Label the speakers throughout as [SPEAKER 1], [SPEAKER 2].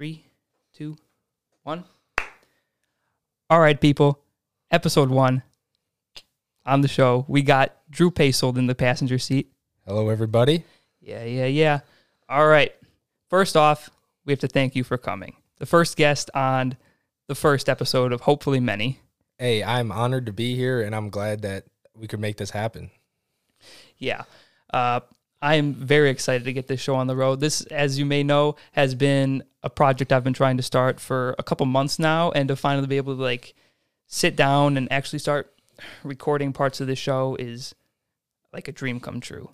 [SPEAKER 1] Three, two, one. All right, people. Episode one on the show. We got Drew Paysold in the passenger seat.
[SPEAKER 2] Hello, everybody.
[SPEAKER 1] Yeah, yeah, yeah. All right. First off, we have to thank you for coming. The first guest on the first episode of hopefully many.
[SPEAKER 2] Hey, I'm honored to be here, and I'm glad that we could make this happen.
[SPEAKER 1] Yeah. Uh, I am very excited to get this show on the road. This, as you may know, has been a project I've been trying to start for a couple months now, and to finally be able to like sit down and actually start recording parts of the show is like a dream come true.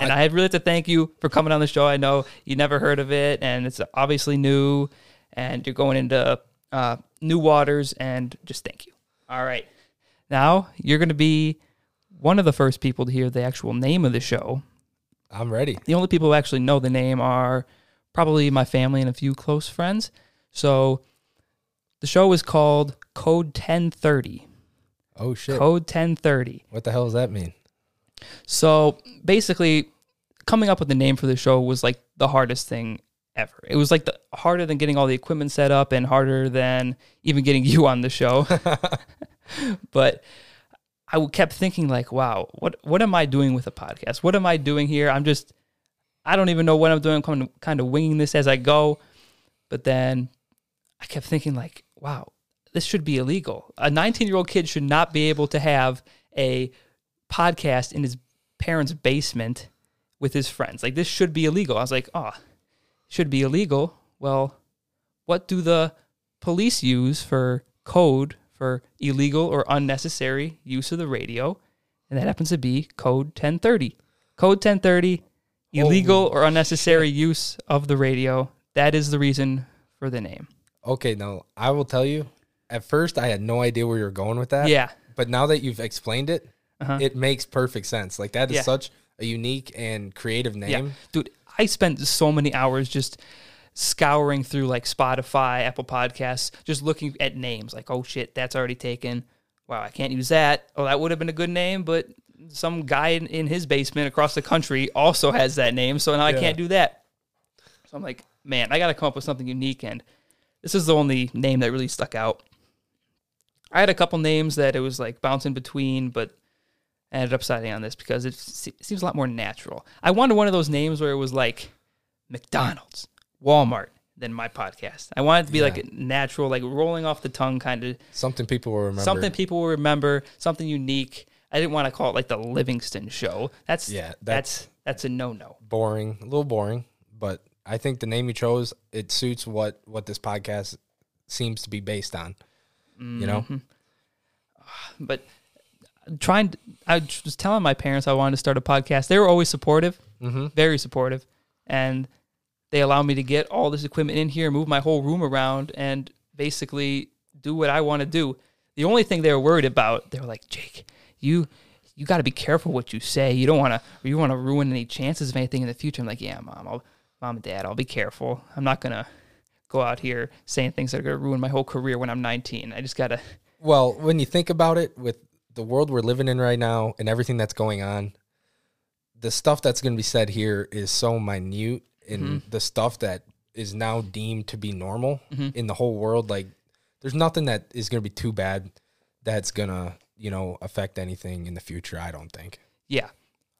[SPEAKER 1] and I really have to thank you for coming on the show. I know you never heard of it, and it's obviously new, and you're going into uh, new waters, and just thank you. All right. Now you're going to be one of the first people to hear the actual name of the show.
[SPEAKER 2] I'm ready.
[SPEAKER 1] The only people who actually know the name are probably my family and a few close friends. So the show is called Code 1030.
[SPEAKER 2] Oh shit!
[SPEAKER 1] Code 1030.
[SPEAKER 2] What the hell does that mean?
[SPEAKER 1] So basically, coming up with the name for the show was like the hardest thing ever. It was like the harder than getting all the equipment set up and harder than even getting you on the show. but I kept thinking like, wow, what what am I doing with a podcast? What am I doing here? I'm just I don't even know what I'm doing. I'm kind of, winging this as I go. But then I kept thinking like, wow, this should be illegal. A 19 year old kid should not be able to have a podcast in his parents' basement with his friends. Like this should be illegal. I was like, oh, should be illegal. Well, what do the police use for code for illegal or unnecessary use of the radio? And that happens to be code 1030. Code 1030, illegal or unnecessary use of the radio. That is the reason for the name.
[SPEAKER 2] Okay, now I will tell you. At first, I had no idea where you were going with that.
[SPEAKER 1] Yeah.
[SPEAKER 2] But now that you've explained it,
[SPEAKER 1] Uh-huh.
[SPEAKER 2] it makes perfect sense. Like that is
[SPEAKER 1] Yeah.
[SPEAKER 2] such a unique and creative
[SPEAKER 1] Yeah.
[SPEAKER 2] name.
[SPEAKER 1] Dude, I spent so many hours just scouring through like Spotify, Apple Podcasts, just looking at names like, oh shit, that's already taken. Wow, I can't use that. Oh, that would have been a good name, but some guy in, in his basement across the country also has that name, so now I can't do that. So I'm like, man, I got to come up with something unique, and this is the only name that really stuck out. I had a couple names that it was like bouncing between, but I ended up deciding on this because it se- seems a lot more natural. I wanted one of those names where it was like McDonald's, Walmart, than my podcast. I wanted it to be
[SPEAKER 2] Yeah.
[SPEAKER 1] like a natural, like rolling off the tongue kind of
[SPEAKER 2] Something people will remember.
[SPEAKER 1] something people will remember, something unique. I didn't want to call it like the Livingston Show. That's
[SPEAKER 2] Yeah,
[SPEAKER 1] that's that's a no no.
[SPEAKER 2] boring, a little boring, but I think the name you chose it suits what what this podcast seems to be based on. You know,
[SPEAKER 1] Mm-hmm. But trying, to, I was telling my parents I wanted to start a podcast. They were always supportive,
[SPEAKER 2] mm-hmm.
[SPEAKER 1] very supportive, and they allow me to get all this equipment in here, move my whole room around, and basically do what I want to do. The only thing they were worried about, they were like, Jake, you you got to be careful what you say. You don't want to you want to ruin any chances of anything in the future. I'm like, yeah, mom, I'll, mom and dad, I'll be careful. I'm not gonna go out here saying things that are gonna ruin my whole career when I'm 19. I just gotta.
[SPEAKER 2] Well, when you think about it, with the world we're living in right now and everything that's going on, the stuff that's going to be said here is so minute, and
[SPEAKER 1] Mm-hmm.
[SPEAKER 2] the stuff that is now deemed to be normal in the whole world, like there's nothing that is going to be too bad that's going to, you know, affect anything in the future. I don't think.
[SPEAKER 1] Yeah.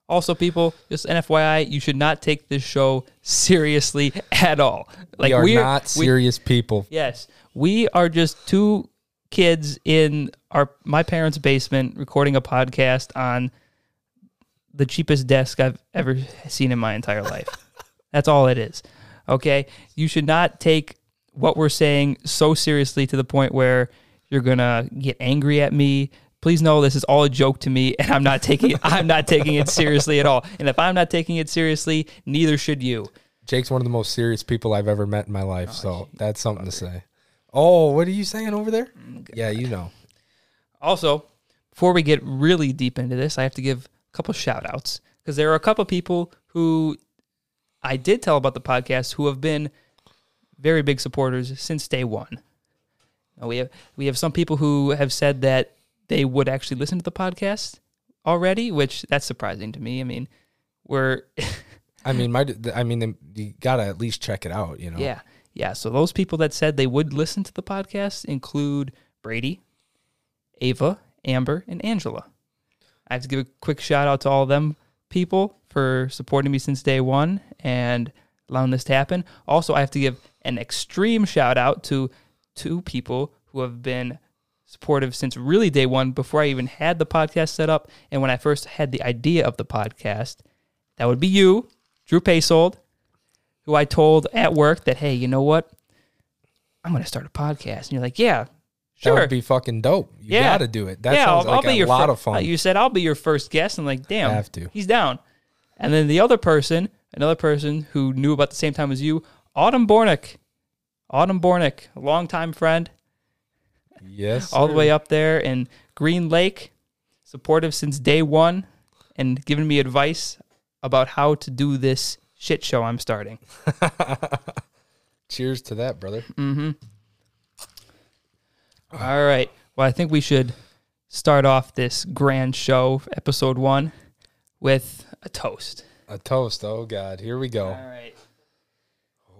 [SPEAKER 1] Also, people, just an FYI, you should not take this show seriously at all.
[SPEAKER 2] we are
[SPEAKER 1] we're-
[SPEAKER 2] not
[SPEAKER 1] we-
[SPEAKER 2] serious people.
[SPEAKER 1] Yes, we are just two kids in our my parents' basement recording a podcast on the cheapest desk I've ever seen in my entire life. That's all it is. Okay, you should not take what we're saying so seriously to the point where you're gonna get angry at me. Please know this is all a joke to me, and I'm not taking it, I'm not taking it seriously at all. And if I'm not taking it seriously, neither should you.
[SPEAKER 2] Jake's one of the most serious people I've ever met in my life,
[SPEAKER 1] Oh,
[SPEAKER 2] so that's something to say. Oh, what are you saying over there?
[SPEAKER 1] Mm,
[SPEAKER 2] Yeah, you know.
[SPEAKER 1] Also, before we get really deep into this, I have to give a couple shout outs because there are a couple people who I did tell about the podcast who have been very big supporters since day one. We have we have some people who have said that they would actually listen to the podcast already, which that's surprising to me. I mean, we're
[SPEAKER 2] I mean, my, I mean, you gotta at least check it out. You know.
[SPEAKER 1] yeah, Yeah, so those people that said they would listen to the podcast include Brady, Ava, Amber, and Angela. I have to give a quick shout out to all of them people for supporting me since day one and allowing this to happen. Also, I have to give an extreme shout out to two people who have been supportive since really day one before I even had the podcast set up. And when I first had the idea of the podcast, that would be you, Drew Paysold, who I told at work that, hey, you know what? I'm going to start a podcast. And you're like, yeah,
[SPEAKER 2] That
[SPEAKER 1] sure.
[SPEAKER 2] would be fucking dope. You
[SPEAKER 1] Yeah.
[SPEAKER 2] gotta do it. That
[SPEAKER 1] yeah,
[SPEAKER 2] sounds
[SPEAKER 1] I'll,
[SPEAKER 2] like
[SPEAKER 1] I'll be
[SPEAKER 2] a
[SPEAKER 1] your
[SPEAKER 2] lot
[SPEAKER 1] fir-
[SPEAKER 2] of fun.
[SPEAKER 1] You said I'll be your first guest, and like, damn,
[SPEAKER 2] Have to.
[SPEAKER 1] he's down. And then the other person, another person who knew about the same time as you, Autumn Bornick. Autumn Bornick, a longtime friend,
[SPEAKER 2] yes.
[SPEAKER 1] all the way up there in Green Lake, supportive since day one, and giving me advice about how to do this shit show I'm starting.
[SPEAKER 2] Cheers to that, brother.
[SPEAKER 1] Mm-hmm. All right. Well, I think we should start off this grand show, episode one, with a toast.
[SPEAKER 2] A toast. Oh God, here we go.
[SPEAKER 1] All right.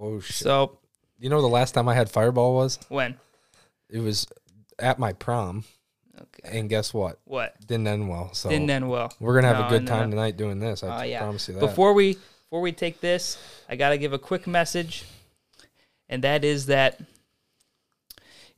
[SPEAKER 2] Oh shit.
[SPEAKER 1] So
[SPEAKER 2] you know the last time I had Fireball was?
[SPEAKER 1] when?
[SPEAKER 2] It was at my prom,
[SPEAKER 1] Okay.
[SPEAKER 2] and guess what?
[SPEAKER 1] What?
[SPEAKER 2] Didn't end well. So
[SPEAKER 1] Didn't end well.
[SPEAKER 2] we're gonna have
[SPEAKER 1] No,
[SPEAKER 2] a good
[SPEAKER 1] no,
[SPEAKER 2] time
[SPEAKER 1] no.
[SPEAKER 2] tonight doing this. I
[SPEAKER 1] Oh, yeah.
[SPEAKER 2] promise you that.
[SPEAKER 1] Before we before we take this, I gotta give a quick message, and that is that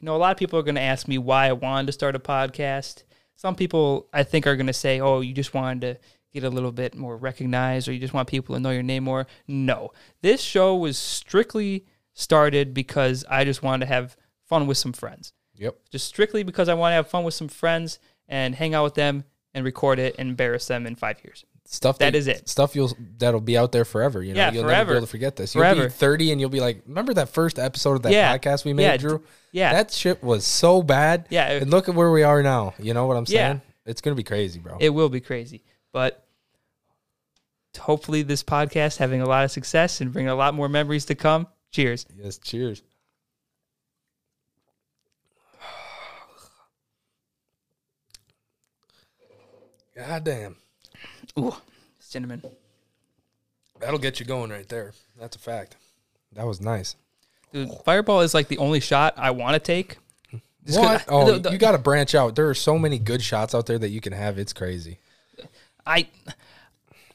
[SPEAKER 1] you know a lot of people are gonna ask me why I wanted to start a podcast. Some people I think are gonna say, "Oh, you just wanted to get a little bit more recognized, or you just want people to know your name more." No, this show was strictly started because I just wanted to have fun with some friends
[SPEAKER 2] yep.
[SPEAKER 1] just strictly because I want to have fun with some friends and hang out with them and record it and embarrass them in five years.
[SPEAKER 2] Stuff
[SPEAKER 1] That is it.
[SPEAKER 2] Stuff you'll that'll be out there forever. You know,
[SPEAKER 1] Yeah,
[SPEAKER 2] you'll never
[SPEAKER 1] forever.
[SPEAKER 2] be able to forget this. You'll
[SPEAKER 1] Forever.
[SPEAKER 2] be thirty and you'll be like, remember that first episode of that
[SPEAKER 1] Yeah.
[SPEAKER 2] podcast we made,
[SPEAKER 1] Yeah.
[SPEAKER 2] Drew?
[SPEAKER 1] Yeah.
[SPEAKER 2] That shit was so bad.
[SPEAKER 1] Yeah.
[SPEAKER 2] And look at where we are now. You know what I'm
[SPEAKER 1] Yeah.
[SPEAKER 2] saying? It's gonna be crazy, bro.
[SPEAKER 1] It will be crazy, but hopefully this podcast having a lot of success and bringing a lot more memories to come. Cheers.
[SPEAKER 2] yes. Cheers. God damn.
[SPEAKER 1] Ooh, cinnamon.
[SPEAKER 2] That'll get you going right there. That's a fact. That was nice.
[SPEAKER 1] Dude, Fireball is like the only shot I want to take. Just
[SPEAKER 2] What? Oh,
[SPEAKER 1] the- the-
[SPEAKER 2] you got to branch out. There are so many good shots out there that you can have. It's crazy.
[SPEAKER 1] I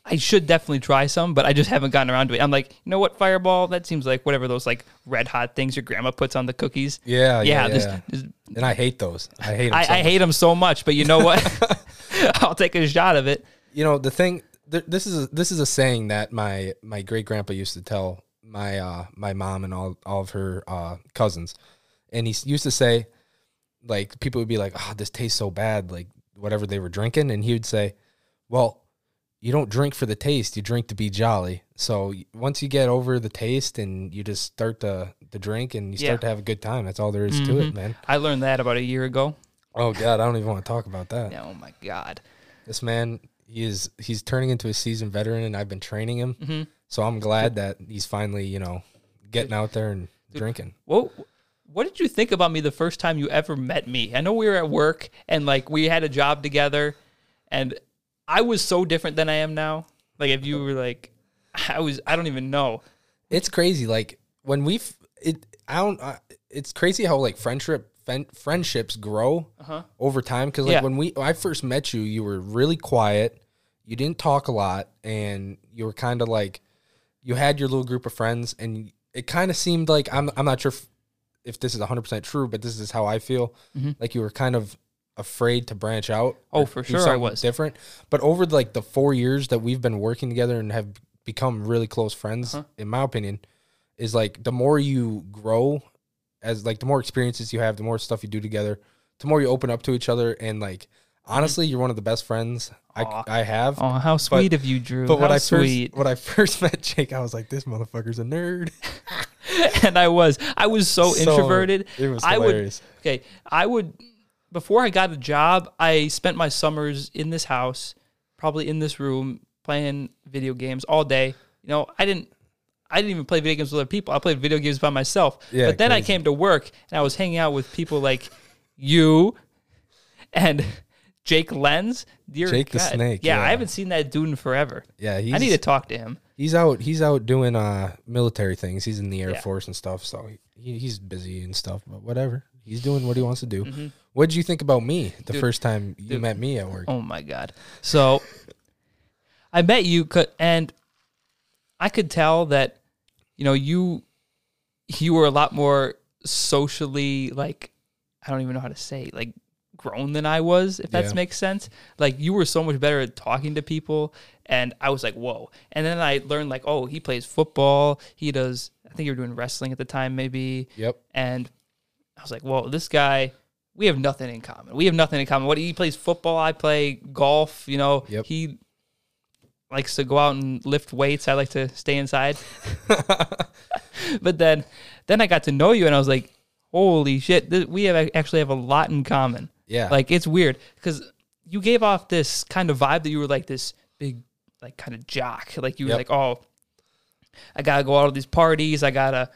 [SPEAKER 1] I should definitely try some, but I just haven't gotten around to it. I'm like, you know what, Fireball? That seems like whatever those like red hot things your grandma puts on the cookies.
[SPEAKER 2] Yeah,
[SPEAKER 1] Yeah,
[SPEAKER 2] yeah,
[SPEAKER 1] this-
[SPEAKER 2] yeah.
[SPEAKER 1] this-
[SPEAKER 2] and I hate those. I hate them.
[SPEAKER 1] I,
[SPEAKER 2] so
[SPEAKER 1] I hate them so much, but you know what? I'll take a shot of it.
[SPEAKER 2] You know the thing. Th- this is a, this is a saying that my my great grandpa used to tell my uh my mom and all all of her uh cousins, and he used to say, like people would be like, "Oh, this tastes so bad," like whatever they were drinking, and he would say, "Well." You don't drink for the taste; you drink to be jolly. So once you get over the taste and you just start to, to drink and you start
[SPEAKER 1] Yeah.
[SPEAKER 2] to have a good time, that's all there is to it, man.
[SPEAKER 1] I learned that about a year ago.
[SPEAKER 2] Oh God, I don't even want to talk about that.
[SPEAKER 1] Oh my god.
[SPEAKER 2] This man, he is he's turning into a seasoned veteran, and I've been training him.
[SPEAKER 1] Mhm.
[SPEAKER 2] So I'm glad that he's finally, you know, getting out there and drinking.
[SPEAKER 1] What what did you think about me the first time you ever met me? I know we were at work and like we had a job together and I was so different than I am now. Like if you were like I was I don't even know.
[SPEAKER 2] It's crazy. Like when we, f- it, I don't. Uh, it's crazy how like friendship fen- friendships grow
[SPEAKER 1] Uh-huh.
[SPEAKER 2] over time. Because like
[SPEAKER 1] Yeah.
[SPEAKER 2] when we, when I first met you, you were really quiet. You didn't talk a lot, and you were kind of like, you had your little group of friends, and it kind of seemed like I'm. I'm not sure if, if this is 100 percent true, but this is how I feel. Like you were kind of afraid to branch out.
[SPEAKER 1] Mm-hmm. Oh, for sure I was.
[SPEAKER 2] different. But over like the four years that we've been working together and have become really close friends,
[SPEAKER 1] Uh-huh.
[SPEAKER 2] in my opinion, is like the more you grow, as like the more experiences you have, the more stuff you do together, the more you open up to each other, and like honestly, you're one of the best friends
[SPEAKER 1] Aw.
[SPEAKER 2] I, I have.
[SPEAKER 1] Oh, how sweet of you, Drew.
[SPEAKER 2] But when
[SPEAKER 1] how
[SPEAKER 2] I
[SPEAKER 1] sweet.
[SPEAKER 2] first when I first met Jake, I was like, "This motherfucker's a nerd."
[SPEAKER 1] and I was. I was so,
[SPEAKER 2] So,
[SPEAKER 1] introverted.
[SPEAKER 2] it was
[SPEAKER 1] I
[SPEAKER 2] hilarious.
[SPEAKER 1] would okay. I would before I got a job. I spent my summers in this house, probably in this room, playing video games all day. You know, I didn't. I didn't even play video games with other people. I played video games by myself.
[SPEAKER 2] Yeah,
[SPEAKER 1] but then I
[SPEAKER 2] crazy.
[SPEAKER 1] came to work and I was hanging out with people like you and Jake Lenz. Dear
[SPEAKER 2] Jake the Snake,
[SPEAKER 1] Yeah,
[SPEAKER 2] yeah.
[SPEAKER 1] I haven't seen that dude in forever.
[SPEAKER 2] Yeah, he's,
[SPEAKER 1] I need to talk to him.
[SPEAKER 2] He's out. He's out doing uh military things. He's in the Air
[SPEAKER 1] Yeah.
[SPEAKER 2] Force and stuff. So he, he's busy and stuff. But whatever. He's doing what he wants to do.
[SPEAKER 1] Mhm.
[SPEAKER 2] What did you think about me the
[SPEAKER 1] Dude,
[SPEAKER 2] first time you
[SPEAKER 1] dude.
[SPEAKER 2] met me at work?
[SPEAKER 1] Oh my god. So I met you and I could tell that you know you you were a lot more socially like I don't even know how to say like grown than I was if that
[SPEAKER 2] Yeah.
[SPEAKER 1] makes sense. Like you were so much better at talking to people and I was like, "Whoa." And then I learned like, "Oh, he plays football. He does I think you were doing wrestling at the time maybe."
[SPEAKER 2] Yep.
[SPEAKER 1] And I was like, "Whoa, this guy we have nothing in common. We have nothing in common. What he plays football, I play golf. You know,
[SPEAKER 2] Yep.
[SPEAKER 1] he likes to go out and lift weights. I like to stay inside. but then, then I got to know you, and I was like, "Holy shit! Th- we have actually have a lot in common."
[SPEAKER 2] Yeah.
[SPEAKER 1] Like it's weird because you gave off this kind of vibe that you were like this big, like kind of jock. Like you were
[SPEAKER 2] Yep.
[SPEAKER 1] like, "Oh, I gotta go out to these parties. I gotta."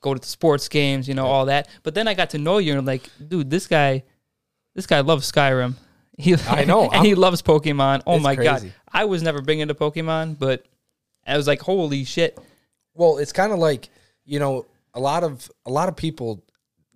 [SPEAKER 1] Go to the sports games, you know, all that. But then I got to know you, and I'm like, dude, this guy, this guy loves Skyrim. He,
[SPEAKER 2] I know,
[SPEAKER 1] and he
[SPEAKER 2] I'm-
[SPEAKER 1] loves Pokemon. Oh my god. I was never big into Pokemon, but I was like, holy shit.
[SPEAKER 2] Well, it's kind of like you know a lot of a lot of people,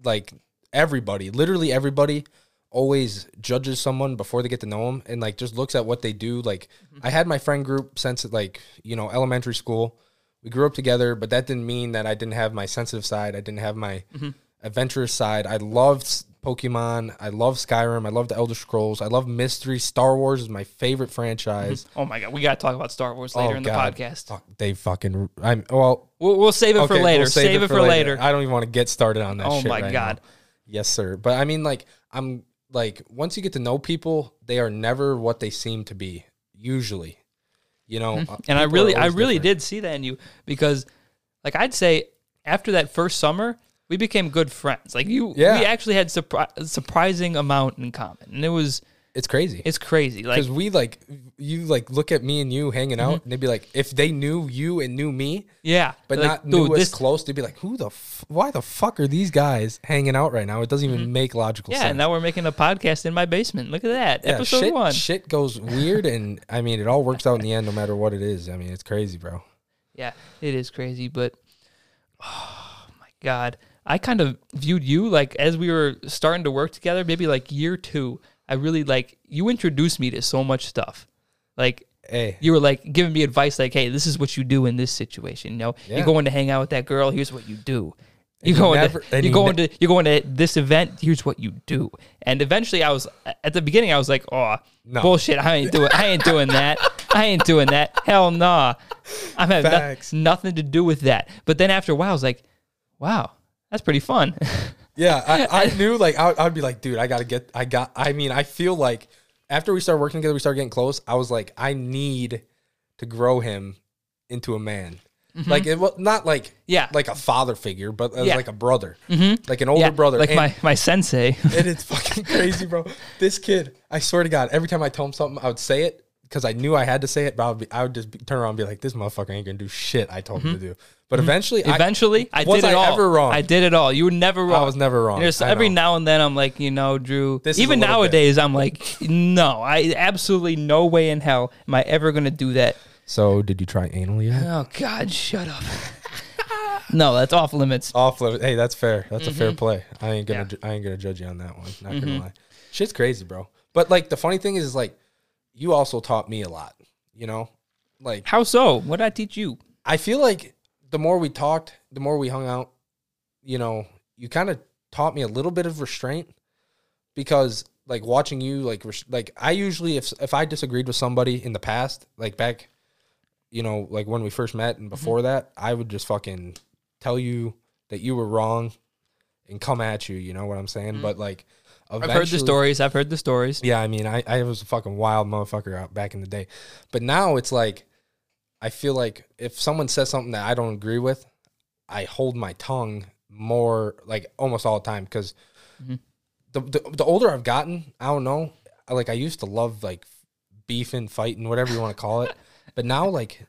[SPEAKER 2] like everybody, literally everybody, always judges someone before they get to know them, and like just looks at what they do. Like mm-hmm. I had my friend group since like you know elementary school. We grew up together, but that didn't mean that I didn't have my sensitive side. I didn't have my mm-hmm. adventurous side. I loved Pokemon. I love Skyrim. I love the Elder Scrolls. I love mystery. Star Wars is my favorite franchise. Mm-hmm.
[SPEAKER 1] Oh my god, we gotta talk about Star Wars later
[SPEAKER 2] Oh,
[SPEAKER 1] in the
[SPEAKER 2] God.
[SPEAKER 1] podcast.
[SPEAKER 2] Fuck, they fucking. I'm well.
[SPEAKER 1] We'll, we'll save it for later.
[SPEAKER 2] we'll
[SPEAKER 1] save, it for later.
[SPEAKER 2] I don't even want to get started on that.
[SPEAKER 1] Oh my
[SPEAKER 2] right
[SPEAKER 1] God.
[SPEAKER 2] now. Yes, sir. But I mean, like, I'm like, once you get to know people, they are never what they seem to be. Usually, you know. uh,
[SPEAKER 1] Mm-hmm. and I really, I really
[SPEAKER 2] different.
[SPEAKER 1] did see that in you because, like, I'd say after that first summer, we became good friends. Like you,
[SPEAKER 2] Yeah.
[SPEAKER 1] we actually had surpri- a surprising amount in common, and it was,
[SPEAKER 2] It's crazy
[SPEAKER 1] it's crazy. Like,
[SPEAKER 2] because we like you like look at me and you hanging out, and they'd be like, if they knew you and knew me,
[SPEAKER 1] yeah,
[SPEAKER 2] but
[SPEAKER 1] like,
[SPEAKER 2] not knew us
[SPEAKER 1] this,
[SPEAKER 2] close, they'd be like, who the, f- why the fuck are these guys hanging out right now? It doesn't even make logical
[SPEAKER 1] Mm-hmm. yeah.
[SPEAKER 2] sense.
[SPEAKER 1] And now we're making a podcast in my basement. Look at that,
[SPEAKER 2] Yeah,
[SPEAKER 1] episode
[SPEAKER 2] shit,
[SPEAKER 1] one.
[SPEAKER 2] Shit goes weird, and I mean, it all works out in the end, no matter what it is. I mean, it's crazy, bro.
[SPEAKER 1] Yeah, it is crazy, but oh my god, I kind of viewed you like as we were starting to work together, maybe like year two. I really like you introduced me to so much stuff. Like
[SPEAKER 2] Hey,
[SPEAKER 1] you were like giving me advice, like, "Hey, this is what you do in this situation." You know,
[SPEAKER 2] Yeah.
[SPEAKER 1] you're going to hang out with that girl. Here's what you do. You
[SPEAKER 2] you
[SPEAKER 1] go
[SPEAKER 2] never-
[SPEAKER 1] into
[SPEAKER 2] and
[SPEAKER 1] you
[SPEAKER 2] you
[SPEAKER 1] go
[SPEAKER 2] ne-
[SPEAKER 1] into you're going to this event. Here's what you do. And eventually, I was at the beginning. I was like, "Oh,
[SPEAKER 2] No.
[SPEAKER 1] bullshit! I ain't doing. I ain't doing that. I ain't doing that. Hell nah. I'm having no- nothing to do with that." But then after a while, I was like, "Wow, that's pretty fun."
[SPEAKER 2] yeah, I, I knew like I, I'd be like, dude, I gotta get, I got. I mean, I feel like after we started working together, we started getting close. I was like, I need to grow him into a man. Like it was not like
[SPEAKER 1] Mm-hmm. Yeah.
[SPEAKER 2] like a father figure, but as
[SPEAKER 1] Yeah.
[SPEAKER 2] like a brother, like an older
[SPEAKER 1] yeah,
[SPEAKER 2] brother.
[SPEAKER 1] like
[SPEAKER 2] And-
[SPEAKER 1] my my sensei.
[SPEAKER 2] and it's fucking crazy, bro. This kid, I swear to God, every time I told him something, I would say it because I knew I had to say it. But I would, be, I would just be, turn around and be like, "This motherfucker ain't gonna do shit." I told him to do. But eventually, I,
[SPEAKER 1] Mm-hmm. Eventually, I,
[SPEAKER 2] was
[SPEAKER 1] did it
[SPEAKER 2] I
[SPEAKER 1] all.
[SPEAKER 2] ever wrong?
[SPEAKER 1] I did it all. You were never wrong.
[SPEAKER 2] I was never wrong.
[SPEAKER 1] There's
[SPEAKER 2] I
[SPEAKER 1] every now and then I'm like, you know, Drew.
[SPEAKER 2] This
[SPEAKER 1] even
[SPEAKER 2] little bit.
[SPEAKER 1] nowadays, I'm like, no, I absolutely no way in hell am I ever gonna do that.
[SPEAKER 2] So, did you try anal yet?
[SPEAKER 1] Oh God, shut up. no, that's off limits.
[SPEAKER 2] Off limit. Hey, that's fair. That's a fair play. I ain't gonna.
[SPEAKER 1] Yeah.
[SPEAKER 2] ju- I ain't gonna judge you on that one. Not gonna lie. Shit's crazy, bro. But like the funny thing is, is like you also taught me a lot. You know, like
[SPEAKER 1] How so? What did I teach you?
[SPEAKER 2] I feel like the more we talked, the more we hung out, you know, you kind of taught me a little bit of restraint because like watching you like like I usually if if I disagreed with somebody in the past, like back you know, like when we first met and mm-hmm. before that, I would just fucking tell you that you were wrong and come at you, you know what I'm saying? Mm-hmm. But like
[SPEAKER 1] I've heard the stories. I've heard the stories.
[SPEAKER 2] yeah, I mean, I, I was a fucking wild motherfucker out back in the day. But now it's like, I feel like if someone says something that I don't agree with, I hold my tongue more, like almost all the time. Because
[SPEAKER 1] Mhm.
[SPEAKER 2] the, the, the older I've gotten, I don't know, like I used to love like beefing, fighting, whatever you want to call it. But now, like,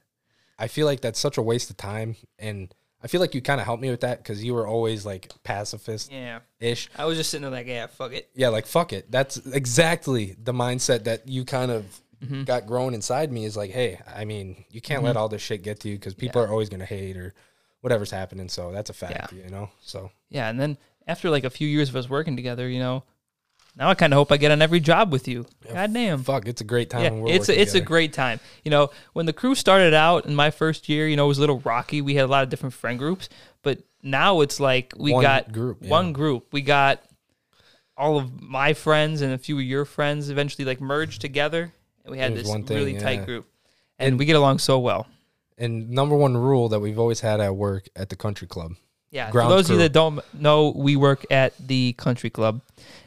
[SPEAKER 2] I feel like that's such a waste of time. And I feel like you kind of helped me with that because you were always like pacifist
[SPEAKER 1] Yeah,
[SPEAKER 2] ish.
[SPEAKER 1] I was just sitting there like, yeah, fuck it.
[SPEAKER 2] Yeah, like fuck it. That's exactly the mindset that you kind of Mm-hmm. got grown inside me is like, hey, I mean, you can't let mm-hmm. all this shit get to you because people are always gonna hate or whatever's happening. So that's a fact, you know. So
[SPEAKER 1] Yeah, and then after like a few years of us working together, you know, now I kind of hope I get on every job with you. God damn.
[SPEAKER 2] fuck, it's a great time.
[SPEAKER 1] Yeah, it's a, it's a great time. You know, when the crew started out in my first year, you know, it was a little rocky. We had a lot of different friend groups, but now it's like we
[SPEAKER 2] One
[SPEAKER 1] got
[SPEAKER 2] group, yeah.
[SPEAKER 1] one group. We got all of my friends and a few of your friends eventually like merged together, and we had this
[SPEAKER 2] one thing,
[SPEAKER 1] really
[SPEAKER 2] yeah.
[SPEAKER 1] tight group, and we get along so well.
[SPEAKER 2] And number one rule that we've always had at work at the country club.
[SPEAKER 1] Yeah. For those of you that don't know, we work at the country club,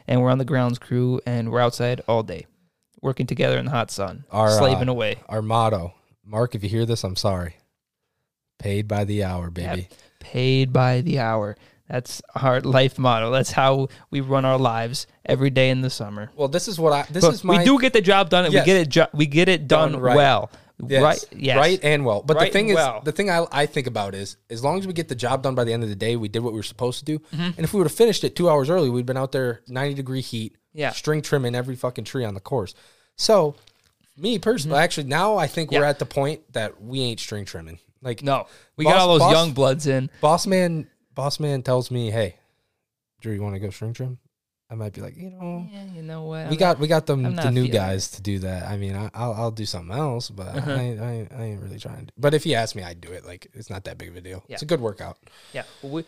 [SPEAKER 1] and we're on the grounds crew, and we're outside all day, working together in the hot sun,
[SPEAKER 2] Our, uh,
[SPEAKER 1] slaving away.
[SPEAKER 2] Our motto, Mark, if you hear this, I'm sorry. Paid by the hour, baby.
[SPEAKER 1] paid by the hour. That's our life model. That's how we run our lives every day in the summer.
[SPEAKER 2] Well, this is what I. This
[SPEAKER 1] But
[SPEAKER 2] is my.
[SPEAKER 1] we do get the job done. and
[SPEAKER 2] Yes.
[SPEAKER 1] We get it. Jo- we get it done,
[SPEAKER 2] Done right.
[SPEAKER 1] well.
[SPEAKER 2] Yes,
[SPEAKER 1] Right. Yes.
[SPEAKER 2] Right and well. But
[SPEAKER 1] Right
[SPEAKER 2] the thing is,
[SPEAKER 1] well.
[SPEAKER 2] the thing I, I think about is, as long as we get the job done by the end of the day, we did what we were supposed to do.
[SPEAKER 1] Mm-hmm.
[SPEAKER 2] And if we would have finished it two hours early, we'd been out there 90 degree heat,
[SPEAKER 1] Yeah.
[SPEAKER 2] string trimming every fucking tree on the course. So, me personally, actually, now I think we're
[SPEAKER 1] Mm-hmm.
[SPEAKER 2] At the point that we ain't string trimming. Like,
[SPEAKER 1] No, we
[SPEAKER 2] Boss-
[SPEAKER 1] got all those
[SPEAKER 2] boss-
[SPEAKER 1] young bloods in.
[SPEAKER 2] boss man, boss man tells me, hey, Drew, you want to go string trim? I might be like, you know,
[SPEAKER 1] Yeah, you know what?
[SPEAKER 2] we got we got them the new guys to do that. I mean, I, I'll I'll do something else, but
[SPEAKER 1] Uh-huh.
[SPEAKER 2] I, I, ain't- I ain't really trying. to. But if you ask me, I'd do it. Like it's not that big of a deal.
[SPEAKER 1] Yeah.
[SPEAKER 2] It's a good workout.
[SPEAKER 1] Yeah, we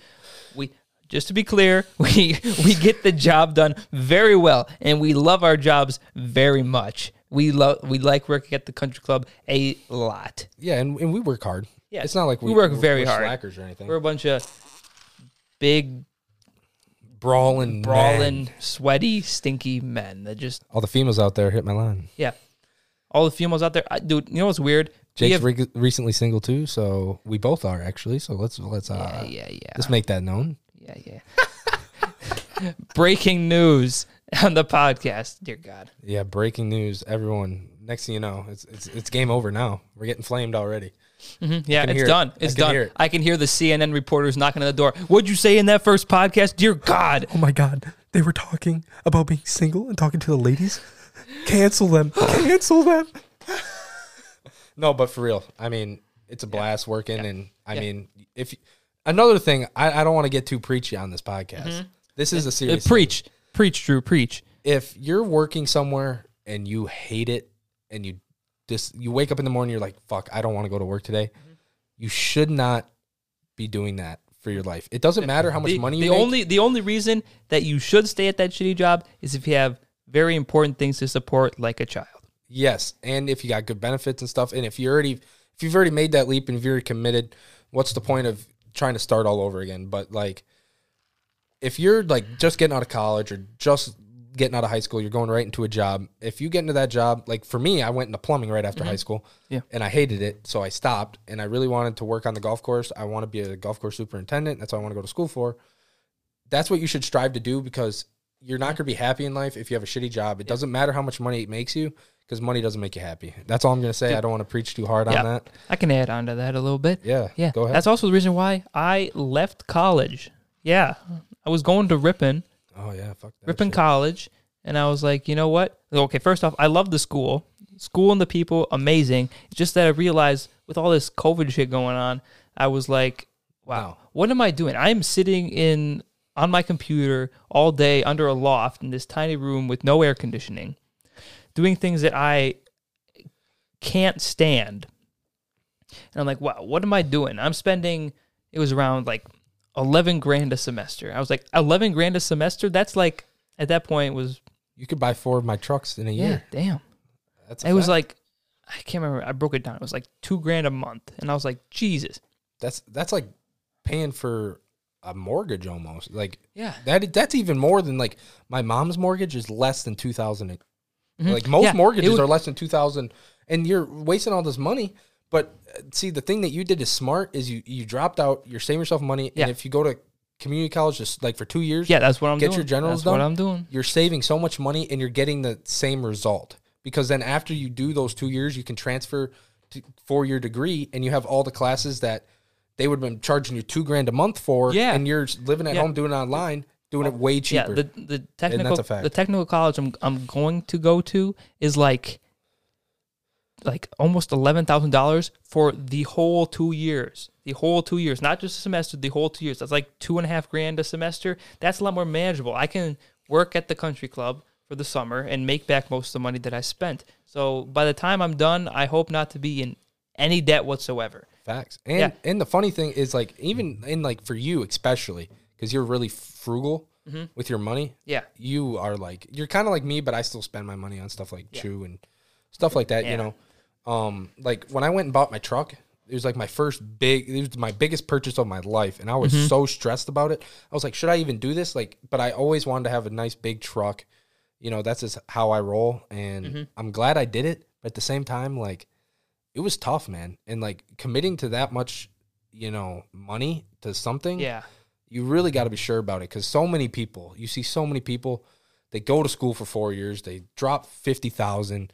[SPEAKER 1] we just to be clear, we we get the job done very well, and we love our jobs very much. We love we like working at the country club a lot.
[SPEAKER 2] Yeah, and, and we work hard.
[SPEAKER 1] Yeah,
[SPEAKER 2] it's not like
[SPEAKER 1] we
[SPEAKER 2] we,
[SPEAKER 1] work very hard.
[SPEAKER 2] slackers or anything.
[SPEAKER 1] We're a bunch of big,
[SPEAKER 2] brawling,
[SPEAKER 1] brawling, sweaty, stinky men that just
[SPEAKER 2] All the females out there hit my line.
[SPEAKER 1] yeah. All the females out there, I, dude. You know what's weird? We
[SPEAKER 2] Jake's
[SPEAKER 1] have-
[SPEAKER 2] re- recently single too, so we both are actually. So let's let's uh
[SPEAKER 1] yeah, yeah, yeah,
[SPEAKER 2] let's make that known.
[SPEAKER 1] yeah, yeah. Breaking news on the podcast. Dear God.
[SPEAKER 2] Yeah, breaking news. Everyone, next thing you know, it's it's it's game over now. We're getting flamed already.
[SPEAKER 1] Mhm, Yeah, it's
[SPEAKER 2] hear it.
[SPEAKER 1] done.
[SPEAKER 2] I
[SPEAKER 1] It's
[SPEAKER 2] can
[SPEAKER 1] done.
[SPEAKER 2] hear it.
[SPEAKER 1] I can hear the CNN reporters knocking on the door. What'd you say in that first podcast? Dear God.
[SPEAKER 3] Oh my god, they were talking about being single and talking to the ladies. Cancel them. Cancel them.
[SPEAKER 2] No, but for real, I mean, it's a blast working, and I
[SPEAKER 1] Yeah.
[SPEAKER 2] mean, if another thing, I, I don't want to get too preachy on this podcast. This is a
[SPEAKER 1] Uh,
[SPEAKER 2] serious.
[SPEAKER 1] preach. Preach, Drew. Preach.
[SPEAKER 2] if you're working somewhere and you hate it, and you just you wake up in the morning, you're like, "Fuck, I don't want to go to work today."
[SPEAKER 1] Mm-hmm.
[SPEAKER 2] You should not be doing that for your life. It doesn't matter how much
[SPEAKER 1] The,
[SPEAKER 2] money
[SPEAKER 1] the
[SPEAKER 2] make.
[SPEAKER 1] only the only reason that you should stay at that shitty job is if you have very important things to support, like a child.
[SPEAKER 2] Yes, and if you got good benefits and stuff, and if you already if you've already made that leap and if you're committed, what's the point of trying to start all over again? But like, if you're like just getting out of college or just getting out of high school, you're going right into a job. If you get into that job, like for me, I went into plumbing right after high mm-hmm. school,
[SPEAKER 1] Yeah.
[SPEAKER 2] and I hated it, so I stopped. And I really wanted to work on the golf course. I want to be a golf course superintendent. That's what I want to go to school for. That's what you should strive to do because you're not going to be happy in life if you have a shitty job. It doesn't matter how much money it makes you because money doesn't make you happy. That's all I'm going to say. I don't want to preach too hard
[SPEAKER 1] Yeah.
[SPEAKER 2] on that.
[SPEAKER 1] I can add on to that a little bit.
[SPEAKER 2] Yeah.
[SPEAKER 1] Yeah,
[SPEAKER 2] Go ahead.
[SPEAKER 1] That's also the reason why I left college. Yeah, I was going to Ripon,
[SPEAKER 2] oh yeah. Fuck that.
[SPEAKER 1] Ripon
[SPEAKER 2] shit.
[SPEAKER 1] College, and I was like, you know what? Okay, first off, I love the school, school and the people, amazing. It's just that I realized with all this COVID shit going on, I was like, wow, what am I doing? I'm sitting in on my computer all day under a loft in this tiny room with no air conditioning, doing things that I can't stand. And I'm like, wow, what am I doing? I'm spending, it was around like 11 grand a semester. I was like, 11 grand a semester? That's like, at that point, was,
[SPEAKER 2] You could buy four of my trucks in a
[SPEAKER 1] yeah,
[SPEAKER 2] year.
[SPEAKER 1] damn.
[SPEAKER 2] That's
[SPEAKER 1] It was like, I can't remember. I broke it down. It was like two grand a month. And I was like, Jesus.
[SPEAKER 2] that's that's like paying for a mortgage almost. Like
[SPEAKER 1] Yeah.
[SPEAKER 2] that that's even more than like my mom's mortgage is less than 2000.
[SPEAKER 1] Mhm.
[SPEAKER 2] Like most
[SPEAKER 1] Yeah,
[SPEAKER 2] mortgages
[SPEAKER 1] would-
[SPEAKER 2] are less than 2000 and you're wasting all this money. But uh, see, the thing that you did is smart. Is you you dropped out. You're saving yourself money.
[SPEAKER 1] Yeah.
[SPEAKER 2] And if you go to community college, just like for two years,
[SPEAKER 1] Yeah, that's what I'm
[SPEAKER 2] Get
[SPEAKER 1] doing.
[SPEAKER 2] your generals
[SPEAKER 1] That's what? I'm doing.
[SPEAKER 2] you're saving so much money and you're getting the same result. Because then after you do those two years, you can transfer to for your degree, and you have all the classes that they would have been charging you two grand a month for.
[SPEAKER 1] Yeah.
[SPEAKER 2] and you're living at
[SPEAKER 1] Yeah.
[SPEAKER 2] home doing it online, doing it way cheaper.
[SPEAKER 1] Yeah, the the technical the technical college I'm I'm going to go to is like like almost eleven thousand dollars for the whole two years. The whole two years, not just a semester, the whole two years. That's like two and a half grand a semester. That's a lot more manageable. I can work at the country club for the summer and make back most of the money that I spent. So by the time I'm done, I hope not to be in any debt whatsoever.
[SPEAKER 2] Facts. And
[SPEAKER 1] Yeah.
[SPEAKER 2] and the funny thing is like even in like for you especially because you're really frugal
[SPEAKER 1] Mm-hmm.
[SPEAKER 2] with your money.
[SPEAKER 1] Yeah.
[SPEAKER 2] You are like you're kind of like me, but I still spend my money on stuff like chew and stuff like that.
[SPEAKER 1] Yeah.
[SPEAKER 2] You know, um, like when I went and bought my truck, it was like my first big, it was my biggest purchase of my life, and I was
[SPEAKER 1] Mm-hmm.
[SPEAKER 2] so stressed about it. I was like, should I even do this? Like, but I always wanted to have a nice big truck. You know, that's just how I roll, and
[SPEAKER 1] Mm-hmm.
[SPEAKER 2] I'm glad I did it. But at the same time, like, it was tough, man, and like committing to that much, you know, money to something
[SPEAKER 1] Yeah.
[SPEAKER 2] you really got to be sure about it because so many people you see so many people they go to school for four years they drop 50000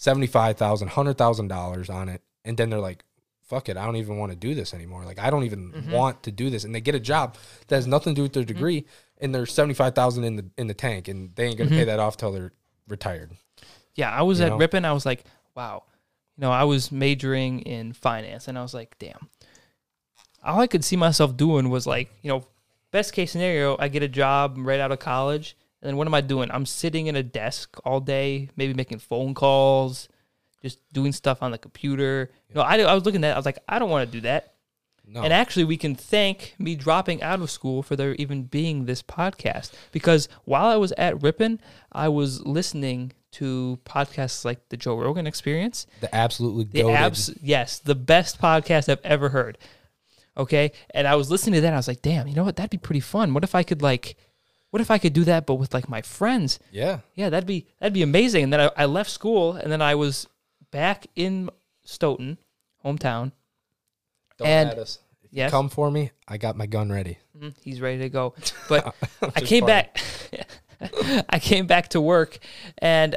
[SPEAKER 2] 75000 100000 dollars on it and then they're like fuck it i don't even want to do this anymore like i don't even mm-hmm. want to do this and they get a job that has nothing to do with their mm-hmm. degree and they're 75000 in the in the tank and they ain't gonna pay mm-hmm. that off till they're retired
[SPEAKER 1] Yeah, I was
[SPEAKER 2] You
[SPEAKER 1] at
[SPEAKER 2] know?
[SPEAKER 1] Ripon. I was like, wow. You know, I was majoring in finance, and I was like, damn. All I could see myself doing was like, you know, best case scenario, I get a job right out of college, and then what am I doing? I'm sitting in a desk all day, maybe making phone calls, just doing stuff on the computer. You know, I, I was looking at, it, I was like, I don't want to do that.
[SPEAKER 2] no
[SPEAKER 1] And actually, we can thank me dropping out of school for there even being this podcast. Because while I was at Ripon, I was listening to podcasts like the Joe Rogan Experience.
[SPEAKER 2] the absolutely
[SPEAKER 1] The abs, yes, the best podcast I've ever heard. Okay, and I was listening to that. I was like, damn, you know what? That'd be pretty fun. What if I could like, what if I could do that, but with like my friends?
[SPEAKER 2] yeah
[SPEAKER 1] Yeah, that'd be that'd be amazing. And then I, I left school, and then I was back in Stoughton, hometown.
[SPEAKER 2] don't
[SPEAKER 1] And-
[SPEAKER 2] us
[SPEAKER 1] Yes.
[SPEAKER 2] come for me i got my gun ready
[SPEAKER 1] Mhm, He's ready to go. But I came back. I came back to work, and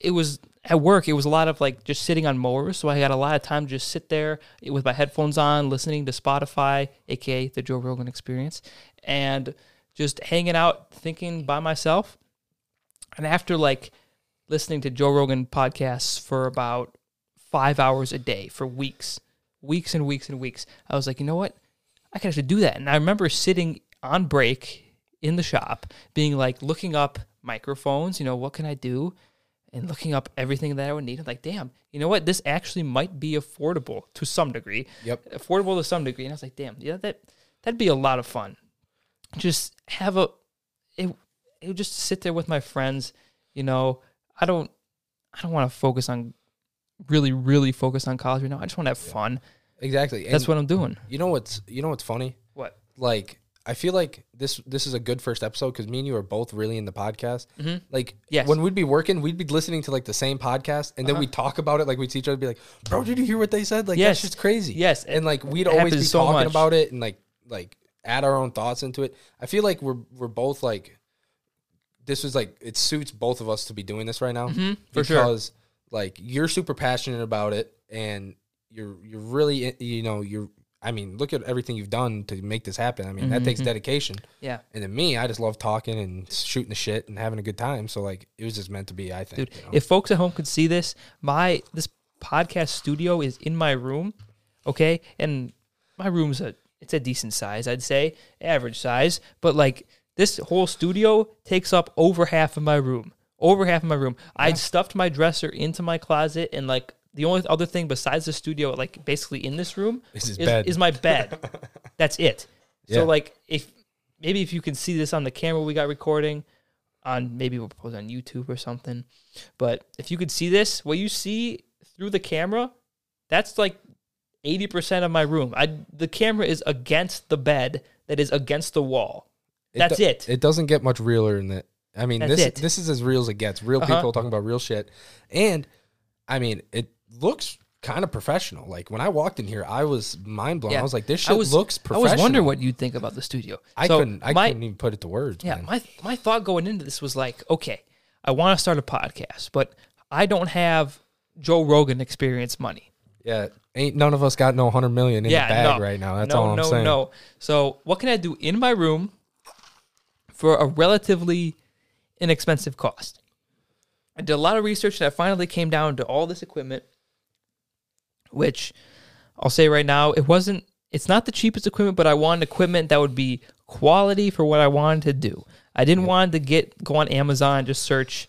[SPEAKER 1] it was at work. It was a lot of like just sitting on mowers. So I had a lot of time to just sit there with my headphones on, listening to Spotify, aka the Joe Rogan Experience, and just hanging out, thinking by myself. And after like listening to Joe Rogan podcasts for about five hours a day for weeks, weeks and weeks and weeks, I was like, you know what? I can actually do that. And I remember sitting on break in the shop, being like looking up microphones, you know, what can I do? And looking up everything that I would need. I'm like, damn, you know what? This actually might be affordable to some degree.
[SPEAKER 2] Yep.
[SPEAKER 1] Affordable to some degree. And I was like, damn, yeah, that that'd be a lot of fun. Just have a it, it would just sit there with my friends, you know. I don't I don't want to focus on really, really focus on college right now. I just want to have fun.
[SPEAKER 2] exactly and
[SPEAKER 1] That's what I'm doing.
[SPEAKER 2] you know what's you know what's funny
[SPEAKER 1] What?
[SPEAKER 2] like I feel like this this is a good first episode because me and you are both really in the podcast.
[SPEAKER 1] Mhm.
[SPEAKER 2] Like
[SPEAKER 1] Yes.
[SPEAKER 2] when we'd be working, we'd be listening to like the same podcast, and then
[SPEAKER 1] Uh-huh.
[SPEAKER 2] we'd talk about it. Like we'd see each other, be like, "Bro, did you hear what they said? Like
[SPEAKER 1] Yes.
[SPEAKER 2] that's just crazy."
[SPEAKER 1] Yes.
[SPEAKER 2] and like we'd
[SPEAKER 1] It
[SPEAKER 2] always be
[SPEAKER 1] so
[SPEAKER 2] talking
[SPEAKER 1] much.
[SPEAKER 2] about it and like like add our own thoughts into it. I feel like we're we're both like this was like it suits both of us to be doing this right now
[SPEAKER 1] Mhm, for sure.
[SPEAKER 2] because like you're super passionate about it and you're you're really you know you're I mean look at everything you've done to make this happen. I mean that takes
[SPEAKER 1] Mhm.
[SPEAKER 2] dedication.
[SPEAKER 1] Yeah.
[SPEAKER 2] And then me, I just love talking and shooting the shit and having a good time. So like it was just meant to be. I think.
[SPEAKER 1] dude
[SPEAKER 2] you know?
[SPEAKER 1] if folks at home could see this my this podcast studio is in my room okay and my room's a it's a decent size i'd say average size but like this whole studio takes up over half of my room over half of my room i'd stuffed my dresser into my closet and like the only other thing besides the studio like basically in this room
[SPEAKER 2] Is
[SPEAKER 1] is, is my bed that's it
[SPEAKER 2] Yeah.
[SPEAKER 1] so like if maybe if you can see this on the camera we got recording on maybe we'll post on YouTube or something. But if you could see this, what you see through the camera, that's like eighty percent of my room. I the camera is against the bed that is against the wall. That's
[SPEAKER 2] do-
[SPEAKER 1] it.
[SPEAKER 2] It doesn't get much realer than that. I mean,
[SPEAKER 1] That's
[SPEAKER 2] this
[SPEAKER 1] it.
[SPEAKER 2] this is as real as it gets. Real
[SPEAKER 1] Uh-huh.
[SPEAKER 2] people talking about real shit, and I mean, it looks kind of professional. Like when I walked in here, I was mind blown.
[SPEAKER 1] Yeah.
[SPEAKER 2] I was like, this shit
[SPEAKER 1] was
[SPEAKER 2] looks professional.
[SPEAKER 1] I was wondering what you'd think about the studio.
[SPEAKER 2] I
[SPEAKER 1] So
[SPEAKER 2] couldn't. I
[SPEAKER 1] my,
[SPEAKER 2] couldn't even put it to words.
[SPEAKER 1] Yeah,
[SPEAKER 2] man.
[SPEAKER 1] my my thought going into this was like, okay, I want to start a podcast, but I don't have Joe Rogan experience money.
[SPEAKER 2] yeah. Ain't none of us got no hundred million in
[SPEAKER 1] yeah,
[SPEAKER 2] the bag
[SPEAKER 1] no.
[SPEAKER 2] right now. That's
[SPEAKER 1] no,
[SPEAKER 2] all I'm
[SPEAKER 1] no,
[SPEAKER 2] saying.
[SPEAKER 1] No, So what can I do in my room for a relatively inexpensive cost? I did a lot of research and I finally came down to all this equipment which I'll say right now, it wasn't. It's not the cheapest equipment, but I wanted equipment that would be quality for what I wanted to do. I didn't want to get go on Amazon and just search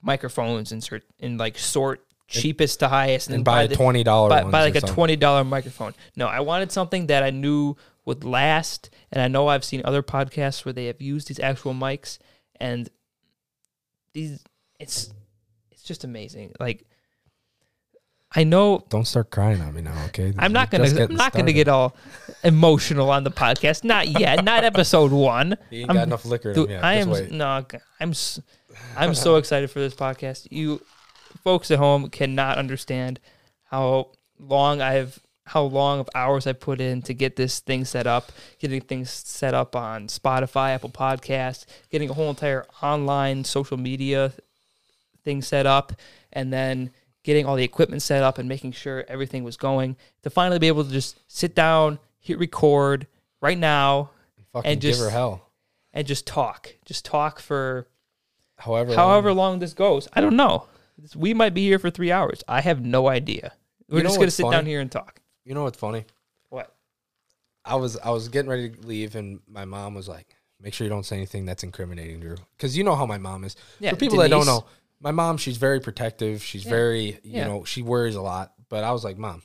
[SPEAKER 1] microphones and search and like sort cheapest to highest and,
[SPEAKER 2] and buy a
[SPEAKER 1] the-
[SPEAKER 2] twenty dollar
[SPEAKER 1] buy, buy like a twenty dollar microphone. No, I wanted something that I knew would last, and I know I've seen other podcasts where they have used these actual mics, and these it's it's just amazing. Like I know
[SPEAKER 2] Don't start crying on me now, okay?
[SPEAKER 1] I'm not gonna I'm not gonna get all emotional on the podcast. Not yet. Not episode one.
[SPEAKER 2] He ain't
[SPEAKER 1] I'm-
[SPEAKER 2] got enough liquor in
[SPEAKER 1] Dude,
[SPEAKER 2] him yet.
[SPEAKER 1] I am no. I'm I'm so excited for this podcast. You folks at home cannot understand how long I've how long of hours I put in to get this thing set up, getting things set up on Spotify, Apple Podcasts, getting a whole entire online social media thing set up, and then getting all the equipment set up and making sure everything was going to finally be able to just sit down, hit record right now,
[SPEAKER 2] Fucking
[SPEAKER 1] and
[SPEAKER 2] give
[SPEAKER 1] just-
[SPEAKER 2] her hell.
[SPEAKER 1] and just talk. Just talk for
[SPEAKER 2] However,
[SPEAKER 1] however
[SPEAKER 2] long-
[SPEAKER 1] long this goes. I don't know. We might be here for three hours. I have no idea. We're
[SPEAKER 2] You know
[SPEAKER 1] just gonna sit down here and talk.
[SPEAKER 2] you know what's funny?
[SPEAKER 1] What?
[SPEAKER 2] I was I was getting ready to leave, and my mom was like, "Make sure you don't say anything that's incriminating, Drew." Because you know how my mom is.
[SPEAKER 1] Yeah,
[SPEAKER 2] For people that don't know, my mom, she's very protective. She's very, you
[SPEAKER 1] Yeah.
[SPEAKER 2] know, she worries a lot. But I was like, "Mom,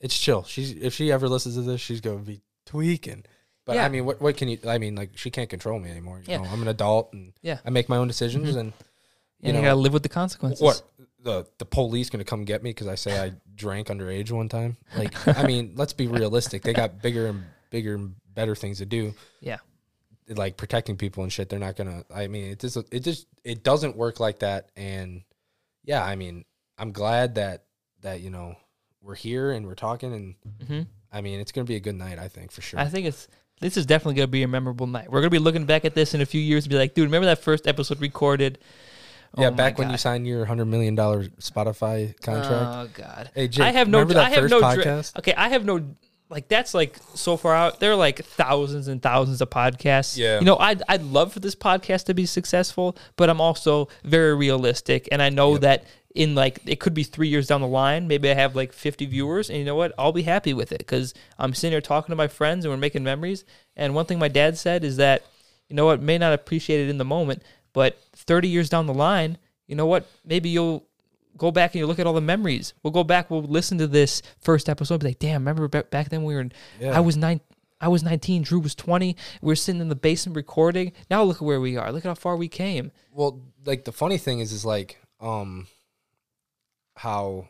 [SPEAKER 2] it's chill." She's if she ever listens to this, she's gonna be tweaking. But
[SPEAKER 1] Yeah.
[SPEAKER 2] I mean, what what can you? I mean, like she can't control me anymore. You
[SPEAKER 1] Yeah.
[SPEAKER 2] know, I'm an adult, and
[SPEAKER 1] Yeah.
[SPEAKER 2] I make my own decisions, mm-hmm. and you
[SPEAKER 1] And you,
[SPEAKER 2] know
[SPEAKER 1] gotta live with the consequences.
[SPEAKER 2] what the the police gonna come get me because I say I drank underage one time? Like, I mean, let's be realistic. They got bigger and bigger and better things to do,
[SPEAKER 1] Yeah.
[SPEAKER 2] like protecting people and shit. They're not gonna. I mean, it just it just it doesn't work like that. And yeah, I mean, I'm glad that that you know we're here and we're talking, and
[SPEAKER 1] hmm
[SPEAKER 2] I mean, it's gonna be a good night. I think for sure.
[SPEAKER 1] I think it's this is definitely gonna be a memorable night. We're gonna be looking back at this in a few years and be like, dude, remember that first episode recorded?
[SPEAKER 2] Yeah,
[SPEAKER 1] Oh my
[SPEAKER 2] back when you signed your hundred million dollar Spotify contract.
[SPEAKER 1] Oh god.
[SPEAKER 2] hey, Jake,
[SPEAKER 1] I have no. I have no.
[SPEAKER 2] podcast?
[SPEAKER 1] okay, I have no. Like that's like so far out. There are like thousands and thousands of podcasts.
[SPEAKER 2] Yeah.
[SPEAKER 1] You know, I'd I'd love for this podcast to be successful, but I'm also very realistic, and I know
[SPEAKER 2] Yep.
[SPEAKER 1] that in like it could be three years down the line, maybe I have like 50 viewers, and you know what? I'll be happy with it because I'm sitting here talking to my friends and we're making memories. And one thing my dad said is that you know what may not appreciate it in the moment, but 30 years down the line, you know what? Maybe you'll go back and you look at all the memories. We'll go back. We'll listen to this first episode. Be like, damn, remember back, then we were. In,
[SPEAKER 2] Yeah.
[SPEAKER 1] I was nine. I was 19. Drew was 20. We were sitting in the basement recording. Now look at where we are. Look at how far we came.
[SPEAKER 2] Well, like the funny thing is, is like, um, how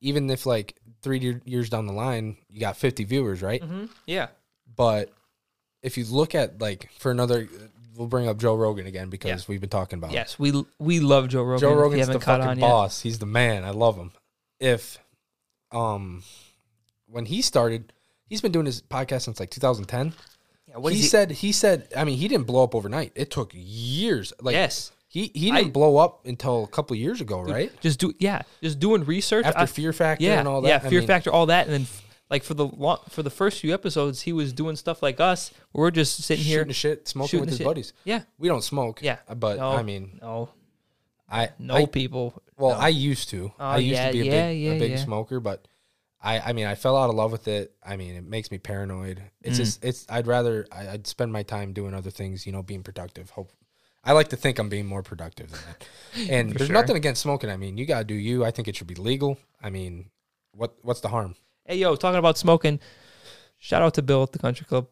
[SPEAKER 2] even if like three years down the line, you got 50 viewers, right?
[SPEAKER 1] Mm-hmm. Yeah.
[SPEAKER 2] But if you look at like for another, we'll bring up Joe Rogan again because
[SPEAKER 1] Yeah.
[SPEAKER 2] we've been talking about
[SPEAKER 1] Yes, we we love Joe Rogan.
[SPEAKER 2] Joe
[SPEAKER 1] if you
[SPEAKER 2] Rogan's
[SPEAKER 1] haven't
[SPEAKER 2] the
[SPEAKER 1] caught
[SPEAKER 2] fucking
[SPEAKER 1] on yet.
[SPEAKER 2] boss. He's the man. I love him. If, um, when he started, he's been doing his podcast since like 2010.
[SPEAKER 1] Yeah, what
[SPEAKER 2] he,
[SPEAKER 1] is he?
[SPEAKER 2] said he said I mean he didn't blow up overnight. It took years. Like
[SPEAKER 1] yes.
[SPEAKER 2] he he didn't blow up until a couple years ago, right?
[SPEAKER 1] Just do yeah. Just doing research.
[SPEAKER 2] After
[SPEAKER 1] I-
[SPEAKER 2] Fear Factor
[SPEAKER 1] yeah,
[SPEAKER 2] and all that.
[SPEAKER 1] yeah.
[SPEAKER 2] I
[SPEAKER 1] Fear
[SPEAKER 2] mean,
[SPEAKER 1] Factor, all that, and then f- like for the lo- for the first few episodes, he was doing stuff like us. We're just sitting here.
[SPEAKER 2] shooting the shit, smoking
[SPEAKER 1] shooting
[SPEAKER 2] with
[SPEAKER 1] the
[SPEAKER 2] his
[SPEAKER 1] shit.
[SPEAKER 2] buddies.
[SPEAKER 1] Yeah.
[SPEAKER 2] We don't smoke.
[SPEAKER 1] Yeah.
[SPEAKER 2] but
[SPEAKER 1] No.
[SPEAKER 2] I mean,
[SPEAKER 1] No.
[SPEAKER 2] I
[SPEAKER 1] No
[SPEAKER 2] I-
[SPEAKER 1] people.
[SPEAKER 2] well. I used to.
[SPEAKER 1] Oh,
[SPEAKER 2] I used
[SPEAKER 1] yeah,
[SPEAKER 2] to be a
[SPEAKER 1] yeah,
[SPEAKER 2] big,
[SPEAKER 1] yeah,
[SPEAKER 2] a big
[SPEAKER 1] yeah.
[SPEAKER 2] smoker, but I, I mean, I fell out of love with it. I mean, it makes me paranoid. It's
[SPEAKER 1] Mm.
[SPEAKER 2] just, it's. I'd rather, I, I'd spend my time doing other things. You know, being productive. Hope. I like to think I'm being more productive than that. And
[SPEAKER 1] For
[SPEAKER 2] there's
[SPEAKER 1] sure.
[SPEAKER 2] nothing against smoking. I mean, you gotta do you. I think it should be legal. I mean, what what's the harm?
[SPEAKER 1] Hey yo, talking about smoking. Shout out to Bill at the Country Club.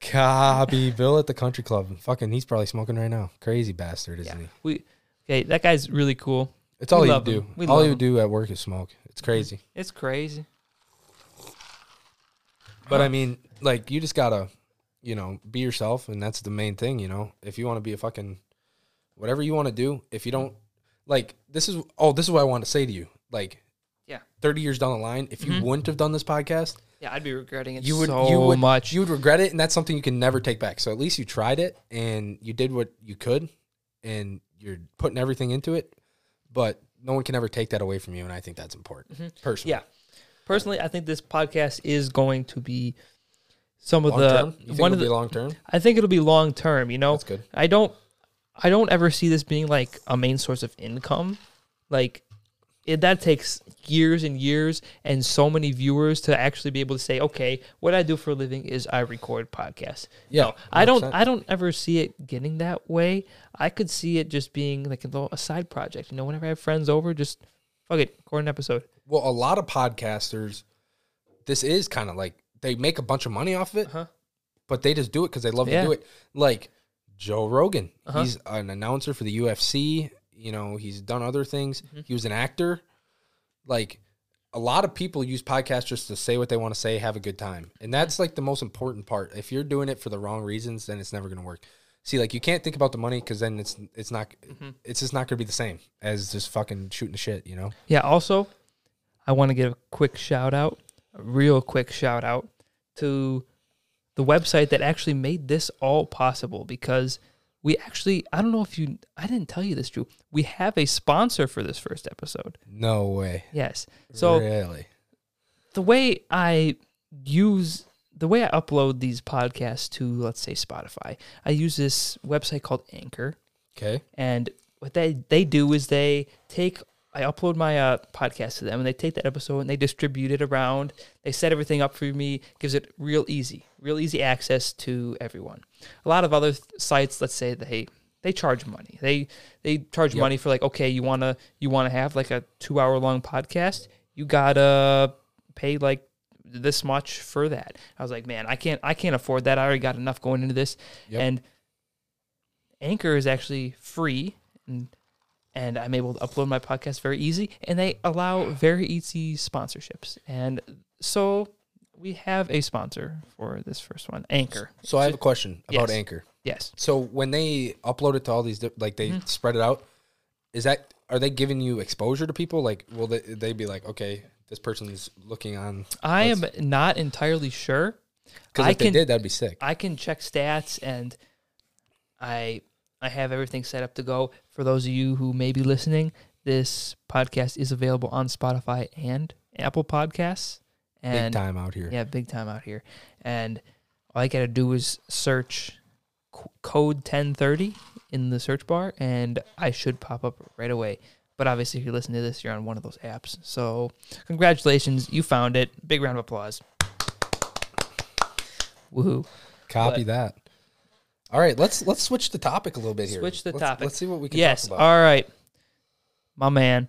[SPEAKER 2] Copy Bill at the country club. Fucking, he's probably smoking right now. Crazy bastard, isn't
[SPEAKER 1] Yeah.
[SPEAKER 2] he?
[SPEAKER 1] We okay. That guy's really cool.
[SPEAKER 2] It's all
[SPEAKER 1] We
[SPEAKER 2] he do.
[SPEAKER 1] We
[SPEAKER 2] all
[SPEAKER 1] him.
[SPEAKER 2] do at work is smoke. It's crazy.
[SPEAKER 1] It's crazy.
[SPEAKER 2] But I mean, like you just gotta, you know, be yourself, and that's the main thing. You know, if you want to be a fucking whatever you want to do, if you don't like this is oh this is what I want to say to you. Like,
[SPEAKER 1] Yeah.
[SPEAKER 2] thirty years down the line, if you
[SPEAKER 1] Mhm.
[SPEAKER 2] wouldn't have done this podcast,
[SPEAKER 1] Yeah, I'd be regretting it
[SPEAKER 2] you would
[SPEAKER 1] so
[SPEAKER 2] you would
[SPEAKER 1] much.
[SPEAKER 2] you would regret it, and that's something you can never take back. So at least you tried it and you did what you could, and you're putting everything into it. But no one can ever take that away from you, and I think that's important. Personally,
[SPEAKER 1] Yeah. Personally, I think this podcast is going to be some of
[SPEAKER 2] long
[SPEAKER 1] the
[SPEAKER 2] term. You think
[SPEAKER 1] one
[SPEAKER 2] it'll
[SPEAKER 1] of the.
[SPEAKER 2] be long term?
[SPEAKER 1] I think it'll be long term. You know,
[SPEAKER 2] That's good.
[SPEAKER 1] I don't. I don't ever see this being like a main source of income. Like, it, that takes years and years and so many viewers to actually be able to say, okay, what I do for a living is I record podcasts.
[SPEAKER 2] Yeah,
[SPEAKER 1] No, I don't.
[SPEAKER 2] 100%.
[SPEAKER 1] I don't ever see it getting that way. I could see it just being like a, little, a side project. You know, whenever I have friends over, just fuck it, record an episode.
[SPEAKER 2] Well, a lot of podcasters, this is kind of like they make a bunch of money off of it,
[SPEAKER 1] Uh-huh.
[SPEAKER 2] but they just do it because they love
[SPEAKER 1] Yeah.
[SPEAKER 2] to do it. Like Joe Rogan,
[SPEAKER 1] Uh-huh.
[SPEAKER 2] he's an announcer for the UFC. You know, he's done other things.
[SPEAKER 1] Mm-hmm.
[SPEAKER 2] He was an actor. Like a lot of people use podcasts just to say what they want to say, have a good time, and that's like the most important part. If you're doing it for the wrong reasons, then it's never going to work. See, like you can't think about the money because then it's it's not
[SPEAKER 1] Mm-hmm.
[SPEAKER 2] it's just not going to be the same as just fucking shooting the shit. You know.
[SPEAKER 1] Yeah. Also, I want to give a quick shout out, a real quick shout out to the website that actually made this all possible because we actually I don't know if you I didn't tell you this, Drew. We have a sponsor for this first episode.
[SPEAKER 2] No way.
[SPEAKER 1] Yes. So
[SPEAKER 2] really.
[SPEAKER 1] the way I use the way I upload these podcasts to let's say Spotify, I use this website called Anchor.
[SPEAKER 2] Okay.
[SPEAKER 1] And what they they do is they take I upload my uh, podcast to them, and they take that episode and they distribute it around. They set everything up for me, gives it real easy, real easy access to everyone. A lot of other th- sites, let's say they they charge money. They they charge
[SPEAKER 2] Yep.
[SPEAKER 1] money for like okay, you wanna you wanna have like a two hour long podcast, you gotta pay like this much for that. I was like, man, I can't I can't afford that. I already got enough going into this,
[SPEAKER 2] Yep.
[SPEAKER 1] and Anchor is actually free and and I'm able to upload my podcast very easy and they allow very easy sponsorships. And so we have a sponsor for this first one, Anchor.
[SPEAKER 2] So I have a question about
[SPEAKER 1] Yes.
[SPEAKER 2] Anchor.
[SPEAKER 1] Yes.
[SPEAKER 2] So when they upload it to all these, like they
[SPEAKER 1] Mm-hmm.
[SPEAKER 2] spread it out, is that are they giving you exposure to people? Like, will they they be like, okay, this person is looking on?
[SPEAKER 1] I am not entirely sure.
[SPEAKER 2] Because
[SPEAKER 1] I
[SPEAKER 2] if they
[SPEAKER 1] can
[SPEAKER 2] did, that'd be sick.
[SPEAKER 1] I can check stats and I I have everything set up to go. For those of you who may be listening, this podcast is available on Spotify and Apple Podcasts. And Big
[SPEAKER 2] time out here.
[SPEAKER 1] Yeah, big time out here. And all I got to do is search code 1030 in the search bar, and I should pop up right away. But obviously, if you listen to this, you're on one of those apps. So, congratulations, you found it. Big round of applause. Woohoo.
[SPEAKER 2] Copy
[SPEAKER 1] But-
[SPEAKER 2] that. All right, let's let's switch the topic a little bit here.
[SPEAKER 1] Switch the
[SPEAKER 2] Let's-
[SPEAKER 1] topic.
[SPEAKER 2] Let's see what we can
[SPEAKER 1] Yes.
[SPEAKER 2] talk about.
[SPEAKER 1] All right. My man,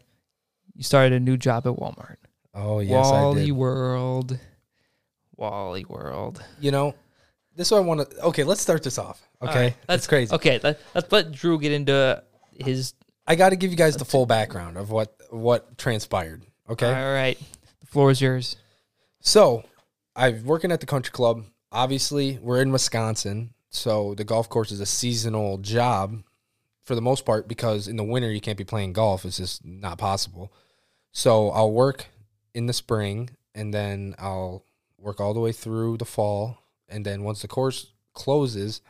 [SPEAKER 1] you started a new job at Walmart.
[SPEAKER 2] Oh yes, I
[SPEAKER 1] Wally
[SPEAKER 2] did.
[SPEAKER 1] World. Wally World.
[SPEAKER 2] You know, this is what I want to. Okay, let's start this off. Okay,
[SPEAKER 1] right,
[SPEAKER 2] that's crazy.
[SPEAKER 1] Okay, let, let's let Drew get into his.
[SPEAKER 2] I got to give you guys the full background of what what transpired. Okay.
[SPEAKER 1] All right. The floor is yours.
[SPEAKER 2] So, I'm working at the country club. Obviously, we're in Wisconsin, so the golf course is a seasonal job for the most part because in the winter you can't be playing golf. It's just not possible. So, I'll work in the spring and then I'll work all the way through the fall and then once the course closes,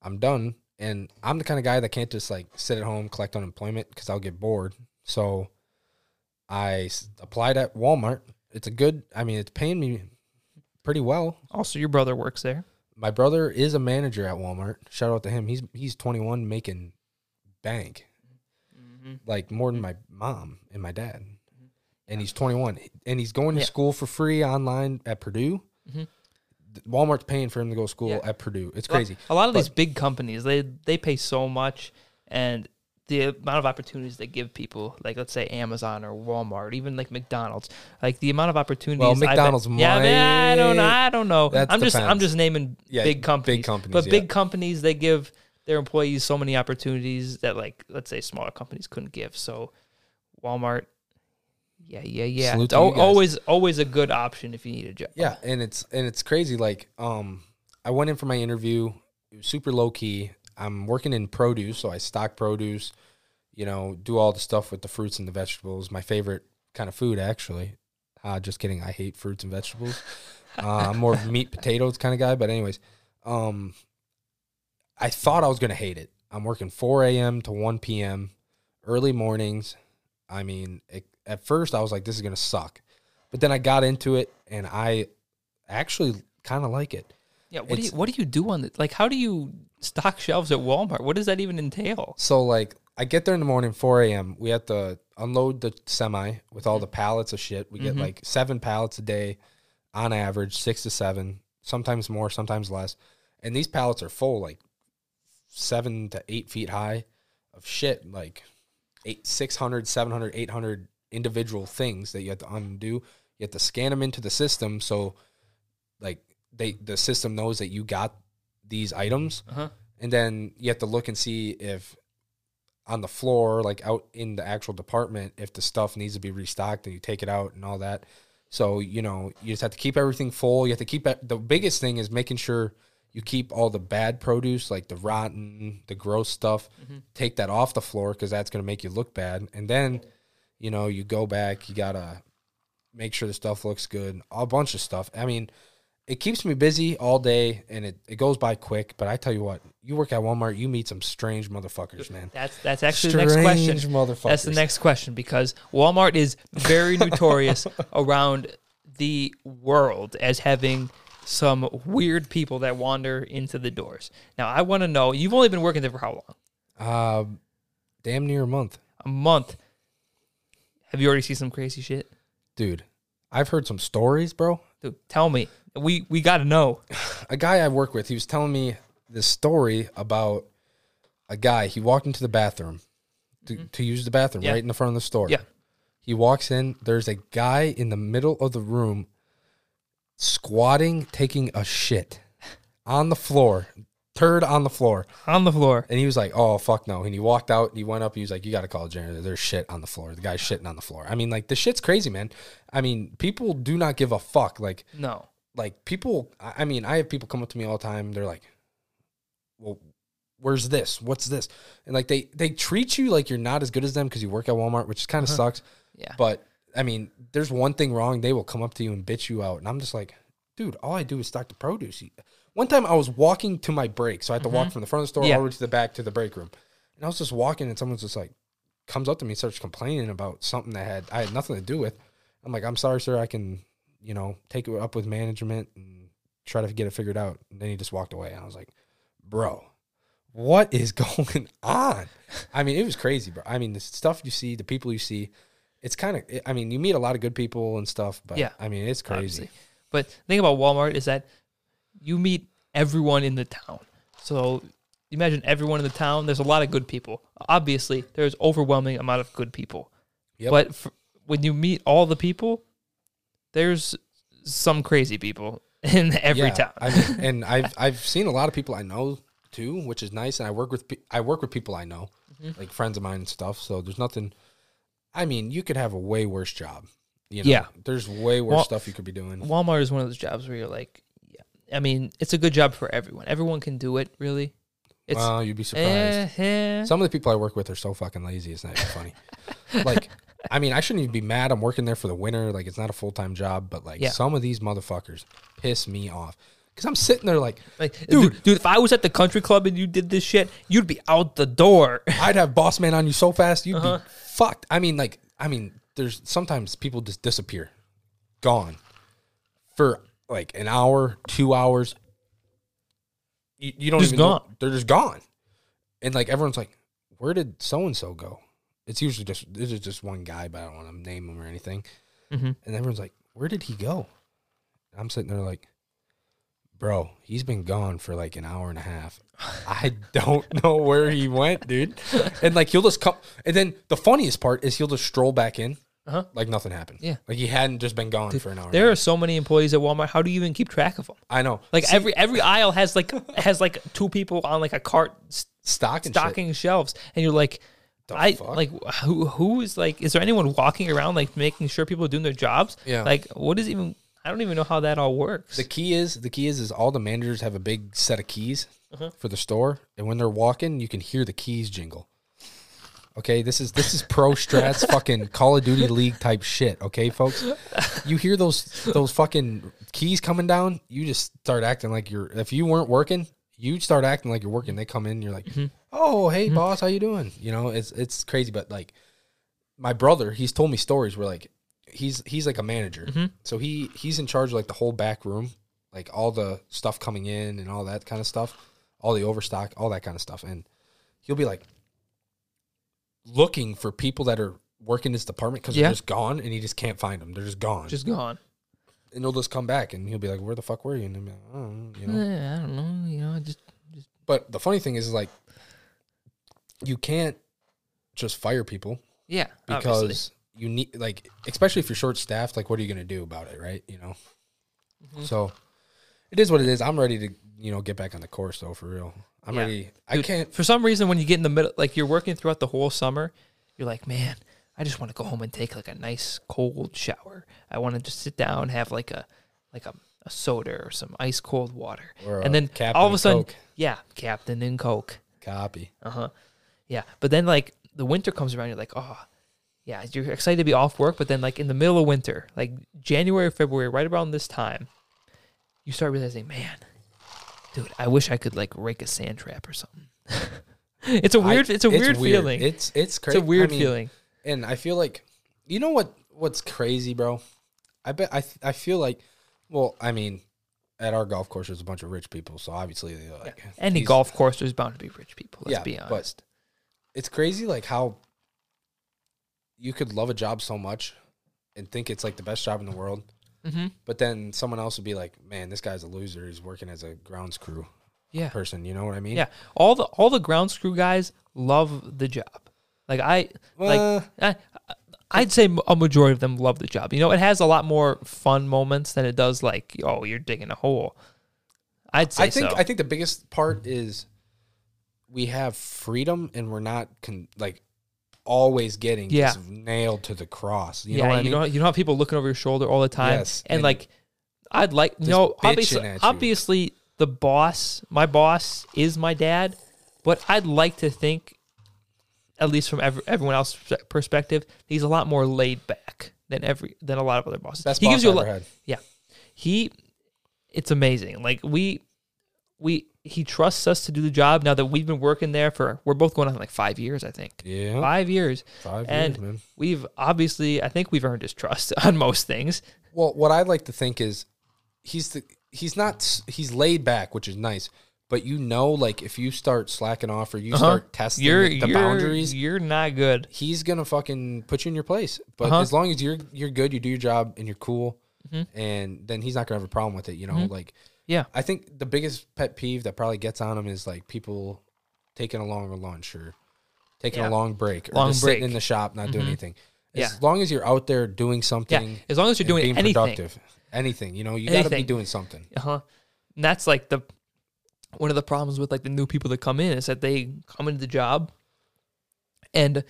[SPEAKER 2] I'm done and I'm the kind of guy that can't just like sit at home collect unemployment cuz I'll get bored. So, I applied at Walmart. It's a good, I mean, it's paying me pretty well.
[SPEAKER 1] Also, your brother works there.
[SPEAKER 2] My brother is a manager at Walmart. Shout out to him. He's he's 21 making bank. Like more than my mom and my dad. And he's 21 and he's going to
[SPEAKER 1] Yeah.
[SPEAKER 2] school for free online at Purdue.
[SPEAKER 1] Mhm.
[SPEAKER 2] Walmart's paying for him to go to school
[SPEAKER 1] Yeah.
[SPEAKER 2] at Purdue. It's crazy.
[SPEAKER 1] A lot of these big companies, they they pay so much, and the amount of opportunities they give people, like let's say Amazon or Walmart, even like McDonald's, like the amount of opportunities.
[SPEAKER 2] Well, McDonald's
[SPEAKER 1] yeah, man, I don't know. I don't know.
[SPEAKER 2] That
[SPEAKER 1] I'm just I'm just naming
[SPEAKER 2] Yeah,
[SPEAKER 1] big companies,
[SPEAKER 2] big
[SPEAKER 1] companies. but
[SPEAKER 2] yeah.
[SPEAKER 1] big companies they give their employees so many opportunities that like let's say smaller companies couldn't give. So Walmart. Yeah, yeah, yeah.
[SPEAKER 2] Salute
[SPEAKER 1] It's
[SPEAKER 2] to you guys.
[SPEAKER 1] always, always a good option if you need a job.
[SPEAKER 2] Yeah, and it's and it's crazy. Like, um, I went in for my interview. It was super low key. I'm working in produce, so I stock produce. You know, do all the stuff with the fruits and the vegetables. My favorite kind of food, actually. Uh, just kidding. I hate fruits and vegetables. uh, I'm more of a meat potatoes kind of guy. But anyways, um, I thought I was gonna hate it. I'm working 4 a.m. to 1 p.m. early mornings. I mean, it, at first I was like, this is gonna suck, but then I got into it and I actually kind of like it.
[SPEAKER 1] Yeah, what do you what do you do on the like? How do you stock shelves at Walmart? What does that even entail?
[SPEAKER 2] So like I get there in the morning, 4 a.m. We have to unload the semi with all the pallets of shit. We get
[SPEAKER 1] Mhm.
[SPEAKER 2] like seven pallets a day on average, six to seven, sometimes more, sometimes less. And these pallets are full, like seven to eight feet high of shit, like eight, 600, 700, 800 individual things that you have to undo. You have to scan them into the system. So like they, the system knows that you got these items
[SPEAKER 1] Uh-huh.
[SPEAKER 2] and then you have to look and see if on the floor like out in the actual department if the stuff needs to be restocked and you take it out and all that. So you know you just have to keep everything full. You have to keep the biggest thing is making sure you keep all the bad produce like the rotten the gross stuff take that off the floor because that's going to make you look bad. And then you know you go back you gotta make sure the stuff looks good a bunch of stuff. I mean it keeps me busy all day and it, it goes by quick. But I tell you what, you work at Walmart, you meet some strange motherfuckers, man.
[SPEAKER 1] That's that's actually the next question.
[SPEAKER 2] Strange motherfuckers.
[SPEAKER 1] That's the next question because Walmart is very notorious around the world as having some weird people that wander into the doors. Now, I want to know you've only been working there for how long?
[SPEAKER 2] Uh, damn near a month,
[SPEAKER 1] A month. Have you already seen some crazy shit?
[SPEAKER 2] dude. I've heard some stories, bro.
[SPEAKER 1] Dude, tell me. We we got to know.
[SPEAKER 2] A guy I work with, he was telling me this story about a guy. He walked into the bathroom to, to use the bathroom
[SPEAKER 1] Mm-hmm. Yeah.
[SPEAKER 2] right in the front of the store.
[SPEAKER 1] Yeah.
[SPEAKER 2] He walks in. There's a guy in the middle of the room squatting, taking a shit on the floor, turd on the floor.
[SPEAKER 1] On the floor.
[SPEAKER 2] And he was like, "Oh fuck no!" And he walked out. And he went up. He was like, "You got to call a janitor. There's shit on the floor. The guy's shitting on the floor." I mean, like the shit's crazy, man. I mean, people do not give a fuck. Like,
[SPEAKER 1] No.
[SPEAKER 2] Like people. I I mean, I have people come up to me all the time. They're like, "Well, where's this? What's this?" And like they they treat you like you're not as good as them because you work at Walmart, which kind of sucks.
[SPEAKER 1] Yeah.
[SPEAKER 2] But I mean, there's one thing wrong. They will come up to you and bitch you out, and I'm just like, dude, all I do is stock the produce. One time I was walking to my break, so I had to walk from the front of the store
[SPEAKER 1] Mm-hmm. Yeah.
[SPEAKER 2] all the way to the back to the break room, and I was just walking, and someone's just like, comes up to me, and starts complaining about something that had I had nothing to do with. I'm like, I'm sorry, sir. I can, you know, take it up with management and try to get it figured out. And then he just walked away, and I was like, bro. What is going on? I mean, it was crazy, bro. I mean, the stuff you see, the people you see, it's kind of i mean you meet a lot of good people and stuff but
[SPEAKER 1] Yeah,
[SPEAKER 2] i mean it's crazy
[SPEAKER 1] obviously. But the thing about Walmart is that you meet everyone in the town. So imagine everyone in the town. There's a lot of good people. Obviously, there's overwhelming amount of good people.
[SPEAKER 2] Yep.
[SPEAKER 1] But f when you meet all the people, there's some crazy people in every
[SPEAKER 2] Yeah,
[SPEAKER 1] town.
[SPEAKER 2] I mean, and i've i've seen a lot of people i know too which is nice and i work with i work with people i know
[SPEAKER 1] Mm-hmm.
[SPEAKER 2] like friends of mine and stuff so there's nothing i mean you could have a way worse job you know
[SPEAKER 1] Yeah.
[SPEAKER 2] there's way worse
[SPEAKER 1] Well-
[SPEAKER 2] stuff you could be doing
[SPEAKER 1] Walmart is one of those jobs where you're like, yeah. I mean, it's a good job for everyone. Everyone can do it, really. It's
[SPEAKER 2] well you'd be surprised
[SPEAKER 1] eh, eh.
[SPEAKER 2] some of the people i work with are so fucking lazy it's not even funny like I mean, I shouldn't even be mad. I'm working there for the winter. Like, it's not a full time job, but like,
[SPEAKER 1] Yeah.
[SPEAKER 2] some of these motherfuckers piss me off because I'm sitting there like,
[SPEAKER 1] Like, dude, dude, if I was at the country club and you did this shit, you'd be out the door.
[SPEAKER 2] I'd have boss man on you so fast you'd
[SPEAKER 1] Uh-huh.
[SPEAKER 2] be fucked. I mean, like, I mean, there's sometimes people just disappear, gone for like an hour, two hours. You, you don't
[SPEAKER 1] Just
[SPEAKER 2] even know-
[SPEAKER 1] gone.
[SPEAKER 2] they're just gone, and like everyone's like, "Where did so and so go?" It's usually just this is just one guy, but I don't want to name him or anything.
[SPEAKER 1] Mhm.
[SPEAKER 2] And everyone's like, "Where did he go?" I'm sitting there like, "Bro, he's been gone for like an hour and a half. I don't know where he went, dude." And like he'll just come, and then the funniest part is he'll just stroll back in,
[SPEAKER 1] Uh-huh.
[SPEAKER 2] like nothing happened.
[SPEAKER 1] Yeah.
[SPEAKER 2] like he hadn't just been gone for an hour.
[SPEAKER 1] There are so many employees at Walmart. How do you even keep track of them?
[SPEAKER 2] I know,
[SPEAKER 1] Like every every aisle has like has like two people on like a cart s-
[SPEAKER 2] stock shit.
[SPEAKER 1] stocking shelves, and you're like,
[SPEAKER 2] The
[SPEAKER 1] I
[SPEAKER 2] fuck?
[SPEAKER 1] like who who is like? Is there anyone walking around like making sure people are doing their jobs?
[SPEAKER 2] Yeah.
[SPEAKER 1] Like what is even? I don't even know how that all works.
[SPEAKER 2] The key is the key is is all the managers have a big set of keys
[SPEAKER 1] Uh-huh.
[SPEAKER 2] for the store, and when they're walking, you can hear the keys jingle. Okay, this is this is pro strats fucking Call of Duty League type shit. Okay, folks, you hear those those fucking keys coming down, you just start acting like you're. If you weren't working, you start acting like you're working. They come in, you're like,
[SPEAKER 1] Mm-hmm.
[SPEAKER 2] oh hey boss, how you doing? You know, it's it's crazy, but like my brother, he's told me stories where like he's he's like a manager,
[SPEAKER 1] Mm-hmm.
[SPEAKER 2] so he he's in charge of like the whole back room, like all the stuff coming in and all that kind of stuff, all the overstock, all that kind of stuff, and he'll be like, looking for people that are working this department because
[SPEAKER 1] Yeah.
[SPEAKER 2] they're just gone and he just can't find them. They're just gone.
[SPEAKER 1] Just gone.
[SPEAKER 2] And he'll just come back and he'll be like, "Where the fuck were you?" And I'm like, "I don't know," you know.
[SPEAKER 1] Eh, I don't know. You know, just just.
[SPEAKER 2] But the funny thing is, like, you can't just fire people
[SPEAKER 1] yeah.
[SPEAKER 2] because
[SPEAKER 1] obviously.
[SPEAKER 2] you need, like, especially if you're short staffed. Like, what are you gonna do about it, right? You know.
[SPEAKER 1] Mm-hmm.
[SPEAKER 2] So, it is what it is. I'm ready to, you know, get back on the course though, for real. I'm
[SPEAKER 1] Yeah.
[SPEAKER 2] ready. I can't.
[SPEAKER 1] for some reason when you get in the middle like you're working throughout the whole summer you're like man i just want to go home and take like a nice cold shower. I want to just sit down have like a like a, a soda or some ice cold water.
[SPEAKER 2] Or
[SPEAKER 1] and then
[SPEAKER 2] Captain
[SPEAKER 1] all of a sudden
[SPEAKER 2] Coke.
[SPEAKER 1] yeah captain and coke.
[SPEAKER 2] Copy.
[SPEAKER 1] uh-huh. Yeah but then like the winter comes around you're like oh yeah you're excited to be off work but then like in the middle of winter like january february right around this time you start realizing man dude i wish i could like rake a sand trap or something. It's a weird it's a weird, feeling.
[SPEAKER 2] It's it's crazy.
[SPEAKER 1] it's a weird feeling
[SPEAKER 2] And I feel like, you know what? What's crazy, bro? I bet I th- I feel like, well, I mean, at our golf course, there's a bunch of rich people, so obviously, they like
[SPEAKER 1] any
[SPEAKER 2] he's-
[SPEAKER 1] golf course there's bound to be rich people let's
[SPEAKER 2] Yeah,
[SPEAKER 1] be
[SPEAKER 2] but-
[SPEAKER 1] honest
[SPEAKER 2] It's crazy, like how you could love a job so much and think it's like the best job in the world,
[SPEAKER 1] mm-hmm.
[SPEAKER 2] but then someone else would be like, "Man, this guy's a loser. He's working as a grounds crew
[SPEAKER 1] yeah
[SPEAKER 2] person." You know what I mean?
[SPEAKER 1] yeah all the all the ground crew guys love the job like i like
[SPEAKER 2] uh.
[SPEAKER 1] I, I'd say a majority of them love the job. You know, it has a lot more fun moments than it does like, oh, you're digging a hole. I'd say
[SPEAKER 2] I think
[SPEAKER 1] so.
[SPEAKER 2] I think the biggest part is we have freedom and we're not con- like always getting
[SPEAKER 1] Yeah.
[SPEAKER 2] just nailed to the cross. You
[SPEAKER 1] yeah,
[SPEAKER 2] know what I
[SPEAKER 1] you
[SPEAKER 2] mean?
[SPEAKER 1] don't you don't have people looking over your shoulder all the time.
[SPEAKER 2] Yes,
[SPEAKER 1] and,
[SPEAKER 2] and
[SPEAKER 1] like, I'd like no obviously obviously the boss, my boss is my dad, but I'd like to think, at least from every, everyone else's perspective, he's a lot more laid back than every than a lot of other bosses.
[SPEAKER 2] Best
[SPEAKER 1] he
[SPEAKER 2] boss
[SPEAKER 1] gives you a lot.
[SPEAKER 2] had.
[SPEAKER 1] he it's amazing like we we he trusts us to do the job now that we've been working there for we're both going on like five years i think
[SPEAKER 2] Yeah,
[SPEAKER 1] five years
[SPEAKER 2] five
[SPEAKER 1] and-
[SPEAKER 2] years, man.
[SPEAKER 1] we've obviously i think we've earned his trust on most things
[SPEAKER 2] Well, what I like to think is he's the he's not he's laid back, which is nice. But you know, like if you start slacking off or you
[SPEAKER 1] Uh-huh.
[SPEAKER 2] start testing
[SPEAKER 1] you're
[SPEAKER 2] the
[SPEAKER 1] you're,
[SPEAKER 2] boundaries,
[SPEAKER 1] you're not good
[SPEAKER 2] he's gonna fucking put you in your place. But
[SPEAKER 1] Uh-huh.
[SPEAKER 2] as long as you're you're good, you do your job and you're cool,
[SPEAKER 1] Mhm.
[SPEAKER 2] and then he's not gonna have a problem with it. You know,
[SPEAKER 1] Mhm.
[SPEAKER 2] like
[SPEAKER 1] yeah
[SPEAKER 2] I think the biggest pet peeve that probably gets on him is like people taking a longer lunch or taking
[SPEAKER 1] Yeah.
[SPEAKER 2] a long break or
[SPEAKER 1] Long
[SPEAKER 2] just sitting in the shop not doing
[SPEAKER 1] Mhm.
[SPEAKER 2] anything. As
[SPEAKER 1] Yeah.
[SPEAKER 2] long as you're out there doing something,
[SPEAKER 1] yeah as long as you're doing
[SPEAKER 2] being
[SPEAKER 1] anything
[SPEAKER 2] productive, anything, you know, you got to be doing something.
[SPEAKER 1] uh-huh and that's like the one of the problems with like the new people that come in is that they come into the job and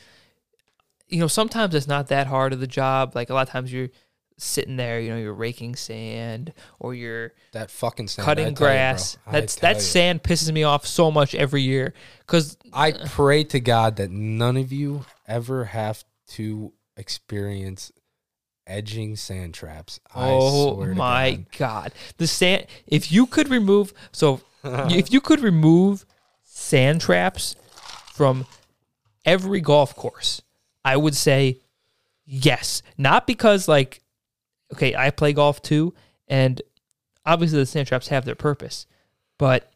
[SPEAKER 1] you know sometimes it's not that hard of the job like a lot of times you're sitting there you know you're raking sand or you're
[SPEAKER 2] That fucking sand,
[SPEAKER 1] cutting
[SPEAKER 2] you,
[SPEAKER 1] grass
[SPEAKER 2] I
[SPEAKER 1] that's that
[SPEAKER 2] you.
[SPEAKER 1] sand pisses me off so much every year because
[SPEAKER 2] I pray to God that none of you ever have to experience edging sand traps. I
[SPEAKER 1] oh my
[SPEAKER 2] God.
[SPEAKER 1] god the sand if you could remove so if you could remove sand traps from every golf course, I would say yes. Not because like okay, I play golf too, and obviously the sand traps have their purpose, but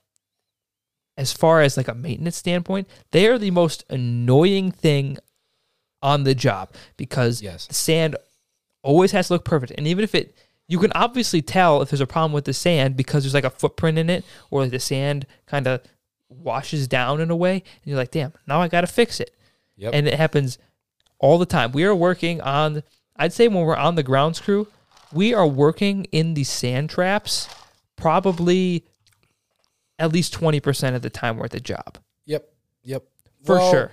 [SPEAKER 1] as far as like a maintenance standpoint, they are the most annoying thing on the job because
[SPEAKER 2] Yes.
[SPEAKER 1] the sand always has to look perfect. And even if it, you can obviously tell if there's a problem with the sand because there's like a footprint in it or like the sand kind of washes down in a way. And you're like, damn, now I got to fix it.
[SPEAKER 2] Yep.
[SPEAKER 1] And it happens all the time. We are working on, I'd say when we're on the grounds crew, we are working in the sand traps probably at least 20% of the time we're at the job.
[SPEAKER 2] Yep. Yep.
[SPEAKER 1] For
[SPEAKER 2] Well,
[SPEAKER 1] sure.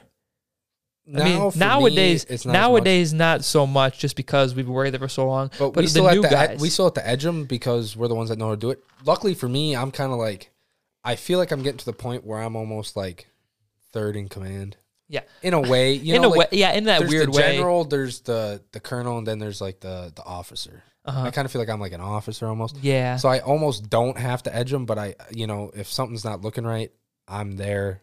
[SPEAKER 2] Now,
[SPEAKER 1] I mean, nowadays,
[SPEAKER 2] me, it's not
[SPEAKER 1] nowadays, not so much, just because we've been working there for so long.
[SPEAKER 2] But,
[SPEAKER 1] But,
[SPEAKER 2] we
[SPEAKER 1] the
[SPEAKER 2] still have
[SPEAKER 1] new
[SPEAKER 2] to ed- we still have to edge them because we're the ones that know how to do it. Luckily for me, I'm kind of like I feel like I'm getting to the point where I'm almost like third in command.
[SPEAKER 1] Yeah.
[SPEAKER 2] in a way. You
[SPEAKER 1] in
[SPEAKER 2] know,
[SPEAKER 1] a
[SPEAKER 2] like,
[SPEAKER 1] way, yeah, in that weird
[SPEAKER 2] the
[SPEAKER 1] way.
[SPEAKER 2] general, there's the the colonel, and then there's like the the officer.
[SPEAKER 1] Uh-huh.
[SPEAKER 2] I kind of feel like I'm like an officer almost.
[SPEAKER 1] Yeah,
[SPEAKER 2] So I almost don't have to edge them, but I, you know, if something's not looking right, I'm there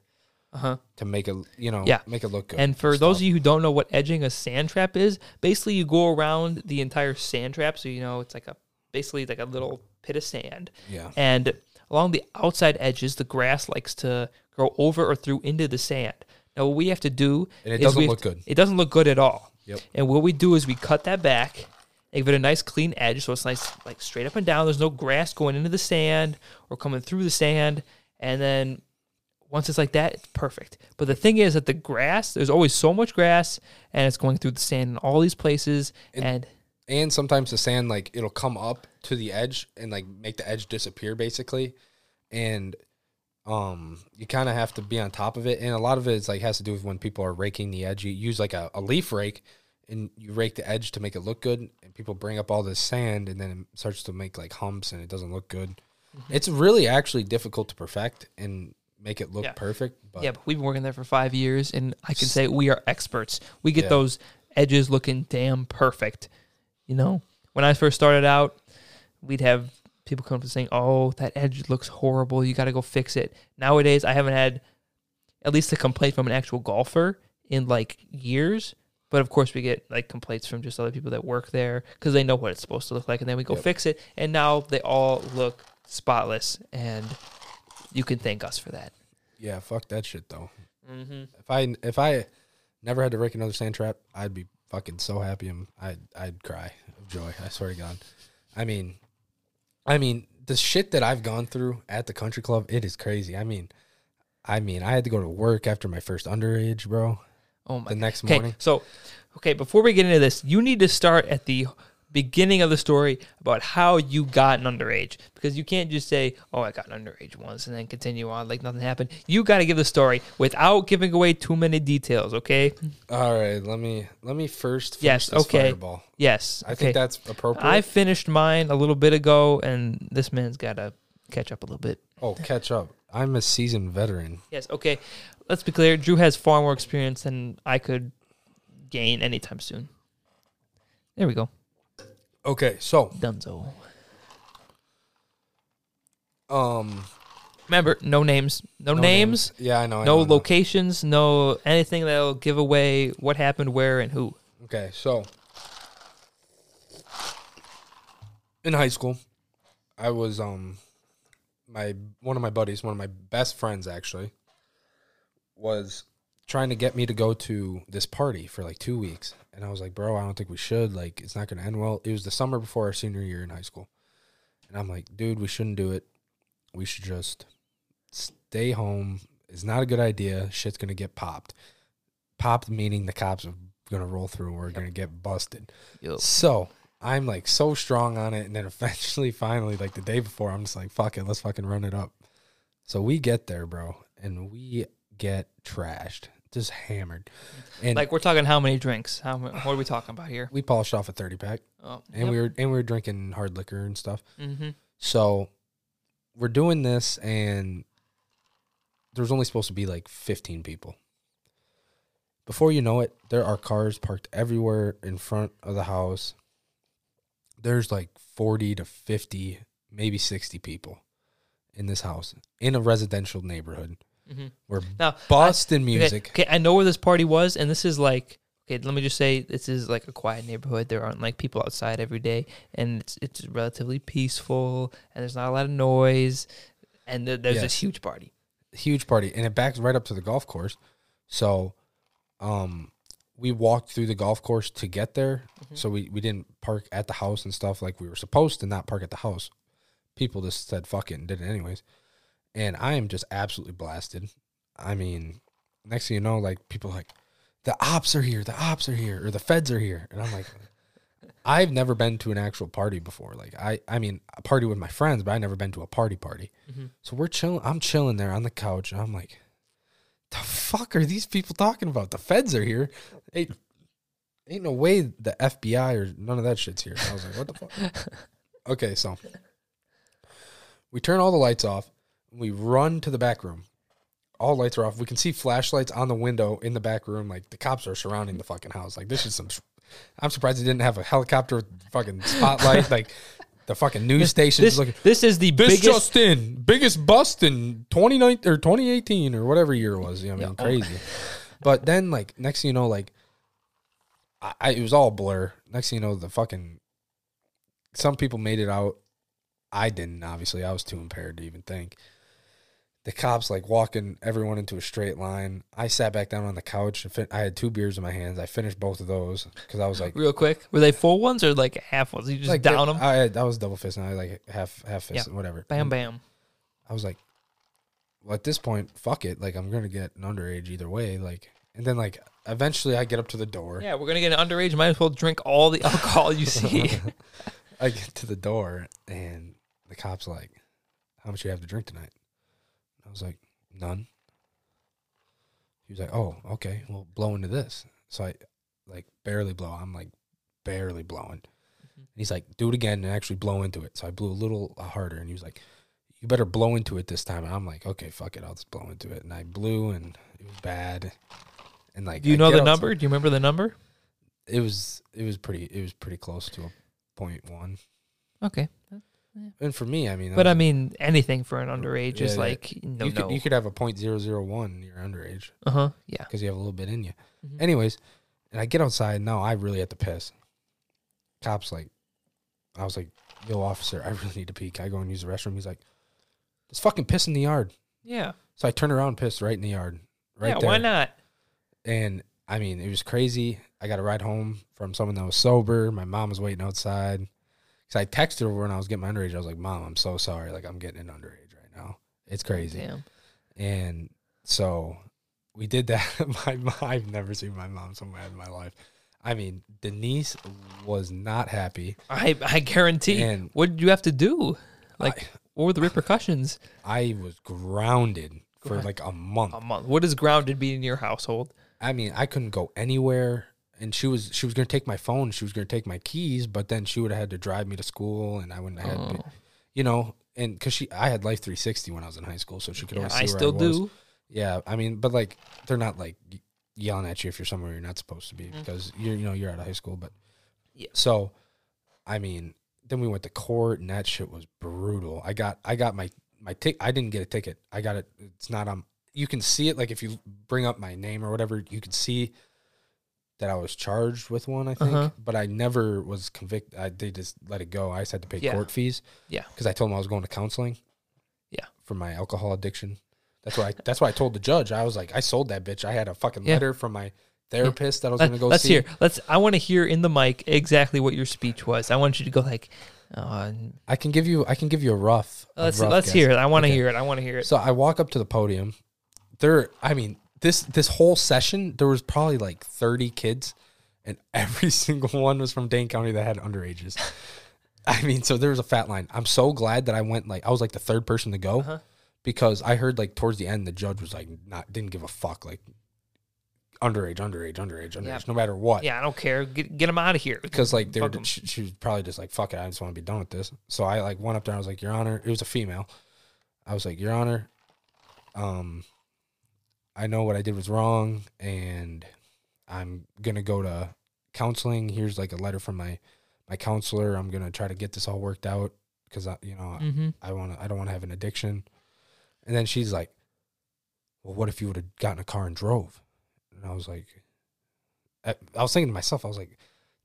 [SPEAKER 1] uh-huh.
[SPEAKER 2] to make it, you know,
[SPEAKER 1] Yeah.
[SPEAKER 2] make it look good.
[SPEAKER 1] And for those of you who don't know what edging a sand trap is, basically you go around the entire sand trap. So you know it's like a basically like a little pit of sand,
[SPEAKER 2] yeah,
[SPEAKER 1] and along the outside edges, the grass likes to grow over or through into the sand. Now what we have to do
[SPEAKER 2] And it doesn't look
[SPEAKER 1] to-
[SPEAKER 2] good.
[SPEAKER 1] It doesn't look good at all.
[SPEAKER 2] Yep.
[SPEAKER 1] And what we do is we cut that back and give it a nice clean edge so it's nice like straight up and down. There's no grass going into the sand or coming through the sand. And then once it's like that, it's perfect. But the thing is that the grass, there's always so much grass and it's going through the sand in all these places.
[SPEAKER 2] And-
[SPEAKER 1] and
[SPEAKER 2] and sometimes the sand like it'll come up to the edge and like make the edge disappear basically and um you kind of have to be on top of it and a lot of it is like has to do with when people are raking the edge you use like a, a leaf rake and you rake the edge to make it look good and people bring up all this sand and then it starts to make like humps and it doesn't look good it's really actually difficult to perfect and make it look
[SPEAKER 1] Yeah.
[SPEAKER 2] perfect but
[SPEAKER 1] yeah, but we've been working there for five years and I can say we are experts. We get
[SPEAKER 2] Yeah.
[SPEAKER 1] those edges looking damn perfect. You know, when I first started out, we'd have people come up and saying, "Oh, that edge looks horrible. You got to go fix it." Nowadays, I haven't had at least a complaint from an actual golfer in like years. But of course, we get like complaints from just other people that work there because they know what it's supposed to look like, and then we go
[SPEAKER 2] Yep.
[SPEAKER 1] fix it, and now they all look spotless, and you can thank us for that.
[SPEAKER 2] yeah fuck that shit though
[SPEAKER 1] Mm-hmm.
[SPEAKER 2] If I if I never had to rake another sand trap, I'd be fucking so happy. and I'd I'd cry of joy. I swear to God. I mean, I mean the shit that I've gone through at the country club, it is crazy. I mean, I mean, I had to go to work after my first underage, bro.
[SPEAKER 1] Oh my
[SPEAKER 2] The next
[SPEAKER 1] Okay,
[SPEAKER 2] morning.
[SPEAKER 1] so okay, before we get into this, you need to start at the beginning of the story about how you got an underage because you can't just say, "Oh, I got an underage once" and then continue on like nothing happened. You got to give the story without giving away too many details. Okay?
[SPEAKER 2] All right, let me let me first finish
[SPEAKER 1] Yes,
[SPEAKER 2] this
[SPEAKER 1] okay.
[SPEAKER 2] fireball.
[SPEAKER 1] Yes.
[SPEAKER 2] I
[SPEAKER 1] okay.
[SPEAKER 2] think that's appropriate.
[SPEAKER 1] I finished mine a little bit ago, and this man's got to catch up a little bit.
[SPEAKER 2] oh, catch up. I'm a seasoned veteran.
[SPEAKER 1] Yes. Okay. Let's be clear. Drew has far more experience than I could gain anytime soon. There we go.
[SPEAKER 2] Okay, so
[SPEAKER 1] Dunzo.
[SPEAKER 2] um,
[SPEAKER 1] Remember, no names, no, names,
[SPEAKER 2] Yeah, I know. I
[SPEAKER 1] no
[SPEAKER 2] know, I know.
[SPEAKER 1] locations, no anything that'll give away what happened, where, and who.
[SPEAKER 2] Okay, so in high school, I was um my one of my buddies, one of my best friends actually, was trying to get me to go to this party for like two weeks. And I was like, bro, I don't think we should. Like, it's not gonna end well. It was the summer before our senior year in high school. And I'm like, dude, we shouldn't do it. We should just stay home. It's not a good idea. Shit's gonna get popped. Popped meaning the cops are gonna roll through and we're gonna get busted.
[SPEAKER 1] Yo,
[SPEAKER 2] So I'm like so strong on it, and then eventually, finally, like the day before, I'm just like, fuck it, let's fucking run it up. So we get there, bro, and we get trashed, just hammered, and
[SPEAKER 1] like we're talking how many drinks? How mu- what are we talking about here?
[SPEAKER 2] we polished off a thirty pack,
[SPEAKER 1] Oh,
[SPEAKER 2] and we were and we were drinking hard liquor and stuff.
[SPEAKER 1] hmm
[SPEAKER 2] So we're doing this, and there's only supposed to be like 15 people. Before you know it, there are cars parked everywhere in front of the house. There's like 40 to 50, maybe 60 people in this house in a residential neighborhood.
[SPEAKER 1] Hmm
[SPEAKER 2] We're
[SPEAKER 1] Now,
[SPEAKER 2] busting
[SPEAKER 1] okay,
[SPEAKER 2] music.
[SPEAKER 1] Okay, I know where this party was, and this is like okay. Let me just say, this is like a quiet neighborhood. There aren't like people outside every day, and it's it's relatively peaceful, and there's not a lot of noise, and th- there's
[SPEAKER 2] Yes.
[SPEAKER 1] this huge party.
[SPEAKER 2] huge party and it backs right up to the golf course so um we walked through the golf course to get there so we, we didn't park at the house and stuff like we were supposed to not park at the house people just said fuck it and did it anyways and i am just absolutely blasted i mean next thing you know like people are like the ops are here the ops are here or the feds are here and i'm like i've never been to an actual party before like i i mean a party with my friends but i never been to a party party mm-hmm. so we're chilling. I'm chilling there on the couch, and I'm like, "The fuck are these people talking about? The feds are here. Ain't, ain't no way the FBI or none of that shit's here." I was like, "What the fuck?" okay, so we turn all the lights off. We run to the back room. All lights are off. We can see flashlights on the window in the back room. Like the cops are surrounding the fucking house. Like this is some. I'm surprised they didn't have a helicopter fucking spotlight. like the fucking news stations
[SPEAKER 1] This
[SPEAKER 2] looking.
[SPEAKER 1] this is the
[SPEAKER 2] This
[SPEAKER 1] biggest.
[SPEAKER 2] just in biggest bust in 2019 or 2018 or whatever year it was. You know, I mean,
[SPEAKER 1] Yeah.
[SPEAKER 2] crazy. but then, like, next thing you know, like, I, I it was all blur. Next thing you know, the fucking some people made it out. I didn't. Obviously, I was too impaired to even think. The cops like walking everyone into a straight line. I sat back down on the couch. and fin- I had two beers in my hands. I finished both of those because I was like,
[SPEAKER 1] Real quick, were they full ones or like half ones? You just
[SPEAKER 2] like
[SPEAKER 1] down them.
[SPEAKER 2] I, had- I was double fisting. I like half half fist,
[SPEAKER 1] Yeah.
[SPEAKER 2] whatever.
[SPEAKER 1] Bam,
[SPEAKER 2] And
[SPEAKER 1] bam.
[SPEAKER 2] I was like, well, at this point, fuck it. Like I'm gonna get an underage either way. Like, and then like eventually I get up to the door.
[SPEAKER 1] Yeah, we're gonna get an underage. Might as well drink all the alcohol you see.
[SPEAKER 2] I get to the door and the cop's like, "How much you have to drink tonight?" I was like, "None." He was like, "Oh, okay. Well, blow into this." So I like barely blow. I'm like barely blowing. Mm-hmm. And he's like, "Do it again and actually blow into it." So I blew a little uh, harder, and he was like, "You better blow into it this time." And I'm like, "Okay, fuck it. I'll just blow into it." And I blew, and it was bad. And like,
[SPEAKER 1] Do you
[SPEAKER 2] I
[SPEAKER 1] know the number? Do you remember the number?
[SPEAKER 2] It was it was pretty it was pretty close to a point one.
[SPEAKER 1] Okay,
[SPEAKER 2] And for me, I mean, that
[SPEAKER 1] but
[SPEAKER 2] was
[SPEAKER 1] I mean, anything for an underage is
[SPEAKER 2] Yeah, yeah.
[SPEAKER 1] like no,
[SPEAKER 2] you
[SPEAKER 1] no.
[SPEAKER 2] could you could have a point zero zero one. You're underage
[SPEAKER 1] uh huh. Yeah.
[SPEAKER 2] because you have a little bit in you.
[SPEAKER 1] Mhm.
[SPEAKER 2] Anyways, and I get outside. Now I really had to piss. Cops like, I was like, "Yo, officer, I really need to pee. Can I go and use the restroom?" He's like, "Just fucking piss in the yard."
[SPEAKER 1] Yeah.
[SPEAKER 2] So I turned around, and pissed right in the yard, right
[SPEAKER 1] yeah.
[SPEAKER 2] there.
[SPEAKER 1] Why not?
[SPEAKER 2] And I mean, it was crazy. I got a ride home from someone that was sober. My mom was waiting outside. Cause I texted her when I was getting my underage. I was like, "Mom, I'm so sorry. Like, I'm getting an underage right now. It's crazy."
[SPEAKER 1] Damn.
[SPEAKER 2] And so we did that. my mom, I've never seen my mom so mad in my life. I mean, Denise was not happy.
[SPEAKER 1] I I guarantee.
[SPEAKER 2] And-
[SPEAKER 1] what did you have to do? Like, what were the repercussions?
[SPEAKER 2] I was grounded for like a month.
[SPEAKER 1] A month. What does grounded be in your household?
[SPEAKER 2] I mean, I couldn't go anywhere. And she was she was gonna take my phone. She was gonna take my keys, but then she would have had to drive me to school, and I wouldn't have had,
[SPEAKER 1] Oh.
[SPEAKER 2] you know, and because she I had Life 360 when I was in high school, so she could
[SPEAKER 1] Yeah,
[SPEAKER 2] always
[SPEAKER 1] I still
[SPEAKER 2] was.
[SPEAKER 1] do.
[SPEAKER 2] Yeah, I mean, but like they're not like yelling at you if you're somewhere you're not supposed to be mm. because you're you know you're out of high school. But
[SPEAKER 1] Yeah.
[SPEAKER 2] so, I mean, then we went to court and that shit was brutal. I got I got my my tick. I didn't get a ticket. I got it. It's not on. You can see it like if you bring up my name or whatever, you can see that I was charged with one. I think,
[SPEAKER 1] Uh-huh.
[SPEAKER 2] but I never was convicted. I they just let it go. I just had to pay
[SPEAKER 1] Yeah.
[SPEAKER 2] court fees.
[SPEAKER 1] Yeah.
[SPEAKER 2] because I told them I was going to counseling.
[SPEAKER 1] Yeah.
[SPEAKER 2] for my alcohol addiction. That's why. I, that's why I told the judge. I was like, I sold that bitch. I had a fucking
[SPEAKER 1] Yeah.
[SPEAKER 2] letter from my therapist that I was
[SPEAKER 1] Let,
[SPEAKER 2] gonna go
[SPEAKER 1] Let's
[SPEAKER 2] see.
[SPEAKER 1] hear. Let's. I want to hear in the mic exactly what your speech was. I want you to go like. Uh,
[SPEAKER 2] I can give you. I can give you a rough.
[SPEAKER 1] let's
[SPEAKER 2] rough
[SPEAKER 1] let's
[SPEAKER 2] guess.
[SPEAKER 1] hear it. I want to
[SPEAKER 2] Okay.
[SPEAKER 1] hear it. I want to hear it.
[SPEAKER 2] So I walk up to the podium. There, I mean, this this whole session, there was probably like thirty kids, and every single one was from Dane County that had underages. I mean, so there was a fat line. I'm so glad that I went like I was like the third person to go
[SPEAKER 1] Uh-huh.
[SPEAKER 2] because I heard like towards the end the judge was like not didn't give a fuck like underage, underage, underage, underage,
[SPEAKER 1] Yeah.
[SPEAKER 2] no matter what.
[SPEAKER 1] Yeah, I don't care. Get get him out of here.
[SPEAKER 2] because like they were, she, she was probably just like fuck it i just want to be done with this so i like went up there and i was like your honor it was a female i was like your honor um i know what i did was wrong and i'm gonna go to counseling. Here's like a letter from my my counselor. I'm gonna try to get this all worked out because i you know
[SPEAKER 1] Mm-hmm.
[SPEAKER 2] i want to i don't want to have an addiction. And then she's like well what if you would have gotten a car and drove? And i was like I, I was thinking to myself i was like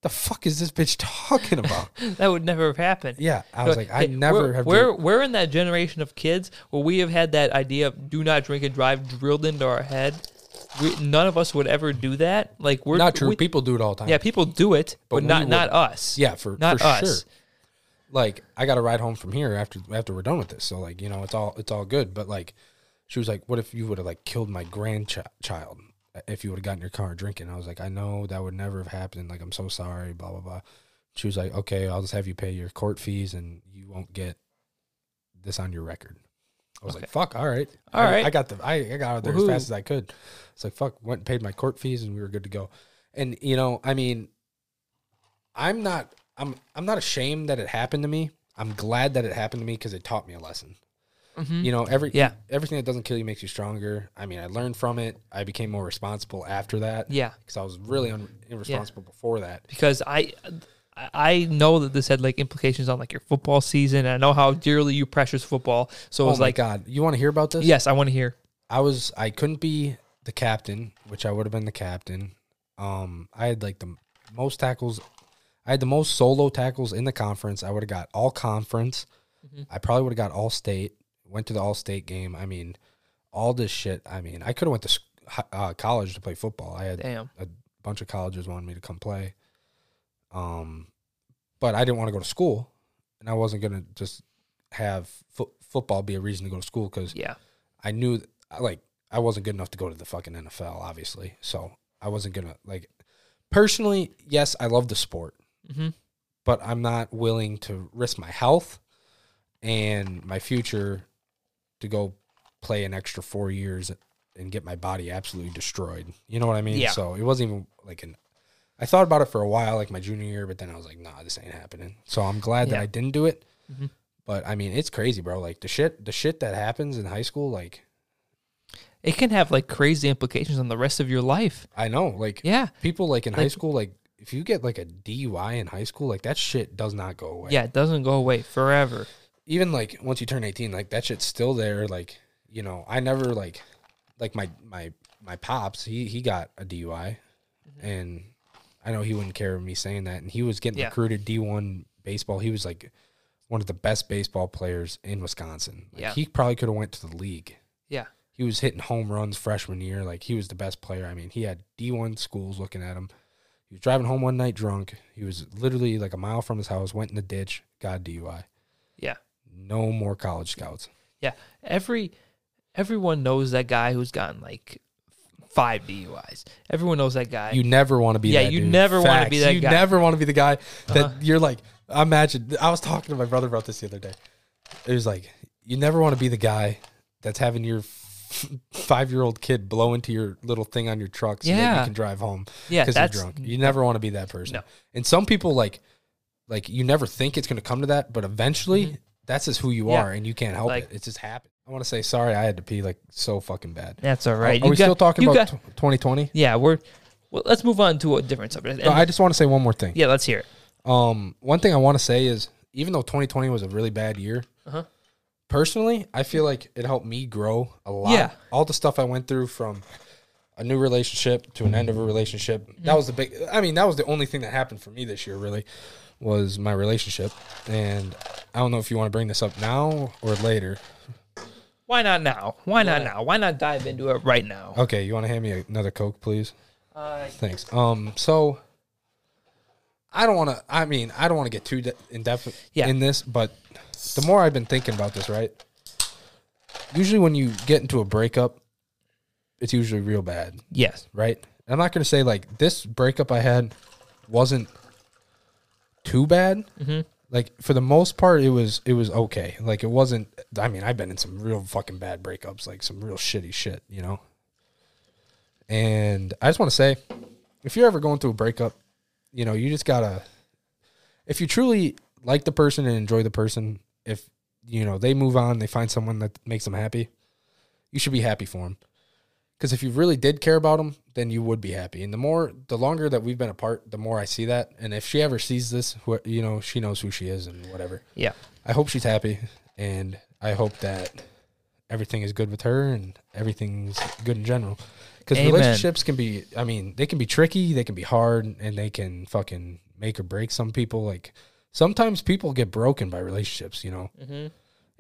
[SPEAKER 2] the fuck is this bitch talking about
[SPEAKER 1] That would never have happened.
[SPEAKER 2] yeah i was like i
[SPEAKER 1] Hey,
[SPEAKER 2] never
[SPEAKER 1] we're,
[SPEAKER 2] have
[SPEAKER 1] We're we're in that generation of kids where we have had that idea of do not drink and drive drilled into our head. We, none of us would ever do that. Like we're
[SPEAKER 2] not true
[SPEAKER 1] we-
[SPEAKER 2] people do it all the time
[SPEAKER 1] yeah, people do it, but,
[SPEAKER 2] But
[SPEAKER 1] not
[SPEAKER 2] would-
[SPEAKER 1] not us.
[SPEAKER 2] yeah for,
[SPEAKER 1] not
[SPEAKER 2] for
[SPEAKER 1] us.
[SPEAKER 2] sure like i got to ride home from here after after we're done with this so like you know it's all it's all good but like she was like what if you would have like killed my grandchild if you would have gotten your car drinking. I was like i know that would never have happened. Like i'm so sorry blah blah blah. She was like okay i'll just have you pay your court fees and you won't get this on your record. I was
[SPEAKER 1] Okay.
[SPEAKER 2] like fuck all right.
[SPEAKER 1] All
[SPEAKER 2] I,
[SPEAKER 1] right.
[SPEAKER 2] i got the I, I got out of there
[SPEAKER 1] Woohoo.
[SPEAKER 2] as fast as i could. It's like fuck went and paid my court fees and we were good to go. And you know i mean i'm not i'm i'm not ashamed that it happened to me. I'm glad that it happened to me because it taught me a lesson
[SPEAKER 1] Mhm.
[SPEAKER 2] you know every
[SPEAKER 1] Yeah.
[SPEAKER 2] everything that doesn't kill you makes you stronger i mean i learned from it i became more responsible after that
[SPEAKER 1] Yeah,
[SPEAKER 2] because i was really un- irresponsible before that
[SPEAKER 1] because I I know that this had like implications on like your football season. And I know how dearly you precious football. So it
[SPEAKER 2] oh
[SPEAKER 1] was
[SPEAKER 2] my
[SPEAKER 1] like,
[SPEAKER 2] god you want to hear about this
[SPEAKER 1] yes, I want to hear.
[SPEAKER 2] I was I couldn't be the captain, which I would have been the captain. Um, I had like the most tackles. I had the most solo tackles in the conference. I would have got all conference.
[SPEAKER 1] Mhm.
[SPEAKER 2] I probably would have got all state, went to the all state game. I mean, all this shit. I mean, I could have went to uh, college to play football. I had
[SPEAKER 1] Damn.
[SPEAKER 2] a bunch of colleges wanted me to come play. Um, but I didn't want to go to school, and I wasn't gonna just have fo- football be a reason to go to school because
[SPEAKER 1] Yeah.
[SPEAKER 2] I knew like I wasn't good enough to go to the fucking NFL, obviously. So I wasn't gonna like personally. Yes, I love the sport,
[SPEAKER 1] Mm-hmm.
[SPEAKER 2] but I'm not willing to risk my health and my future to go play an extra four years and get my body absolutely destroyed. You know what I mean?
[SPEAKER 1] Yeah.
[SPEAKER 2] So it wasn't even like an. I thought about it for a while, like my junior year, but then I was like, nah, this ain't happening. So I'm glad that I didn't do it.
[SPEAKER 1] Mhm.
[SPEAKER 2] But I mean, it's crazy, bro. Like the shit, the shit that happens in high school, like
[SPEAKER 1] It can have like crazy implications on the rest of your life.
[SPEAKER 2] I know, like
[SPEAKER 1] Yeah.
[SPEAKER 2] people like in high school, like if you get like a DUI in high school, like that shit does not go away.
[SPEAKER 1] Yeah. It doesn't go away forever.
[SPEAKER 2] Even like once you turn 18 like that shit's still there like you know i never like like my my my pops he he got a dui mm-hmm. and i know he wouldn't care of me saying that and he was getting
[SPEAKER 1] Yeah.
[SPEAKER 2] recruited d1 baseball. He was like one of the best baseball players in wisconsin. Like,
[SPEAKER 1] Yeah.
[SPEAKER 2] he probably could have went to the league.
[SPEAKER 1] Yeah.
[SPEAKER 2] he was hitting home runs freshman year. Like he was the best player. I mean he had d1 schools looking at him. He was driving home one night drunk. He was literally like a mile from his house went in the ditch got a dui
[SPEAKER 1] Yeah.
[SPEAKER 2] No more college scouts.
[SPEAKER 1] Yeah. Every everyone knows that guy who's gotten like five DUIs. Everyone knows that guy.
[SPEAKER 2] You never want to be
[SPEAKER 1] Yeah, you
[SPEAKER 2] dude.
[SPEAKER 1] never wanna be that
[SPEAKER 2] you
[SPEAKER 1] guy.
[SPEAKER 2] You never want to be the guy that
[SPEAKER 1] Uh-huh.
[SPEAKER 2] you're like imagine I was talking to my brother about this the other day. It was like you never want to be the guy that's having your 5-year-old kid blow into your little thing on your truck so that you can drive home
[SPEAKER 1] yeah,
[SPEAKER 2] cuz you're drunk. You never want to be that person.
[SPEAKER 1] No.
[SPEAKER 2] And some people like like you never think it's going to come to that, but eventually that's just who you
[SPEAKER 1] Mm-hmm. Yeah.
[SPEAKER 2] are and you can't help
[SPEAKER 1] Like-
[SPEAKER 2] it. It just happened. I want to say sorry I had to pee like so fucking bad.
[SPEAKER 1] that's all right.
[SPEAKER 2] Are,
[SPEAKER 1] You
[SPEAKER 2] we
[SPEAKER 1] got-
[SPEAKER 2] still talking
[SPEAKER 1] you
[SPEAKER 2] about
[SPEAKER 1] got-
[SPEAKER 2] 2020?
[SPEAKER 1] yeah, we're well, let's move on to a different subject.
[SPEAKER 2] No,
[SPEAKER 1] And-
[SPEAKER 2] I just want to say one more thing.
[SPEAKER 1] yeah, let's hear it.
[SPEAKER 2] Um, one thing I want to say is even though 2020 was a really bad year,
[SPEAKER 1] Uh-huh.
[SPEAKER 2] personally, I feel like it helped me grow a lot.
[SPEAKER 1] Yeah.
[SPEAKER 2] All the stuff I went through from a new relationship to an end of a relationship. That was the big I mean, that was the only thing that happened for me this year really was my relationship. And I don't know if you want to bring this up now or later.
[SPEAKER 1] Why not now? Why not now? Why not dive into it right now?
[SPEAKER 2] Okay, you want to hand me another Coke, please?
[SPEAKER 1] Uh,
[SPEAKER 2] Thanks. Um, so I don't want to. I mean, I don't want to get too de- in depth
[SPEAKER 1] Yeah.
[SPEAKER 2] in this, but the more I've been thinking about this, right? Usually, when you get into a breakup, it's usually real bad,
[SPEAKER 1] yes.
[SPEAKER 2] right? I'm not going to say like this breakup I had wasn't too bad.
[SPEAKER 1] Mhm.
[SPEAKER 2] Like for the most part, it was it was okay. Like it wasn't. I mean, I've been in some real fucking bad breakups, like some real shitty shit, you know. And I just want to say, if you're ever going through a breakup, you know, you just gotta. If you truly like the person and enjoy the person, if you know they move on, they find someone that makes them happy, you should be happy for them. Because if you really did care about him, then you would be happy. And the more, the longer that we've been apart, the more I see that. And if she ever sees this, wh- you know, she knows who she is and whatever.
[SPEAKER 1] Yeah.
[SPEAKER 2] I hope she's happy, and I hope that everything is good with her and everything's good in general. Because relationships can be, I mean, they can be tricky, they can be hard, and they can fucking make or break some people. Like sometimes people get broken by relationships, you know,
[SPEAKER 1] Mm-hmm.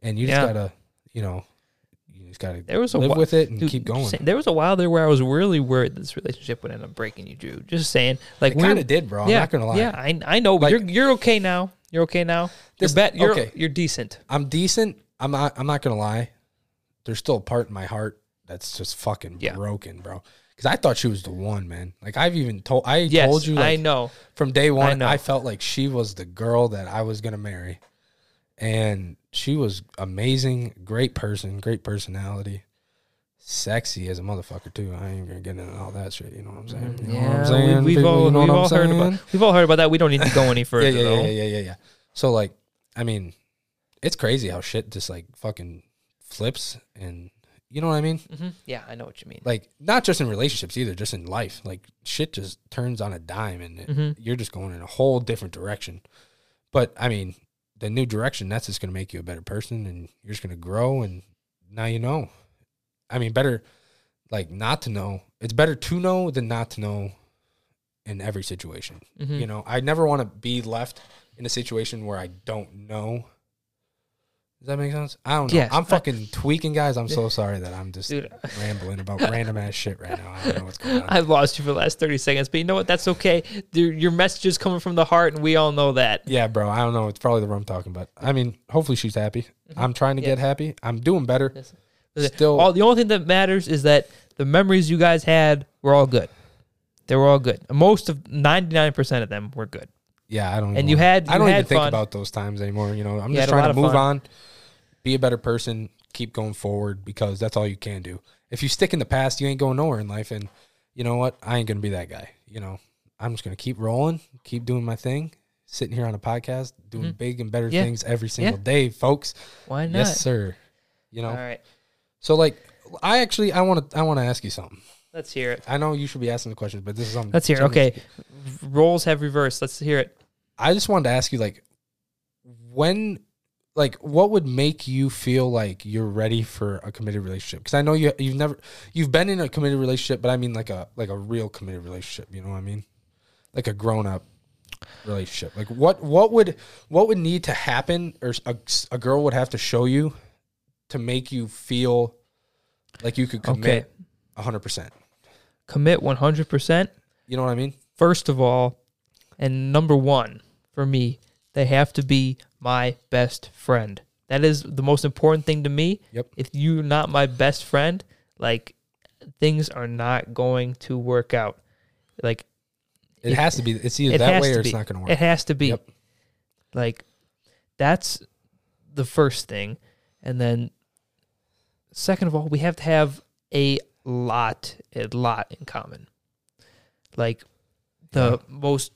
[SPEAKER 2] and you just
[SPEAKER 1] Yeah.
[SPEAKER 2] gotta, you know, you just gotta
[SPEAKER 1] There was a
[SPEAKER 2] live
[SPEAKER 1] whi-
[SPEAKER 2] with it and
[SPEAKER 1] Dude,
[SPEAKER 2] keep going.
[SPEAKER 1] say- There was a while there where I was really worried this relationship would end up breaking you, Drew. Just saying, like
[SPEAKER 2] It
[SPEAKER 1] we're-
[SPEAKER 2] kind of did, bro. I'm
[SPEAKER 1] yeah,
[SPEAKER 2] not gonna lie.
[SPEAKER 1] Yeah, I, I know, but
[SPEAKER 2] Like-
[SPEAKER 1] you're you're okay now. You're okay now. You're
[SPEAKER 2] This-
[SPEAKER 1] bet. You're
[SPEAKER 2] okay.
[SPEAKER 1] You're decent.
[SPEAKER 2] I'm decent. I'm not. I'm not gonna lie. There's still a part in my heart that's just fucking
[SPEAKER 1] Yeah.
[SPEAKER 2] broken, bro. Because I thought she was the one, man. Like I've even told. I
[SPEAKER 1] Yes,
[SPEAKER 2] told you,
[SPEAKER 1] I know.
[SPEAKER 2] from day one.
[SPEAKER 1] know.
[SPEAKER 2] I, felt like she was the girl that I was gonna marry, and she was amazing, great person, great personality, sexy as a motherfucker too. I ain't gonna get into all that shit. You know what I'm saying? You know what I'm
[SPEAKER 1] Yeah,
[SPEAKER 2] saying?
[SPEAKER 1] we, have all
[SPEAKER 2] You know
[SPEAKER 1] we've all heard
[SPEAKER 2] saying?
[SPEAKER 1] about we've all heard about that. We don't need to go any further
[SPEAKER 2] yeah, yeah, yeah, yeah, yeah, yeah. So like, I mean, it's crazy how shit just like fucking flips, and you know what I mean?
[SPEAKER 1] Mhm. Yeah, I know what you mean.
[SPEAKER 2] Like, not just in relationships either, just in life. Like, shit just turns on a dime, and it,
[SPEAKER 1] Mhm.
[SPEAKER 2] you're just going in a whole different direction. But I mean, the new direction that's just gonna make you a better person, and you're just gonna grow, and now you know. I mean, better like not to know. It's better to know than not to know in every situation.
[SPEAKER 1] Mhm.
[SPEAKER 2] You know, I never want to be left in a situation where I don't know Does that make sense? I don't know.
[SPEAKER 1] Yes.
[SPEAKER 2] I'm fucking tweaking, guys. I'm so sorry that I'm just
[SPEAKER 1] Dude,
[SPEAKER 2] rambling about random ass shit right now. I don't know what's going on.
[SPEAKER 1] I've lost you for the last 30 seconds, but you know what? That's okay. Your your message is coming from the heart, and we all know that.
[SPEAKER 2] Yeah, bro. I don't know. It's probably the rum talking, but I mean, hopefully she's happy. I'm trying to
[SPEAKER 1] Mm-hmm.
[SPEAKER 2] Get happy. I'm doing better. Still,
[SPEAKER 1] all the only thing that matters is that the memories you guys had were all good. They were all good. Most of 99% of them were good.
[SPEAKER 2] Yeah. I don't.
[SPEAKER 1] And
[SPEAKER 2] even
[SPEAKER 1] you had-
[SPEAKER 2] I don't
[SPEAKER 1] had
[SPEAKER 2] even think about those times anymore. You know, I'm
[SPEAKER 1] You
[SPEAKER 2] just trying to move
[SPEAKER 1] fun.
[SPEAKER 2] on, be a better person, keep going forward because that's all you can do. If you stick in the past, you ain't going nowhere in life. And you know what? I ain't gonna be that guy. You know, I'm just gonna keep rolling, keep doing my thing, sitting here on a podcast, doing big and better
[SPEAKER 1] Mm-hmm. Yeah.
[SPEAKER 2] things every single day, folks.
[SPEAKER 1] Why not?
[SPEAKER 2] Yes, sir. You know,
[SPEAKER 1] All right.
[SPEAKER 2] so like, I actually, I want to, I want to ask you something.
[SPEAKER 1] Let's hear it.
[SPEAKER 2] I know you should be asking the questions, but this is something.
[SPEAKER 1] Let's hear it. Okay. Roles have reversed. Let's hear it.
[SPEAKER 2] I just wanted to ask you, like, when, like, what would make you feel like you're ready for a committed relationship? Because I know you, you've never, you've been in a committed relationship, but I mean like a, like a real committed relationship. You know what I mean? Like a grown up relationship. Like, what, what would, what would need to happen, or a, a girl would have to show you to make you feel like you could commit a hundred percent?
[SPEAKER 1] Commit 100%.
[SPEAKER 2] You know what I mean?
[SPEAKER 1] First of all, and number one for me, they have to be my best friend. That is the most important thing to me.
[SPEAKER 2] Yep.
[SPEAKER 1] If you're not my best friend, like things are not going to work out. Like
[SPEAKER 2] It has to be. It's either
[SPEAKER 1] it
[SPEAKER 2] that way or it's not going to work.
[SPEAKER 1] It has to be.
[SPEAKER 2] Yep.
[SPEAKER 1] Like that's the first thing. And then second of all, we have to have a lot, a lot in common. Like the most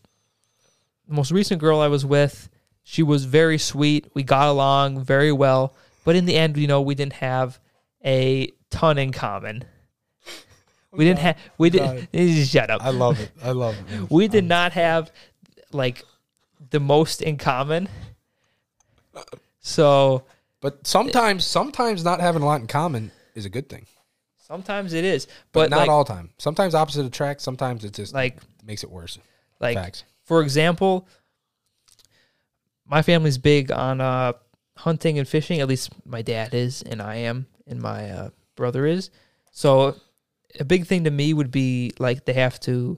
[SPEAKER 1] most recent girl I was with, she was very sweet. We got along very well, but in the end, you know, we didn't have a ton in common. We didn't have we didn't shut up.
[SPEAKER 2] I love it. I love it. man.
[SPEAKER 1] We did um, not have like the most in common. So
[SPEAKER 2] But sometimes, sometimes not having a lot in common is a good thing.
[SPEAKER 1] sometimes it is,
[SPEAKER 2] But,
[SPEAKER 1] but,
[SPEAKER 2] not
[SPEAKER 1] like,
[SPEAKER 2] all time. Sometimes opposite attract. Sometimes it just
[SPEAKER 1] like
[SPEAKER 2] makes it worse.
[SPEAKER 1] like
[SPEAKER 2] Facts.
[SPEAKER 1] For example, my family's big on uh, hunting and fishing. At least my dad is, and I am, and my uh, brother is. So a big thing to me would be like they have to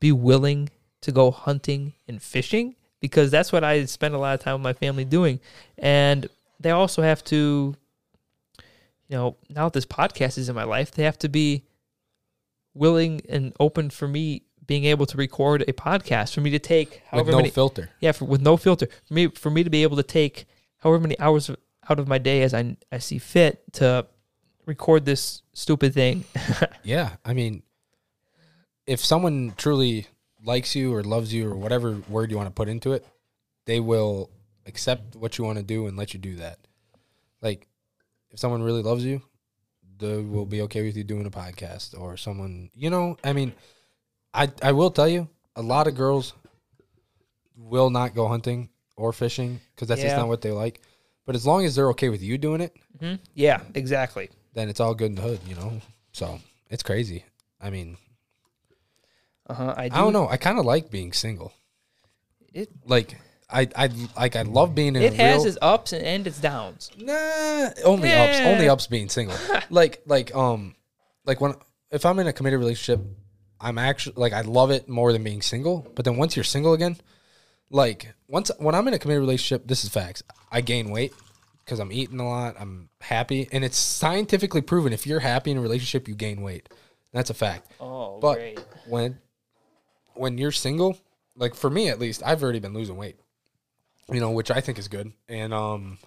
[SPEAKER 1] be willing to go hunting and fishing because that's what I spend a lot of time with my family doing, and they also have to. You know, now that this podcast is in my life, they have to be willing and open for me being able to record a podcast for me to take
[SPEAKER 2] With
[SPEAKER 1] however
[SPEAKER 2] no
[SPEAKER 1] many
[SPEAKER 2] filter.
[SPEAKER 1] yeah for, with no filter for me for me to be able to take however many hours out of my day as I I see fit to record this stupid thing.
[SPEAKER 2] Yeah. I mean, if someone truly likes you or loves you or whatever word you want to put into it, they will accept what you want to do and let you do that. Like, if someone really loves you, they will be okay with you doing a podcast or someone, you know, I mean, I I will tell you, a lot of girls will not go hunting or fishing because that's just
[SPEAKER 1] Yeah.
[SPEAKER 2] not what they like. But as long as they're okay with you doing it,
[SPEAKER 1] hmm Yeah, exactly.
[SPEAKER 2] then it's all good in the hood, you know. So it's crazy. I mean,
[SPEAKER 1] Uh huh. I, do,
[SPEAKER 2] I don't know. I kind of like being single.
[SPEAKER 1] It
[SPEAKER 2] Like I I like I love being in
[SPEAKER 1] it
[SPEAKER 2] a
[SPEAKER 1] has
[SPEAKER 2] real,
[SPEAKER 1] its ups and, and its downs.
[SPEAKER 2] Nah, only ups.
[SPEAKER 1] Yeah.
[SPEAKER 2] Only ups being single. like like um like when if I'm in a committed relationship, I'm actually like I love it more than being single. But then once you're single again, like once when I'm in a committed relationship, this is facts. I gain weight because I'm eating a lot. I'm happy, and it's scientifically proven. If you're happy in a relationship, you gain weight. That's a fact.
[SPEAKER 1] Oh,
[SPEAKER 2] But
[SPEAKER 1] great.
[SPEAKER 2] when when you're single, like for me at least, I've already been losing weight. You know, which I think is good. And um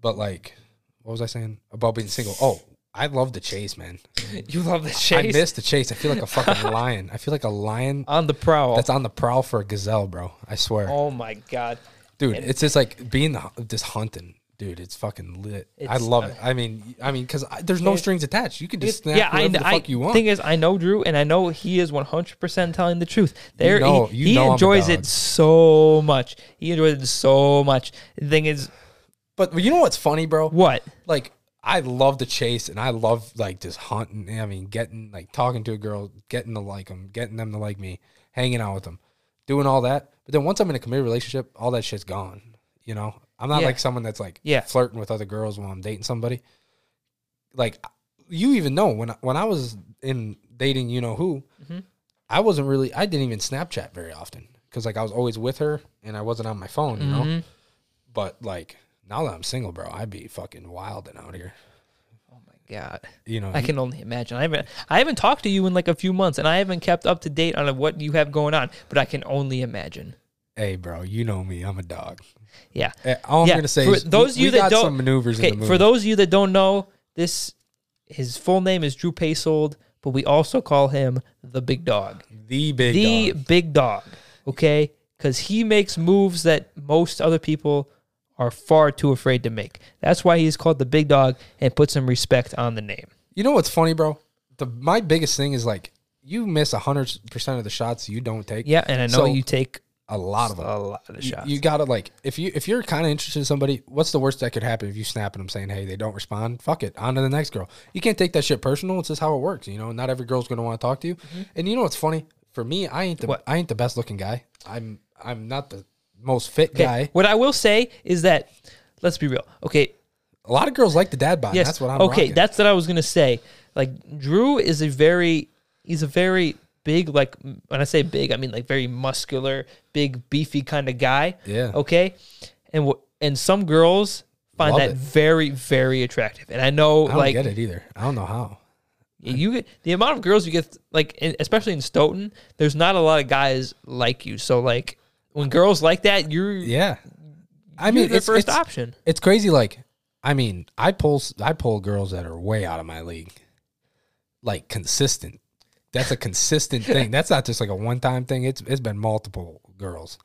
[SPEAKER 2] but like what was I saying about being single? Oh, I love the chase, man.
[SPEAKER 1] You love the chase.
[SPEAKER 2] I miss the chase. I feel like a fucking lion. I feel like a lion
[SPEAKER 1] on the prowl.
[SPEAKER 2] that's on the prowl for a gazelle, bro. I swear.
[SPEAKER 1] oh my god.
[SPEAKER 2] dude,
[SPEAKER 1] and-
[SPEAKER 2] it's just like being the, just hunting. Dude, it's fucking lit. I love
[SPEAKER 1] uh,
[SPEAKER 2] it. I mean, I mean, because there's no strings attached. You can just snap
[SPEAKER 1] yeah, I,
[SPEAKER 2] whatever the
[SPEAKER 1] I
[SPEAKER 2] you want.
[SPEAKER 1] The thing is, I know Drew, and I know he is one hundred percent telling the truth. There,
[SPEAKER 2] know-
[SPEAKER 1] he,
[SPEAKER 2] you
[SPEAKER 1] he enjoys it so much. He enjoys it so much. The thing is,
[SPEAKER 2] but you know what's funny, bro?
[SPEAKER 1] what?
[SPEAKER 2] like I love the chase and I love like just hunting. I mean, getting like talking to a girl, getting to like them, getting them to like me, hanging out with them, doing all that. But then once I'm in a committed relationship, all that shit's gone. You know, I'm not
[SPEAKER 1] Yeah.
[SPEAKER 2] like someone that's like
[SPEAKER 1] Yeah.
[SPEAKER 2] flirting with other girls while I'm dating somebody. Like you even know when I, when I was in dating, you know who,
[SPEAKER 1] Mhm.
[SPEAKER 2] I wasn't really. I didn't even Snapchat very often because like I was always with her and I wasn't on my phone, you know.
[SPEAKER 1] Mhm.
[SPEAKER 2] But like now that I'm single, bro, I'd be fucking wilding out here.
[SPEAKER 1] Oh my god.
[SPEAKER 2] You know,
[SPEAKER 1] I can only imagine. I haven't I haven't talked to you in like a few months and I haven't kept up to date on what you have going on, but I can only imagine.
[SPEAKER 2] hey, bro, you know me. I'm a dog.
[SPEAKER 1] Yeah.
[SPEAKER 2] Eh, All I'm gonna say
[SPEAKER 1] for
[SPEAKER 2] is
[SPEAKER 1] those of
[SPEAKER 2] we,
[SPEAKER 1] you
[SPEAKER 2] we
[SPEAKER 1] that
[SPEAKER 2] got
[SPEAKER 1] don't-
[SPEAKER 2] some maneuvers
[SPEAKER 1] Okay,
[SPEAKER 2] in the
[SPEAKER 1] for those of you that don't know, this his full name is Drew Paysold, but we also call him the Big Dog.
[SPEAKER 2] the big
[SPEAKER 1] the
[SPEAKER 2] dog.
[SPEAKER 1] Big Dog. Okay? Cuz he makes moves that most other people are far too afraid to make. That's why he's called the Big Dog and put some respect on the name.
[SPEAKER 2] You know what's funny, bro? The my biggest thing is like you miss hundred percent of the shots you don't take.
[SPEAKER 1] Yeah, and I know
[SPEAKER 2] So,
[SPEAKER 1] you take
[SPEAKER 2] a lot of them.
[SPEAKER 1] a lot of the
[SPEAKER 2] You-
[SPEAKER 1] shots.
[SPEAKER 2] You, gotta like if you if you're kind of interested in somebody, what's the worst that could happen if you snap at them saying, "Hey, they don't respond"? Fuck it, on to the next girl. You can't take that shit personal. It's just how it works. You know, not every girl's gonna want to talk to you. And you know what's funny? For me, I ain't the
[SPEAKER 1] Mm-hmm. What?
[SPEAKER 2] I ain't the best looking guy. I'm I'm not the most fit
[SPEAKER 1] Okay,
[SPEAKER 2] guy.
[SPEAKER 1] What I will say is that let's be real. Okay,
[SPEAKER 2] A lot of girls like the dad bod.
[SPEAKER 1] yes.
[SPEAKER 2] That's what I'm.
[SPEAKER 1] okay,
[SPEAKER 2] rocking.
[SPEAKER 1] that's what I was gonna say. Like Drew is a very he's a very big like when I say big I mean like very muscular, big beefy kind of guy.
[SPEAKER 2] yeah.
[SPEAKER 1] Okay, and and some girls find
[SPEAKER 2] Love
[SPEAKER 1] that
[SPEAKER 2] it.
[SPEAKER 1] very very attractive. And I know
[SPEAKER 2] I don't
[SPEAKER 1] like
[SPEAKER 2] get it either. I don't know how.
[SPEAKER 1] you get the amount of girls you get like especially in Stoughton. There's not a lot of guys like you. So like when girls like that, you're
[SPEAKER 2] Yeah. I mean,
[SPEAKER 1] their
[SPEAKER 2] it's,
[SPEAKER 1] first
[SPEAKER 2] it's,
[SPEAKER 1] option.
[SPEAKER 2] it's crazy. Like, I mean, I pull I pull girls that are way out of my league, like consistent. That's a consistent thing. That's not just like a one time thing. It's it's been multiple girls,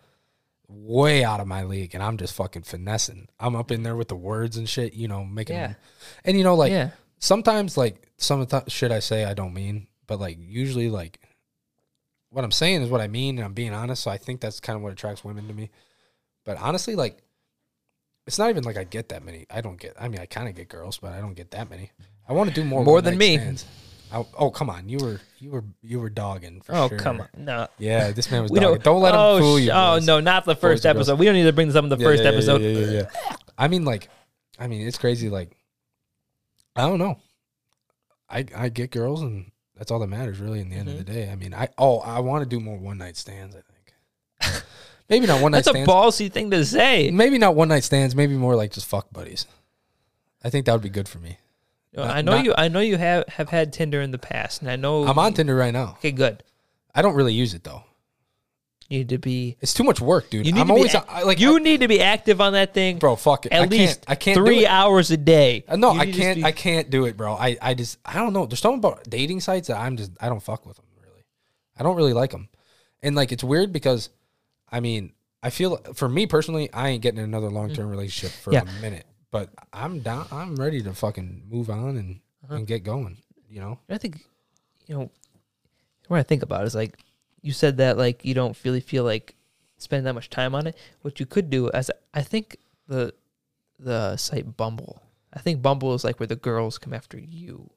[SPEAKER 2] way out of my league, and I'm just fucking finessing. I'm up in there with the words and shit. You know, making.
[SPEAKER 1] Yeah.
[SPEAKER 2] And you know, like
[SPEAKER 1] yeah.
[SPEAKER 2] sometimes like some of the shit I say I don't mean, but like usually like what I'm saying is what I mean and I'm being honest. So I think that's kind of what attracts women to me. But honestly, like it's not even like I get that many. I don't get. I mean, I kind of get girls, but I don't get that many. I want to do more.
[SPEAKER 1] More than me.
[SPEAKER 2] stands. I, oh come on, you were you were you were dogging for
[SPEAKER 1] Oh
[SPEAKER 2] sure.
[SPEAKER 1] come on, no.
[SPEAKER 2] Yeah, this man was
[SPEAKER 1] We
[SPEAKER 2] dogging.
[SPEAKER 1] don't,
[SPEAKER 2] Don't, let him
[SPEAKER 1] oh,
[SPEAKER 2] fool you.
[SPEAKER 1] Oh
[SPEAKER 2] boys.
[SPEAKER 1] no, not the first
[SPEAKER 2] girls.
[SPEAKER 1] episode. We don't need to bring this up in the
[SPEAKER 2] Yeah,
[SPEAKER 1] first
[SPEAKER 2] yeah,
[SPEAKER 1] episode.
[SPEAKER 2] Yeah. I mean, like, I mean, it's crazy. Like, I don't know. I I get girls, and that's all that matters, really. In the end of the
[SPEAKER 1] Mm-hmm.
[SPEAKER 2] day, I mean, I oh, I want to do more one night stands. I think maybe not one night
[SPEAKER 1] That's a ballsy thing to say.
[SPEAKER 2] maybe not one night stands. Maybe more like just fuck buddies. I think that would be good for me.
[SPEAKER 1] You know,
[SPEAKER 2] Not-
[SPEAKER 1] I know
[SPEAKER 2] not-
[SPEAKER 1] you. I know you have have had Tinder in the past, and I know
[SPEAKER 2] I'm on Tinder right now.
[SPEAKER 1] Okay, good.
[SPEAKER 2] I don't really use it though.
[SPEAKER 1] Need to be.
[SPEAKER 2] It's too much work, dude.
[SPEAKER 1] You need
[SPEAKER 2] I'm
[SPEAKER 1] to
[SPEAKER 2] always
[SPEAKER 1] be.
[SPEAKER 2] I- I- like
[SPEAKER 1] you
[SPEAKER 2] I-
[SPEAKER 1] need to be active on that thing,
[SPEAKER 2] bro. Fuck it.
[SPEAKER 1] At
[SPEAKER 2] I
[SPEAKER 1] least
[SPEAKER 2] can't, I can't
[SPEAKER 1] three hours a day.
[SPEAKER 2] Uh, no,
[SPEAKER 1] You
[SPEAKER 2] I
[SPEAKER 1] need to just
[SPEAKER 2] can't.
[SPEAKER 1] be-
[SPEAKER 2] I can't do it, bro. I, I just I don't know. There's something about dating sites that I'm just I don't fuck with them really. I don't really like them, and like it's weird because, I mean, I feel for me personally, I ain't getting another long term relationship for
[SPEAKER 1] Yeah.
[SPEAKER 2] a minute. But I'm down. I'm ready to fucking move on and
[SPEAKER 1] Uh-huh.
[SPEAKER 2] and get going. You know.
[SPEAKER 1] I think, you know, what I think about is like you said that like you don't really feel like spending that much time on it. What you could do as I think the the site Bumble. I think Bumble is like where the girls come after you.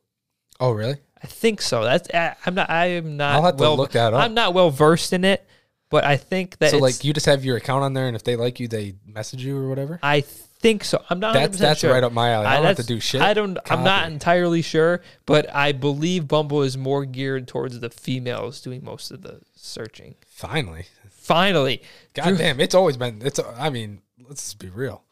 [SPEAKER 2] Oh really?
[SPEAKER 1] I think so. That's I, I'm not. I am not.
[SPEAKER 2] I'll have to
[SPEAKER 1] well,
[SPEAKER 2] look that up.
[SPEAKER 1] I'm not well versed in it, but I think that
[SPEAKER 2] so like you just have your account on there, and if they like you, they message you or whatever.
[SPEAKER 1] I think so. I'm not.
[SPEAKER 2] That's
[SPEAKER 1] 100%
[SPEAKER 2] that's
[SPEAKER 1] sure.
[SPEAKER 2] right up my alley. I don't have to do shit.
[SPEAKER 1] I don't. I'm not entirely sure, but I believe Bumble is more geared towards the females doing most of the searching.
[SPEAKER 2] Finally,
[SPEAKER 1] Finally,
[SPEAKER 2] God damn, it's always been. It's. I mean, let's just be real.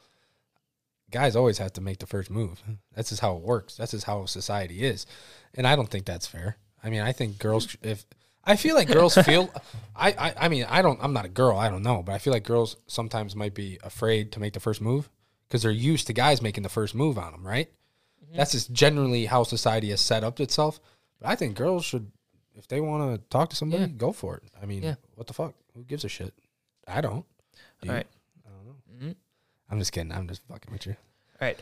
[SPEAKER 2] Guys always have to make the first move. That's just how it works. That's just how society is, and I don't think that's fair. I mean, I think girls. If I feel like girls feel, I, I. I mean, I don't. I'm not a girl. I don't know, but I feel like girls sometimes might be afraid to make the first move because they're used to guys making the first move on them. Right.
[SPEAKER 1] Mm-hmm.
[SPEAKER 2] That's just generally how society has set up itself. But I think girls should, if they want to talk to somebody,
[SPEAKER 1] Yeah.
[SPEAKER 2] go for it. I mean,
[SPEAKER 1] Yeah.
[SPEAKER 2] what the fuck? Who gives a shit? I don't. Do you?
[SPEAKER 1] All right.
[SPEAKER 2] I don't know.
[SPEAKER 1] Mhm.
[SPEAKER 2] I'm just kidding. I'm just fucking with you.
[SPEAKER 1] all right.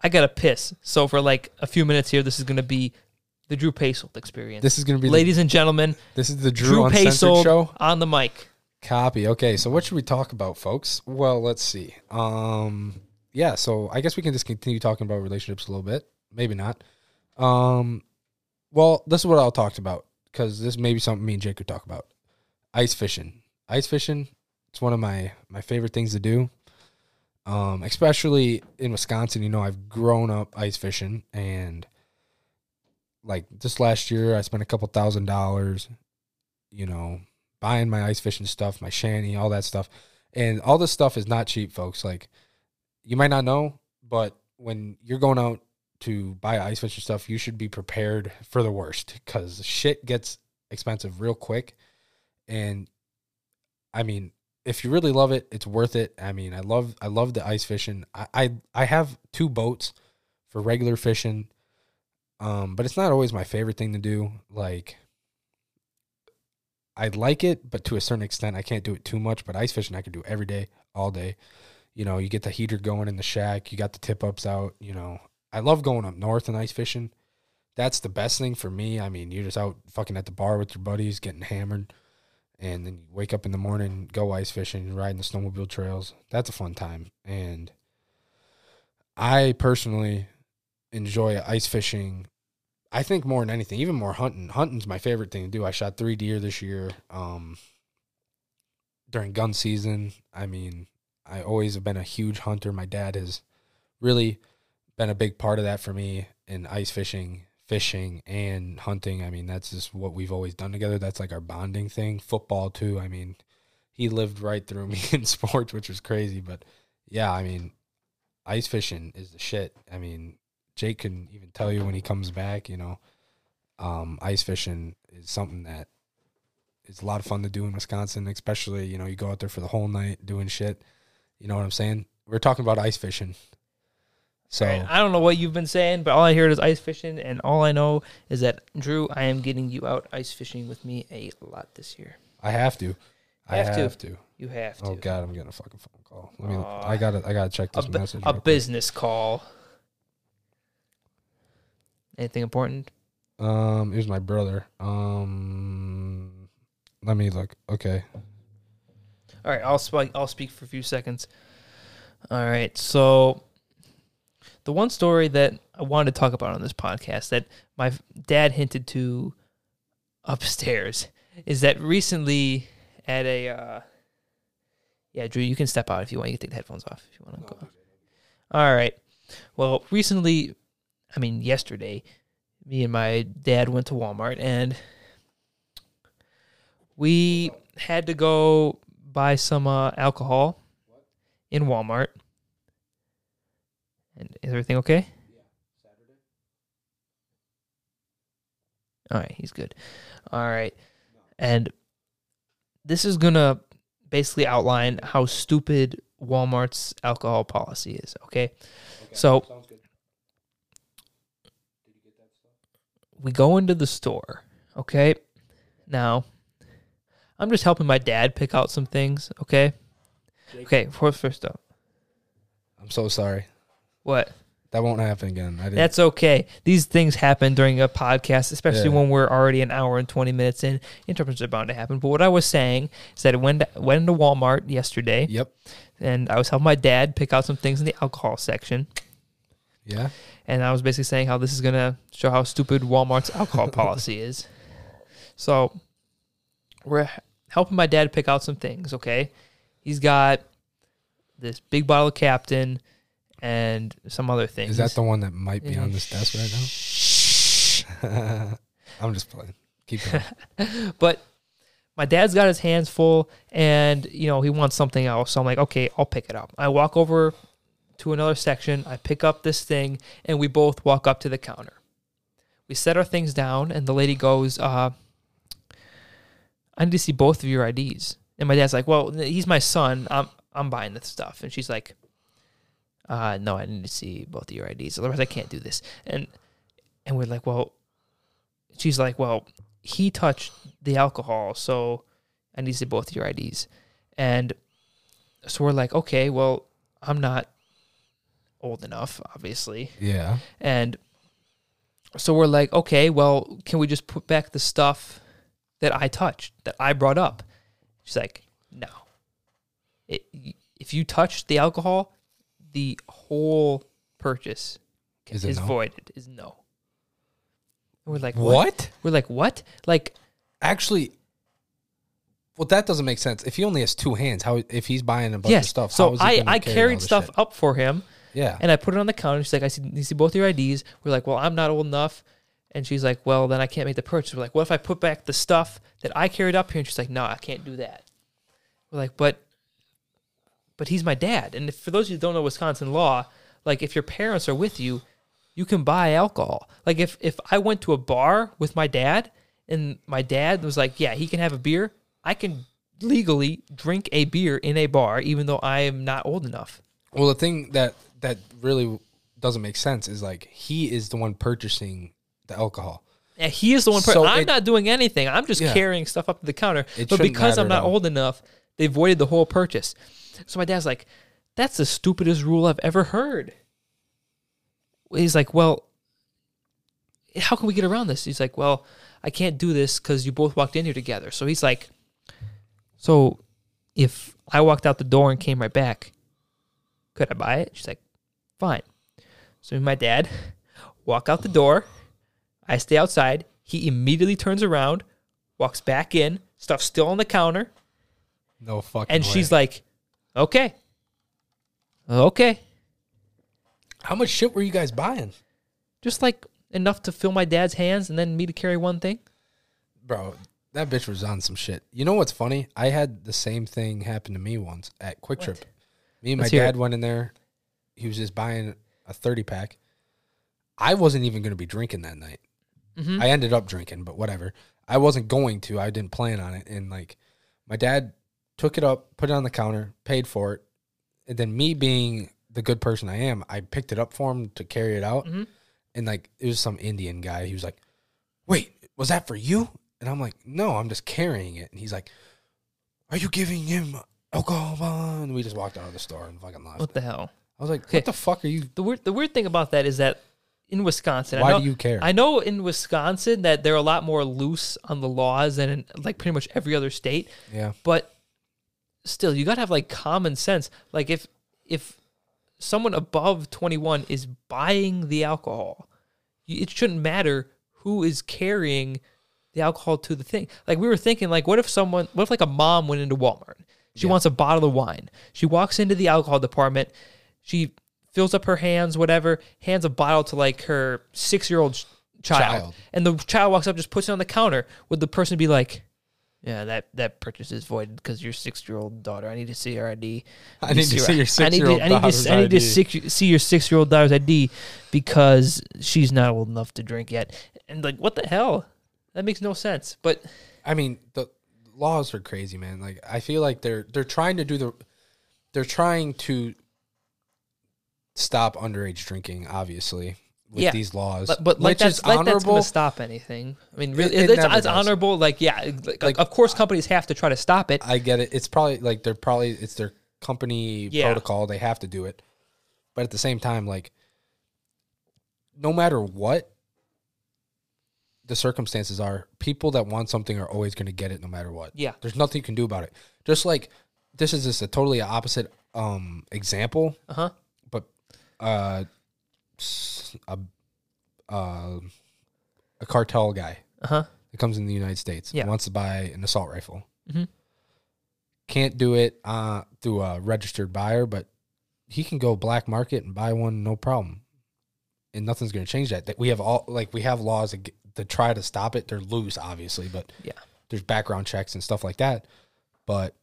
[SPEAKER 1] I gotta piss. So for like a few minutes here, this is gonna be the Drew Paysold experience.
[SPEAKER 2] This is gonna be
[SPEAKER 1] Ladies and gentlemen,
[SPEAKER 2] The, this is the Drew,
[SPEAKER 1] Drew,
[SPEAKER 2] Uncensored
[SPEAKER 1] Paysold
[SPEAKER 2] show.
[SPEAKER 1] on the mic.
[SPEAKER 2] Copy. Okay, so what should we talk about, folks? Well, let's see. Um, yeah. So I guess we can just continue talking about relationships a little bit. Maybe not. Um, well, this is what I'll talk about because this may be something me and Jake could talk about. Ice fishing. Ice fishing. It's one of my my favorite things to do. Um, especially in Wisconsin, you know, I've grown up ice fishing and like just last year I spent a couple thousand dollars, you know, buying my ice fishing stuff, my shanty, all that stuff. And all this stuff is not cheap, folks. Like you might not know, but when you're going out to buy ice fishing stuff, you should be prepared for the worst because shit gets expensive real quick. And I mean, if you really love it, it's worth it. I mean, I love I love the ice fishing. I I, I have two boats for regular fishing. Um, but it's not always my favorite thing to do. Like I like it, but to a certain extent, I can't do it too much. But ice fishing, I can do every day, all day. You know, you get the heater going in the shack. You got the tip ups out. You know, I love going up north and ice fishing. That's the best thing for me. I mean, you're just out fucking at the bar with your buddies, getting hammered, and then you wake up in the morning, go ice fishing, riding the snowmobile trails. That's a fun time. And I personally enjoy ice fishing. I think more than anything, even more hunting. Hunting's my favorite thing to do. I shot three deer this year. Um, during gun season, I mean, I always have been a huge hunter. My dad has really been a big part of that for me in ice fishing, fishing, and hunting. I mean, that's just what we've always done together. That's like our bonding thing. Football too. I mean, he lived right through me in sports, which was crazy. But yeah, I mean, ice fishing is the shit. I mean, Jake can even tell you when he comes back, you know, um, ice fishing is something that is a lot of fun to do in Wisconsin, especially, you know, you go out there for the whole night doing shit. You know what I'm saying? We're talking about ice fishing. So
[SPEAKER 1] Right. I don't know what you've been saying, but all I heard is ice fishing, and all I know is that Drew, I am getting you out ice fishing with me a lot this year.
[SPEAKER 2] I have to. I
[SPEAKER 1] Have to.
[SPEAKER 2] have to.
[SPEAKER 1] You have to.
[SPEAKER 2] Oh god, I'm getting a fucking phone call. Let me
[SPEAKER 1] Aw.
[SPEAKER 2] I gotta I gotta check
[SPEAKER 1] a,
[SPEAKER 2] this
[SPEAKER 1] bu-
[SPEAKER 2] message.
[SPEAKER 1] a
[SPEAKER 2] real quick.
[SPEAKER 1] business call. Anything important?
[SPEAKER 2] Um, here's my brother. Um let me look. Okay.
[SPEAKER 1] All right, I'll speak. I'll speak for a few seconds. All right, so the one story that I wanted to talk about on this podcast that my dad hinted to upstairs is that recently at a uh, yeah, Drew, you can step out if you want. You can take the headphones off if you want to go. All right. Well, recently, I mean yesterday, me and my dad went to Walmart and we had to go buy some uh, alcohol in Walmart. And is everything okay? Yeah, Saturday. All right, he's good. All right. And this is going to basically outline how stupid Walmart's alcohol policy is, okay? So we go into the store, okay? Now, I'm just helping my dad pick out some things, okay? Okay, first, first up.
[SPEAKER 2] I'm so sorry.
[SPEAKER 1] What?
[SPEAKER 2] That won't happen again. I didn't
[SPEAKER 1] That's okay. These things happen during a podcast, especially
[SPEAKER 2] Yeah.
[SPEAKER 1] when we're already an hour and 20 minutes in. Interruptions are bound to happen. But what I was saying is that I went, went into Walmart yesterday
[SPEAKER 2] Yep.
[SPEAKER 1] and I was helping my dad pick out some things in the alcohol section.
[SPEAKER 2] Yeah.
[SPEAKER 1] And I was basically saying how this is going to show how stupid Walmart's alcohol policy is. So we're helping my dad pick out some things, okay? He's got this big bottle of Captain and some other things.
[SPEAKER 2] Is that the one that might be on this desk right now? Shh I'm just playing. Keep going.
[SPEAKER 1] but my dad's got his hands full and you know he wants something else so i'm like okay i'll pick it up i walk over to another section i pick up this thing and we both walk up to the counter we set our things down and the lady goes uh i need to see both of your ids and my dad's like well he's my son i'm i'm buying this stuff and she's like uh no i need to see both of your ids otherwise i can't do this and and we're like well she's like well he touched the alcohol, so I need to see both your IDs. And so we're like, okay, well, I'm not old enough, obviously.
[SPEAKER 2] Yeah.
[SPEAKER 1] And so we're like, okay, well, can we just put back the stuff that I touched, that I brought up? She's like, no. It, if you touched the alcohol, the whole purchase
[SPEAKER 2] Is
[SPEAKER 1] is,
[SPEAKER 2] no?
[SPEAKER 1] voided, is no. And we're like, what?
[SPEAKER 2] What?
[SPEAKER 1] We're like, what? Like,
[SPEAKER 2] Actually, Well, that doesn't make sense. If he only has two hands, how if he's buying a bunch
[SPEAKER 1] yes.
[SPEAKER 2] of stuff?
[SPEAKER 1] so
[SPEAKER 2] how is he
[SPEAKER 1] I I carried stuff
[SPEAKER 2] shit?
[SPEAKER 1] up for him.
[SPEAKER 2] Yeah,
[SPEAKER 1] And I put it on the counter. She's like, I see, you see both your IDs. We're like, well, I'm not old enough. And she's like, well, then I can't make the purchase. We're like, what if I put back the stuff that I carried up here? And she's like, no, I can't do that. We're like, but, but he's my dad. And if, for those of you who don't know Wisconsin law, like if your parents are with you, you can buy alcohol. Like if if I went to a bar with my dad and my dad was like, yeah, he can have a beer, I can legally drink a beer in a bar even though I am not old enough.
[SPEAKER 2] Well, the thing that that really doesn't make sense is like he is the one purchasing the alcohol.
[SPEAKER 1] Yeah, he is the one. Per-
[SPEAKER 2] So
[SPEAKER 1] I'm
[SPEAKER 2] it-
[SPEAKER 1] not doing anything. I'm just
[SPEAKER 2] Yeah.
[SPEAKER 1] carrying stuff up to the counter.
[SPEAKER 2] It
[SPEAKER 1] but because I'm not old enough, they voided the whole purchase. So my dad's like, "That's the stupidest rule I've ever heard." He's like, "Well, how can we get around this?" He's like, "Well, I can't do this because you both walked in here together." So he's like, "So if I walked out the door and came right back, could I buy it?" She's like, "Fine." So my dad walk out the door. I stay outside. He immediately turns around, walks back in, stuff still on the counter,
[SPEAKER 2] No fucking.
[SPEAKER 1] and
[SPEAKER 2] way.
[SPEAKER 1] she's like, "Okay, okay,"
[SPEAKER 2] "How much shit were you guys buying,
[SPEAKER 1] just like enough to fill my dad's hands and then me to carry one thing.
[SPEAKER 2] bro?" That bitch was on some shit. You know what's funny? I had the same thing happen to me once at Kwik Trip. Me and
[SPEAKER 1] Let's
[SPEAKER 2] my dad
[SPEAKER 1] it.
[SPEAKER 2] went in there. He was just buying a thirty pack. I wasn't even going to be drinking that night.
[SPEAKER 1] Mhm.
[SPEAKER 2] I ended up drinking, but whatever. I wasn't going to. I didn't plan on it. And like, my dad took it up, put it on the counter, paid for it, and then me being the good person I am, I picked it up for him to carry it out.
[SPEAKER 1] Mhm.
[SPEAKER 2] And like, it was some Indian guy. He was like, "Wait, was that for you?" And I'm like, "No, I'm just carrying it." And he's like, "Are you giving him alcohol?" And we just walked out of the store and fucking left.
[SPEAKER 1] What the hell?
[SPEAKER 2] I was like,
[SPEAKER 1] Okay.
[SPEAKER 2] "What the fuck are you?
[SPEAKER 1] The weird, the weird thing about that is that in Wisconsin, I
[SPEAKER 2] Why
[SPEAKER 1] know,
[SPEAKER 2] do you care?"
[SPEAKER 1] I know in Wisconsin that they're a lot more loose on the laws than in like pretty much every other state.
[SPEAKER 2] yeah,
[SPEAKER 1] but still you gotta have like common sense. Like if if someone above 21 is buying the alcohol it shouldn't matter who is carrying the alcohol to the thing. Like we were thinking like what if someone what if like a mom went into walmart? She
[SPEAKER 2] Yeah.
[SPEAKER 1] wants a bottle of wine. She walks into the alcohol department. She fills up her hands whatever hands a bottle to like her six year old child,
[SPEAKER 2] Child.
[SPEAKER 1] and the child walks up just puts it on the counter. Would the person be like yeah, that that purchase is voided because your six-year-old daughter. I need to see her ID.
[SPEAKER 2] I need to see your
[SPEAKER 1] I need to-
[SPEAKER 2] six-year-old
[SPEAKER 1] I need to, I need to six, see your six-year-old daughter's ID because she's not old enough to drink yet. And like, what the hell? That makes no sense. But
[SPEAKER 2] I mean, the laws are crazy, man. Like I feel like they're they're trying to do the they're trying to stop underage drinking, obviously, with
[SPEAKER 1] Yeah.
[SPEAKER 2] these laws.
[SPEAKER 1] but, but like that's
[SPEAKER 2] is
[SPEAKER 1] like that's stop anything. I mean, really,
[SPEAKER 2] It- it
[SPEAKER 1] it's, it's honorable. Like, yeah, like,
[SPEAKER 2] Like,
[SPEAKER 1] of course, companies have to try to stop it.
[SPEAKER 2] I get it. It's probably like they're probably it's their company
[SPEAKER 1] Yeah.
[SPEAKER 2] protocol. They have to do it. But at the same time, like no matter what the circumstances are, people that want something are always going to get it no matter what.
[SPEAKER 1] Yeah.
[SPEAKER 2] There's nothing you can do about it. Just like this is just a totally opposite um example,
[SPEAKER 1] Uh huh.
[SPEAKER 2] but uh a uh, a cartel guy
[SPEAKER 1] Uh huh.
[SPEAKER 2] that comes in the United States
[SPEAKER 1] Yeah.
[SPEAKER 2] wants to buy an assault rifle.
[SPEAKER 1] Mhm.
[SPEAKER 2] Can't do it uh, through a registered buyer, but he can go black market and buy one no problem, and nothing's going to change that. That we have all like we have laws that, to try to stop it. They're loose, obviously, but
[SPEAKER 1] Yeah.
[SPEAKER 2] there's background checks and stuff like that. But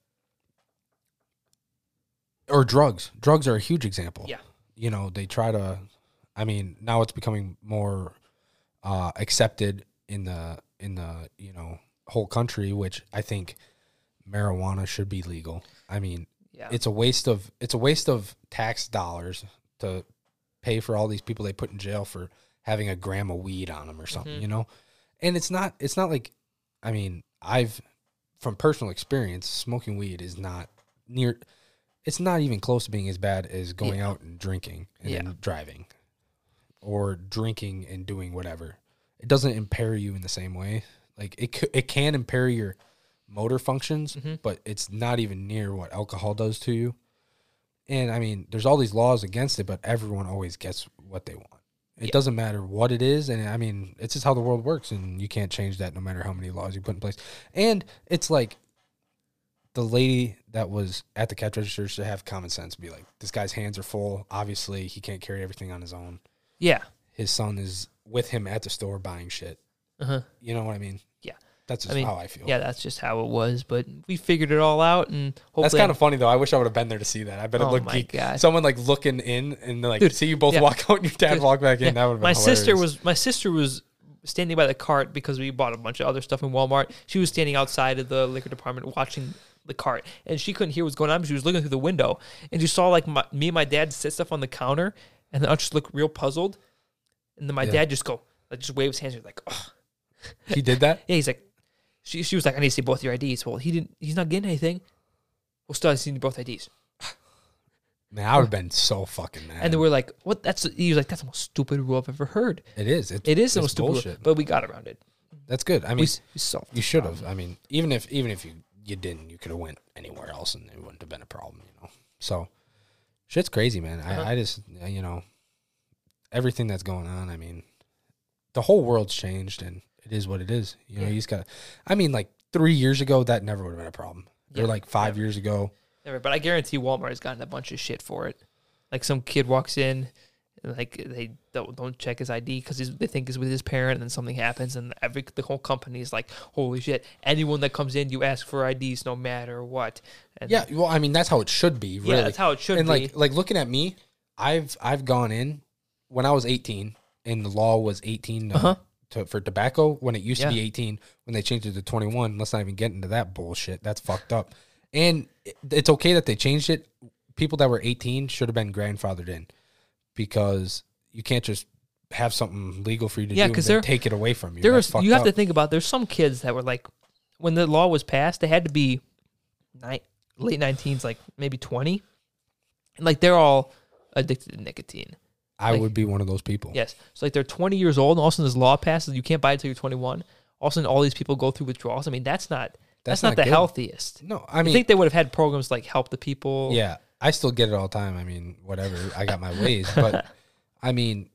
[SPEAKER 2] or drugs, drugs are a huge example.
[SPEAKER 1] Yeah.
[SPEAKER 2] you know they try to. I mean, now it's becoming more uh, accepted in the in the you know whole country, which I think marijuana should be legal. I mean,
[SPEAKER 1] Yeah.
[SPEAKER 2] it's a waste of it's a waste of tax dollars to pay for all these people they put in jail for having a gram of weed on them or something,
[SPEAKER 1] Mhm.
[SPEAKER 2] you know. And it's not it's not like I mean I've from personal experience smoking weed is not near it's not even close to being as bad as going
[SPEAKER 1] Yeah.
[SPEAKER 2] out and drinking and
[SPEAKER 1] Yeah.
[SPEAKER 2] driving or drinking and doing whatever. It doesn't impair you in the same way. Like it c- it can impair your motor functions,
[SPEAKER 1] Mhm.
[SPEAKER 2] but it's not even near what alcohol does to you. And I mean, there's all these laws against it, but everyone always gets what they want. It
[SPEAKER 1] Yeah.
[SPEAKER 2] doesn't matter what it is, and I mean, it's just how the world works, and you can't change that no matter how many laws you put in place. And it's like, the lady that was at the cash register should have common sense. and Be like, this guy's hands are full. Obviously, he can't carry everything on his own.
[SPEAKER 1] Yeah.
[SPEAKER 2] His son is with him at the store buying shit.
[SPEAKER 1] Uh-huh.
[SPEAKER 2] You know what I mean?
[SPEAKER 1] Yeah.
[SPEAKER 2] That's just
[SPEAKER 1] I mean,
[SPEAKER 2] how I feel.
[SPEAKER 1] Yeah, that's just how it was. But we figured it all out, and hopefully,
[SPEAKER 2] That's kind of funny though. I wish I would have been there to see that. I bet it
[SPEAKER 1] Oh
[SPEAKER 2] looked
[SPEAKER 1] my
[SPEAKER 2] geek.
[SPEAKER 1] God.
[SPEAKER 2] Someone like looking in and like
[SPEAKER 1] Dude,
[SPEAKER 2] see you both
[SPEAKER 1] yeah.
[SPEAKER 2] walk out and your dad
[SPEAKER 1] Dude,
[SPEAKER 2] walk back in.
[SPEAKER 1] Yeah.
[SPEAKER 2] That would have been
[SPEAKER 1] my sister
[SPEAKER 2] hilarious.
[SPEAKER 1] was my sister was standing by the cart because we bought a bunch of other stuff in Walmart. She was standing outside of the liquor department watching the cart, and she couldn't hear what's going on. But she was looking through the window, and she saw like my, me and my dad sit stuff on the counter, and then I just look real puzzled, and then my
[SPEAKER 2] Yeah.
[SPEAKER 1] dad just go like just wave his hands, like, oh.
[SPEAKER 2] He did that.
[SPEAKER 1] yeah, he's like, she she was like, I need to see both your IDs. Well, he didn't. He's not getting anything. Well, still, I seen both IDs.
[SPEAKER 2] Man, I would have been so fucking mad.
[SPEAKER 1] And then we're like, what? That's he was like, that's the most stupid rule I've ever heard.
[SPEAKER 2] it is. It's,
[SPEAKER 1] It is the most stupid, rule,
[SPEAKER 2] bullshit.
[SPEAKER 1] but we got around it.
[SPEAKER 2] That's good. I mean,
[SPEAKER 1] we solved
[SPEAKER 2] you should have. I mean, even if even if you you didn't, you could have went anywhere else and it wouldn't have been a problem. You know. So, shit's crazy, man.
[SPEAKER 1] Uh-huh.
[SPEAKER 2] I, I just uh, you know everything that's going on. I mean, the whole world's changed and it is what it is. You know,
[SPEAKER 1] Yeah.
[SPEAKER 2] you just got. I mean, like three years ago, that never would have been a problem.
[SPEAKER 1] Yeah,
[SPEAKER 2] or like five
[SPEAKER 1] never.
[SPEAKER 2] years ago.
[SPEAKER 1] Never, but I guarantee Walmart has gotten a bunch of shit for it. Like some kid walks in, like they don't, don't check his ID because they think he's with his parent, and then something happens, and every the whole company is like, "Holy shit!" Anyone that comes in, you ask for IDs no matter what. And
[SPEAKER 2] Yeah, well, I mean that's how it should be. Really.
[SPEAKER 1] yeah, that's how it should be.
[SPEAKER 2] and
[SPEAKER 1] be.
[SPEAKER 2] like like looking at me, I've I've gone in when I was 18 and the law was 18 to,
[SPEAKER 1] Uh-huh.
[SPEAKER 2] to for tobacco when it used to be 18 when they changed it to 21. Let's not even get into that bullshit. That's fucked up. And it's okay that they changed it. People that were 18 should have been grandfathered in because you can't just have something legal for you to
[SPEAKER 1] Yeah,
[SPEAKER 2] do and
[SPEAKER 1] there-
[SPEAKER 2] take it away from you.
[SPEAKER 1] there you have
[SPEAKER 2] up.
[SPEAKER 1] to think about. There's some kids that were like, when the law was passed, they had to be ni- late 19s, like maybe 20, and like they're all addicted to nicotine.
[SPEAKER 2] I
[SPEAKER 1] like-
[SPEAKER 2] would be one of those people.
[SPEAKER 1] Yes. So like they're 20 years old, and all of a sudden this law passes, you can't buy it until you're 21. All of a sudden, all these people go through withdrawals. I mean, that's not that's,
[SPEAKER 2] That's
[SPEAKER 1] not,
[SPEAKER 2] not
[SPEAKER 1] the
[SPEAKER 2] good.
[SPEAKER 1] healthiest.
[SPEAKER 2] No, I
[SPEAKER 1] I, think they would have had programs like help the people.
[SPEAKER 2] Yeah, I still get it all the time. I mean, whatever. I got my ways, but I mean,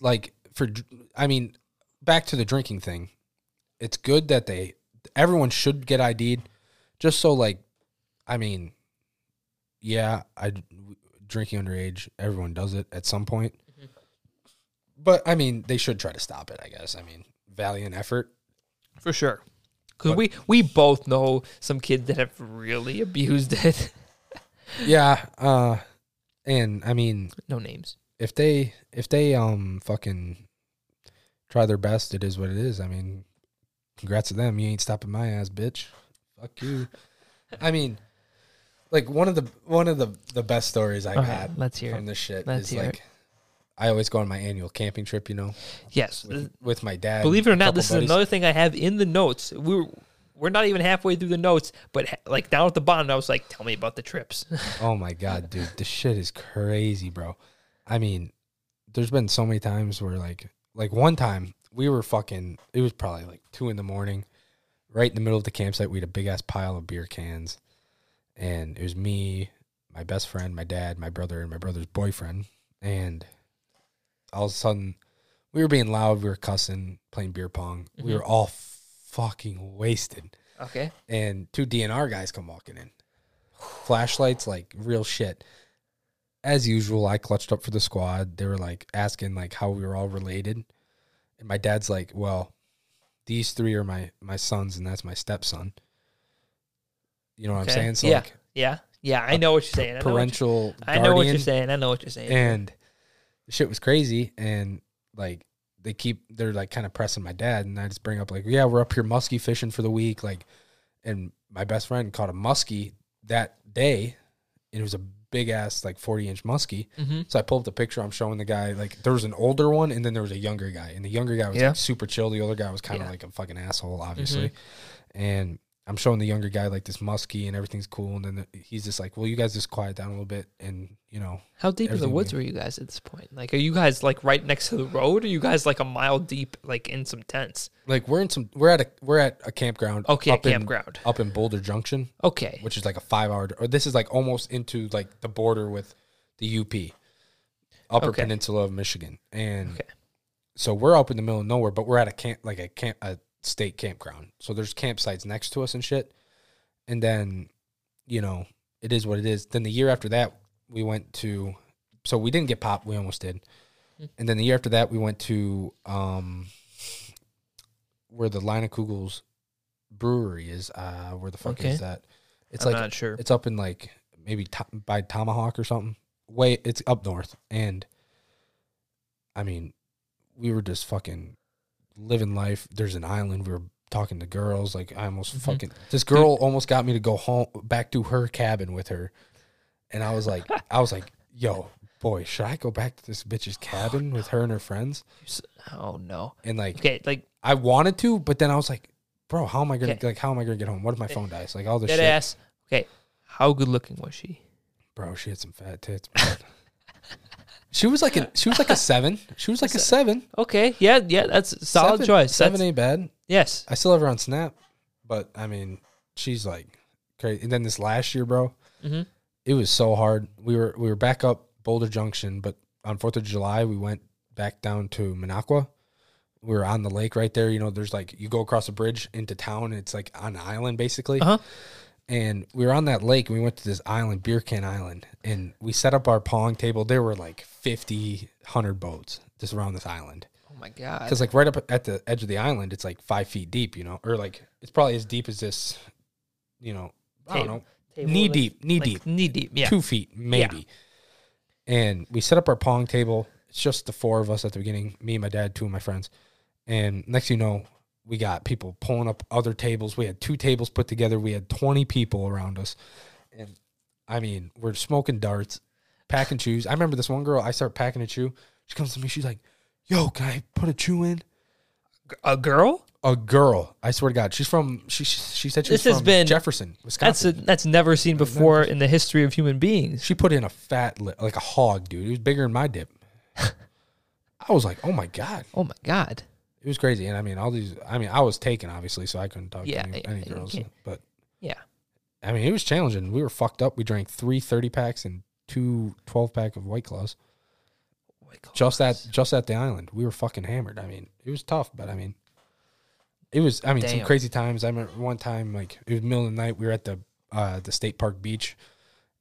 [SPEAKER 2] like for, I mean, back to the drinking thing. It's good that they, everyone should get ID'd, just so like, I mean, yeah, I drinking underage. Everyone does it at some point, mm-hmm. but I mean, they should try to stop it. I guess. I mean, valiant effort.
[SPEAKER 1] for sure. Because
[SPEAKER 2] But-
[SPEAKER 1] we we both know some kids that have really abused it.
[SPEAKER 2] Yeah, uh, and I mean,
[SPEAKER 1] no names.
[SPEAKER 2] if they if they um fucking try their best, it is what it is. I mean, congrats to them. You ain't stopping my ass, bitch. Fuck you. I mean, like one of the one of the the best stories I
[SPEAKER 1] Okay,
[SPEAKER 2] got
[SPEAKER 1] let's hear
[SPEAKER 2] from
[SPEAKER 1] it.
[SPEAKER 2] this shit
[SPEAKER 1] Let's
[SPEAKER 2] is
[SPEAKER 1] hear
[SPEAKER 2] like I always go on my annual camping trip. You know,
[SPEAKER 1] Yes.
[SPEAKER 2] with, with my dad.
[SPEAKER 1] Believe it or not, this is another thing I have in the notes. We were we're not even halfway through the notes, but like down at the bottom, I was like, "Tell me about the trips."
[SPEAKER 2] Oh my god, dude, this shit is crazy, bro. I mean, there's been so many times where like like one time we were fucking it was probably like two in the morning, right in the middle of the campsite, we had a big ass pile of beer cans. And it was me, my best friend, my dad, my brother, and my brother's boyfriend. And all of a sudden we were being loud, we were cussing, playing beer pong. We
[SPEAKER 1] Mhm.
[SPEAKER 2] were all fucking wasted
[SPEAKER 1] okay.
[SPEAKER 2] and two DNR guys come walking in. Flashlights, like real shit. As usual, I clutched up for the squad. They were like asking like how we were all related. And my dad's like, Well, these three are my my sons and that's my stepson. You know what
[SPEAKER 1] Okay.
[SPEAKER 2] I'm saying? So
[SPEAKER 1] Yeah.
[SPEAKER 2] like
[SPEAKER 1] Yeah. Yeah. I know what you're saying. I know what, you-
[SPEAKER 2] parental
[SPEAKER 1] I know what you're saying. I know what you're saying.
[SPEAKER 2] And the shit was crazy. And like they keep they're like kind of pressing my dad, and I just bring up like, yeah, we're up here muskie fishing for the week, like, and my best friend caught a muskie that day, and it was a big ass like forty inch muskie.
[SPEAKER 1] hmm
[SPEAKER 2] So I pulled up the picture. I'm showing the guy like there was an older one, and then there was a younger guy, and the younger guy was
[SPEAKER 1] Yeah.
[SPEAKER 2] like super chill. The older guy was kind of
[SPEAKER 1] Yeah.
[SPEAKER 2] like a fucking asshole, obviously, and. I'm showing the younger guy like this muskie and everything's cool, and then the, he's just like, "Well, you guys just quiet down a little bit, and you know,
[SPEAKER 1] How deep in the woods were you guys at this point? Like, are you guys like right next to the road? Or are you guys like a mile deep, like in some tents?
[SPEAKER 2] like we're in some we're at a we're at a campground
[SPEAKER 1] Okay,
[SPEAKER 2] up in-
[SPEAKER 1] campground.
[SPEAKER 2] up in Boulder Junction
[SPEAKER 1] Okay.
[SPEAKER 2] which is like a 5 hour or this is like almost into like the border with the UP upper
[SPEAKER 1] Okay.
[SPEAKER 2] peninsula of Michigan and
[SPEAKER 1] Okay.
[SPEAKER 2] so we're up in the middle of nowhere but we're at a camp like a camp a state campground so there's campsites next to us and shit and then you know it is what it is. Then the year after that, we went to. So we didn't get popped. We almost did.
[SPEAKER 1] Hmm.
[SPEAKER 2] And then the year after that, we went to um, where the Leinenkugel's brewery is. Uh, where the fuck
[SPEAKER 1] Okay.
[SPEAKER 2] is that? It's
[SPEAKER 1] I'm
[SPEAKER 2] like
[SPEAKER 1] not sure.
[SPEAKER 2] it's up in like maybe to- by Tomahawk or something. Way it's up north, and I mean, we were just fucking living life. There's an island. We were talking to girls. Like I almost
[SPEAKER 1] Mhm.
[SPEAKER 2] fucking this girl almost got me to go home back to her cabin with her, and I was like, I was like, yo, boy, should I go back to this bitch's cabin with her and her friends?
[SPEAKER 1] Oh no.
[SPEAKER 2] And like,
[SPEAKER 1] Okay, like
[SPEAKER 2] I wanted to, but then I was like, bro, how am I gonna
[SPEAKER 1] Okay.
[SPEAKER 2] like how am I gonna get home? What if my phone dies? Like all this
[SPEAKER 1] dead
[SPEAKER 2] shit.
[SPEAKER 1] ass. Okay, how good looking was she?
[SPEAKER 2] Bro, she had some fat tits. she was like a she was like a seven. She was like a seven.
[SPEAKER 1] Okay, yeah, yeah, that's a solid
[SPEAKER 2] Seven-
[SPEAKER 1] choice.
[SPEAKER 2] Seven
[SPEAKER 1] That's-
[SPEAKER 2] ain't bad.
[SPEAKER 1] yes.
[SPEAKER 2] I still have her on Snap, but I mean, she's like crazy. And then this last year, bro,
[SPEAKER 1] hmm
[SPEAKER 2] it was so hard. We were we were back up Boulder Junction, but on Fourth of July, we went back down to Minocqua. We were on the lake right there. You know, there's like you go across a bridge into town. And it's like on an island basically.
[SPEAKER 1] Uh huh.
[SPEAKER 2] And we were on that lake and we went to this island beer can island and we set up our pong table. There were like 50 100 boats just around this island.
[SPEAKER 1] Oh my god.
[SPEAKER 2] because like right up at the edge of the island it's like five feet deep you know or like it's probably as deep as this you know i don't know.
[SPEAKER 1] Table,
[SPEAKER 2] knee
[SPEAKER 1] like-
[SPEAKER 2] deep knee
[SPEAKER 1] like
[SPEAKER 2] deep.
[SPEAKER 1] Knee deep. Yeah.
[SPEAKER 2] two feet maybe. And we set up our pong table it's just the four of us at the beginning me my dad two of my friends. And next thing you know we got people pulling up other tables. We had two tables put together. We had 20 people around us. And i mean we're smoking darts packing chews i remember this one girl i start packing a chew she comes to me. She's like yo can i put a chew in?
[SPEAKER 1] A girl?
[SPEAKER 2] a girl. I swear to god. She's from she she said she
[SPEAKER 1] This
[SPEAKER 2] was
[SPEAKER 1] has
[SPEAKER 2] from
[SPEAKER 1] been-
[SPEAKER 2] jefferson
[SPEAKER 1] That's
[SPEAKER 2] wisconsin.
[SPEAKER 1] a, that's never seen before in the history of human beings.
[SPEAKER 2] She put in a fat lip, like a hog, dude. It was bigger than my dip. I was like, oh my god,
[SPEAKER 1] Oh my god.
[SPEAKER 2] It was crazy. And I mean, all these. I mean, I was taken obviously, so I couldn't talk
[SPEAKER 1] Yeah,
[SPEAKER 2] to any,
[SPEAKER 1] yeah,
[SPEAKER 2] any girls. But
[SPEAKER 1] Yeah.
[SPEAKER 2] I mean, it was challenging. We were fucked up. We drank three 30 packs and two 12 pack of White Claws just at just at the island. We were fucking hammered. I mean, it was tough, but I mean, it was. I mean, some crazy times. I remember one time, like it was middle of the night. We were at the uh, the state park beach,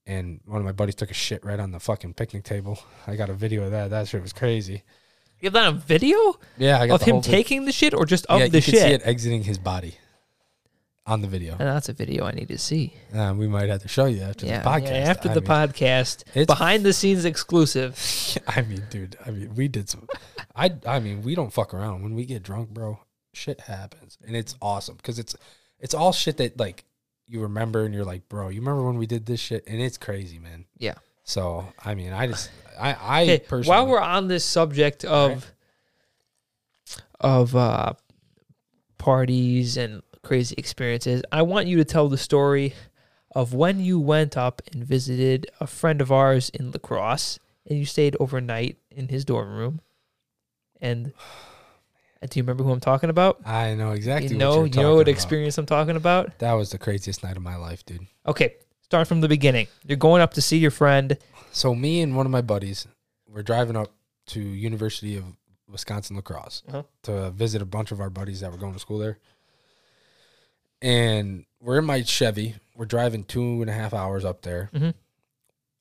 [SPEAKER 2] and one of my buddies took a shit right on the fucking picnic table. I got a video of that. That shit was crazy.
[SPEAKER 1] You have that on video
[SPEAKER 2] Yeah, I got
[SPEAKER 1] of
[SPEAKER 2] the
[SPEAKER 1] him
[SPEAKER 2] whole vid-
[SPEAKER 1] taking the shit or just of
[SPEAKER 2] yeah,
[SPEAKER 1] the
[SPEAKER 2] you
[SPEAKER 1] shit?
[SPEAKER 2] can see it exiting his body on the video.
[SPEAKER 1] And that's a video I need to see.
[SPEAKER 2] Uh, we might have to show you after
[SPEAKER 1] yeah,
[SPEAKER 2] the podcast.
[SPEAKER 1] yeah, after
[SPEAKER 2] I
[SPEAKER 1] the
[SPEAKER 2] mean,
[SPEAKER 1] podcast,
[SPEAKER 2] It's-
[SPEAKER 1] behind the scenes exclusive.
[SPEAKER 2] I mean, dude. I mean, we did some. I I mean, we don't fuck around when we get drunk, bro. Shit happens, and it's awesome because it's it's all shit that like you remember, and you're like, bro, you remember when we did this shit, and it's crazy, man.
[SPEAKER 1] Yeah.
[SPEAKER 2] So I mean, I just I I
[SPEAKER 1] Okay,
[SPEAKER 2] personally
[SPEAKER 1] while we're on this subject of
[SPEAKER 2] Right.
[SPEAKER 1] of uh, parties and crazy experiences, I want you to tell the story of when you went up and visited a friend of ours in La Crosse, and you stayed overnight in his dorm room. And do you remember who I'm talking about?
[SPEAKER 2] I know exactly.
[SPEAKER 1] you know, you know what
[SPEAKER 2] about.
[SPEAKER 1] experience I'm talking about.
[SPEAKER 2] That was the craziest night of my life, dude.
[SPEAKER 1] Okay, start from the beginning. You're going up to see your friend.
[SPEAKER 2] So me and one of my buddies, we're driving up to University of Wisconsin La Crosse
[SPEAKER 1] Uh-huh.
[SPEAKER 2] to visit a bunch of our buddies that were going to school there. And we're in my Chevy. We're driving two and a half hours up there.
[SPEAKER 1] Mhm.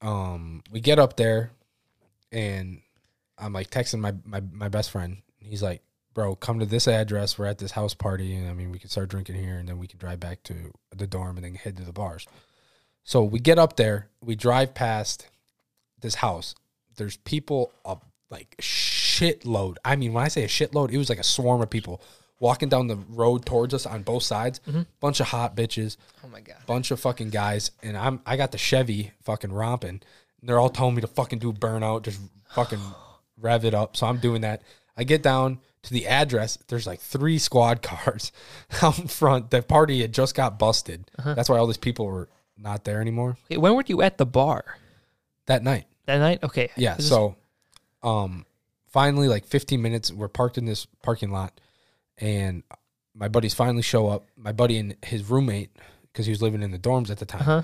[SPEAKER 2] Um, we get up there, and I'm like texting my, my my best friend. He's like, "Bro, come to this address. We're at this house party, and I mean, we can start drinking here, and then we can drive back to the dorm, and then head to the bars." So we get up there. We drive past this house. There's people up like shitload. I mean, when I say a shitload, it was like a swarm of people walking down the road towards us on both sides. Mm-hmm. Bunch of hot bitches,
[SPEAKER 1] Oh my god.
[SPEAKER 2] bunch of fucking guys, and I'm I got the Chevy fucking romping. And they're all telling me to fucking do burnout, just fucking rev it up. So I'm doing that. I get down to the address. There's like three squad cars out in front. The party had just got busted. Uh-huh. That's why all these people were not there anymore
[SPEAKER 1] Okay, when were you at the bar
[SPEAKER 2] that night.
[SPEAKER 1] that night? Okay.
[SPEAKER 2] Yeah.
[SPEAKER 1] This
[SPEAKER 2] So, um, finally, like 15 minutes, we're parked in this parking lot, and my buddies finally show up. My buddy and his roommate, because he was living in the dorms at the time.
[SPEAKER 1] Uh-huh.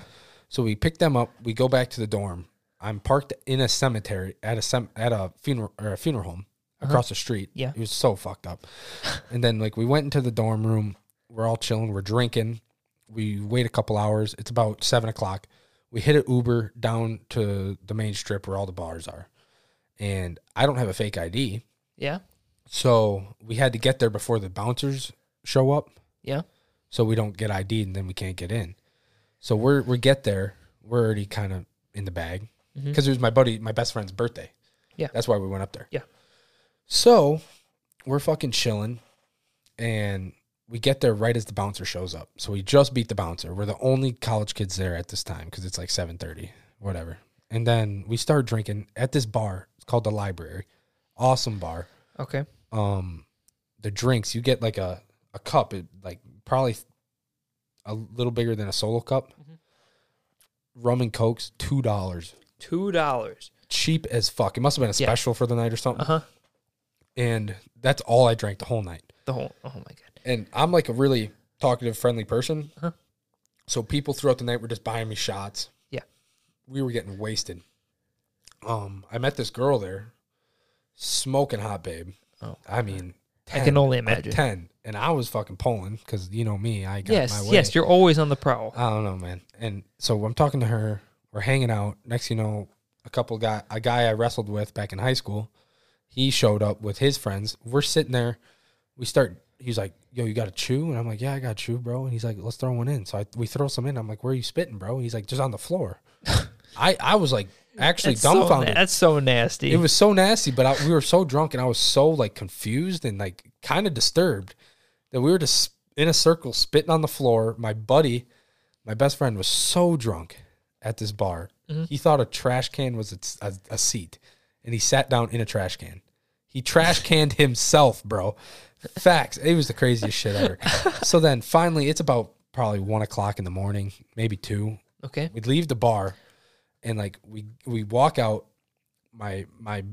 [SPEAKER 2] So we pick them up. We go back to the dorm. I'm parked in a cemetery at a sem- at a funeral or a funeral home across the street.
[SPEAKER 1] Uh-huh. Yeah.
[SPEAKER 2] it was so fucked up. and then like we went into the dorm room. We're all chilling. We're drinking. We wait a couple hours. It's about seven o'clock. We hit an Uber down to the main strip where all the bars are, and I don't have a fake ID,
[SPEAKER 1] Yeah.
[SPEAKER 2] so we had to get there before the bouncers show up.
[SPEAKER 1] Yeah.
[SPEAKER 2] so we don't get ID and then we can't get in. So we're we get there, we're already kind of in the bag mm-hmm. because it was my buddy, my best friend's birthday.
[SPEAKER 1] Yeah.
[SPEAKER 2] that's why we went up there.
[SPEAKER 1] Yeah.
[SPEAKER 2] So we're fucking chilling, and we get there right as the bouncer shows up. So we just beat the bouncer. We're the only college kids there at this time because it's like seven thirty, whatever. And then we start drinking at this bar. It's called the Library. Awesome bar
[SPEAKER 1] Okay.
[SPEAKER 2] um the drinks you get like a a cup it like probably a little bigger than a solo cup rum and cokes two dollars
[SPEAKER 1] Two dollars.
[SPEAKER 2] cheap as fuck it must have been a
[SPEAKER 1] Yeah.
[SPEAKER 2] special for the night or something
[SPEAKER 1] Uh huh.
[SPEAKER 2] and that's all i drank the whole night
[SPEAKER 1] The whole. Oh my god.
[SPEAKER 2] And i'm like a really talkative friendly person
[SPEAKER 1] Uh-huh.
[SPEAKER 2] so people throughout the night were just buying me shots
[SPEAKER 1] Yeah.
[SPEAKER 2] we were getting wasted um i met this girl there smoking hot babe
[SPEAKER 1] Oh,
[SPEAKER 2] i mean
[SPEAKER 1] I can only imagine.
[SPEAKER 2] 10 and i was fucking pulling because you know me i got
[SPEAKER 1] Yes.
[SPEAKER 2] my way
[SPEAKER 1] Yes. You're always on the prowl.
[SPEAKER 2] i don't know man and so i'm talking to her we're hanging out next you know a couple guy a guy i wrestled with back in high school he showed up with his friends we're sitting there we start he's like yo you got to chew and i'm like yeah i got to chew bro and he's like let's throw one in so I, we throw some in i'm like where are you spitting bro and he's like just on the floor i i was like actually
[SPEAKER 1] That's so,
[SPEAKER 2] dumbfounded
[SPEAKER 1] na- that's so nasty.
[SPEAKER 2] it was so nasty, but I, we were so drunk and I was so like confused and like kind of disturbed that we were just in a circle spitting on the floor. My buddy, my best friend, was so drunk at this bar. Mm-hmm. He thought a trash can was a, a, a seat and he sat down in a trash can. He trash canned himself, bro. Facts. It was the craziest shit ever. so then finally, it's about probably one o'clock in the morning, maybe two
[SPEAKER 1] okay.
[SPEAKER 2] we leave the bar and like we we walk out my my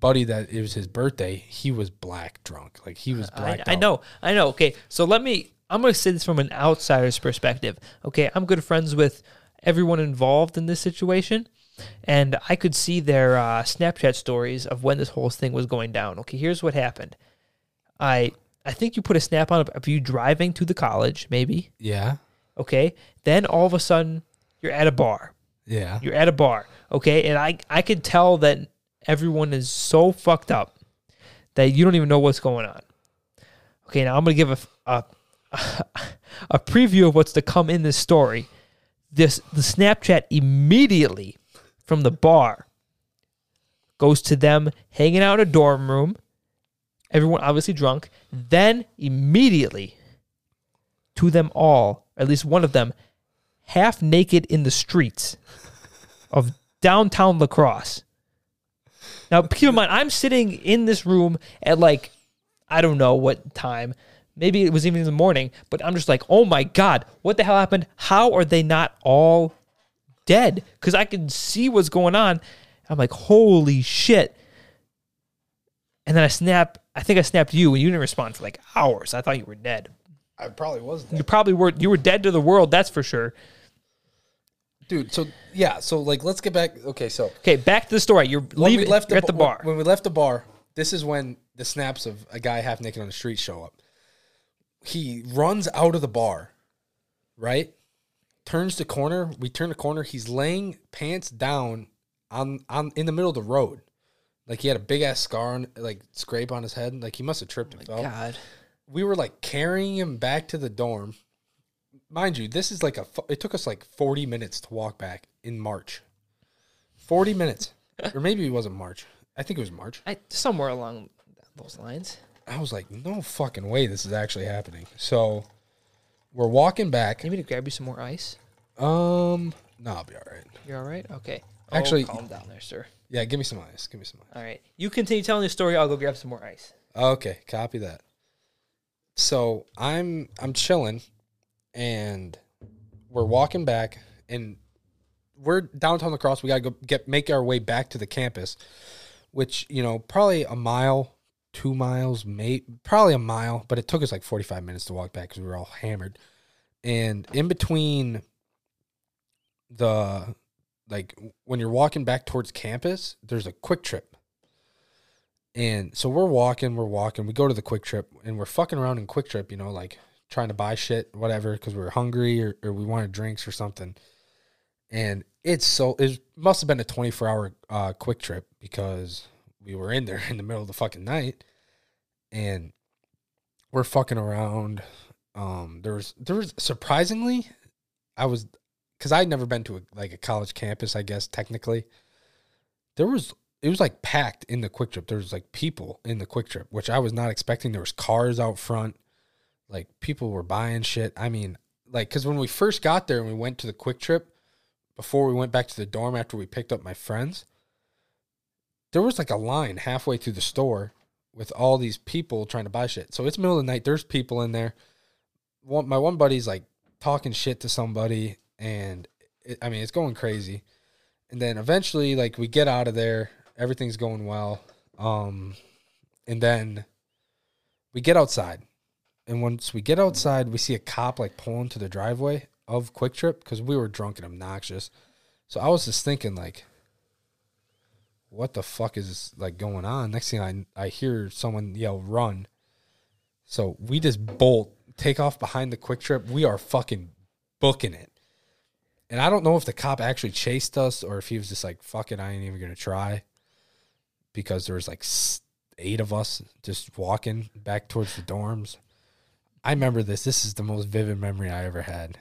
[SPEAKER 2] buddy that it was his birthday he was black drunk like he was
[SPEAKER 1] I,
[SPEAKER 2] blacked
[SPEAKER 1] I know, I know. Okay, so let me. I'm going to say this from an outsider's perspective. Okay, I'm good friends with everyone involved in this situation, and I could see their uh, Snapchat stories of when this whole thing was going down. Okay, here's what happened. I I think you put a snap on of you driving to the college, maybe.
[SPEAKER 2] yeah
[SPEAKER 1] Okay, then all of a sudden you're at a bar.
[SPEAKER 2] yeah
[SPEAKER 1] You're at a bar, okay, and I I could tell that everyone is so fucked up that you don't even know what's going on. Okay, now I'm gonna give a a, a preview of what's to come in this story. This the Snapchat immediately from the bar goes to them hanging out in a dorm room. Everyone obviously drunk. Then immediately to them all, at least one of them, half naked in the streets of downtown La Crosse. Now, keep in mind, I'm sitting in this room at like, I don't know what time. Maybe it was even in the morning, but I'm just like, oh my God, what the hell happened? How are they not all dead? Because I can see what's going on. I'm like, holy shit. And then I snap, I think I snapped you and you didn't respond for like hours. I thought you were dead.
[SPEAKER 2] i probably was
[SPEAKER 1] You probably were, you were dead to the world, that's for sure.
[SPEAKER 2] dude so yeah so like let's get back okay so
[SPEAKER 1] Okay, back to the story. You're leaving
[SPEAKER 2] we left
[SPEAKER 1] you're at the bar.
[SPEAKER 2] when we left the bar this is when the snaps of a guy half naked on the street show up he runs out of the bar right turns the corner we turn the corner he's laying pants down on on in the middle of the road like he had a big ass scar on like scrape on his head like he must have tripped and fell
[SPEAKER 1] God.
[SPEAKER 2] we were like carrying him back to the dorm mind you this is like a it took us like 40 minutes to walk back in march 40 minutes or maybe it wasn't march i think it was march
[SPEAKER 1] I somewhere along those lines.
[SPEAKER 2] i was like no fucking way this is actually happening so we're walking back
[SPEAKER 1] Need me to grab you some more ice?
[SPEAKER 2] um no i'll be all right
[SPEAKER 1] You're all right? Okay.
[SPEAKER 2] Actually-
[SPEAKER 1] oh, calm down there, sir.
[SPEAKER 2] Yeah give me some ice give me some ice
[SPEAKER 1] All right. You continue telling the story. I'll go grab some more ice.
[SPEAKER 2] Okay, copy that. So I'm I'm chilling, and we're walking back, and we're downtown La Crosse. We gotta go get make our way back to the campus, which you know probably a mile, two miles, may probably a mile, but it took us like forty five minutes to walk back because we were all hammered. And in between the like when you're walking back towards campus, there's a Kwik Trip. And so we're walking, we're walking. We go to the Kwik Trip and we're fucking around in Kwik Trip, you know, like trying to buy shit, whatever, because we were hungry or, or we wanted drinks or something. And it's so it must have been a 24 hour uh, Kwik Trip because we were in there in the middle of the fucking night, and we're fucking around. Um, there was there was surprisingly, I was because I'd never been to a, like a college campus. I guess technically, there was it was like packed in the Kwik Trip. There was like people in the Kwik Trip, which I was not expecting. There was cars out front, like people were buying shit. I mean, like because when we first got there and we went to the Kwik Trip, before we went back to the dorm after we picked up my friends, there was like a line halfway through the store with all these people trying to buy shit. So it's middle of the night. There's people in there. One, my one buddy's like talking shit to somebody, and it, I mean it's going crazy. And then eventually, like we get out of there, everything's going well. Um, and then we get outside, and once we get outside, we see a cop like pulling to the driveway of Kwik Trip because we were drunk and obnoxious. So I was just thinking like, what the fuck is like going on? Next thing I I hear someone yell run. So we just bolt, take off behind the Kwik Trip. We are fucking booking it. And I don't know if the cop actually chased us or if he was just like, fuck it, I ain't even gonna try. Because there was like eight of us just walking back towards the dorms. I remember this. This is the most vivid memory I ever had.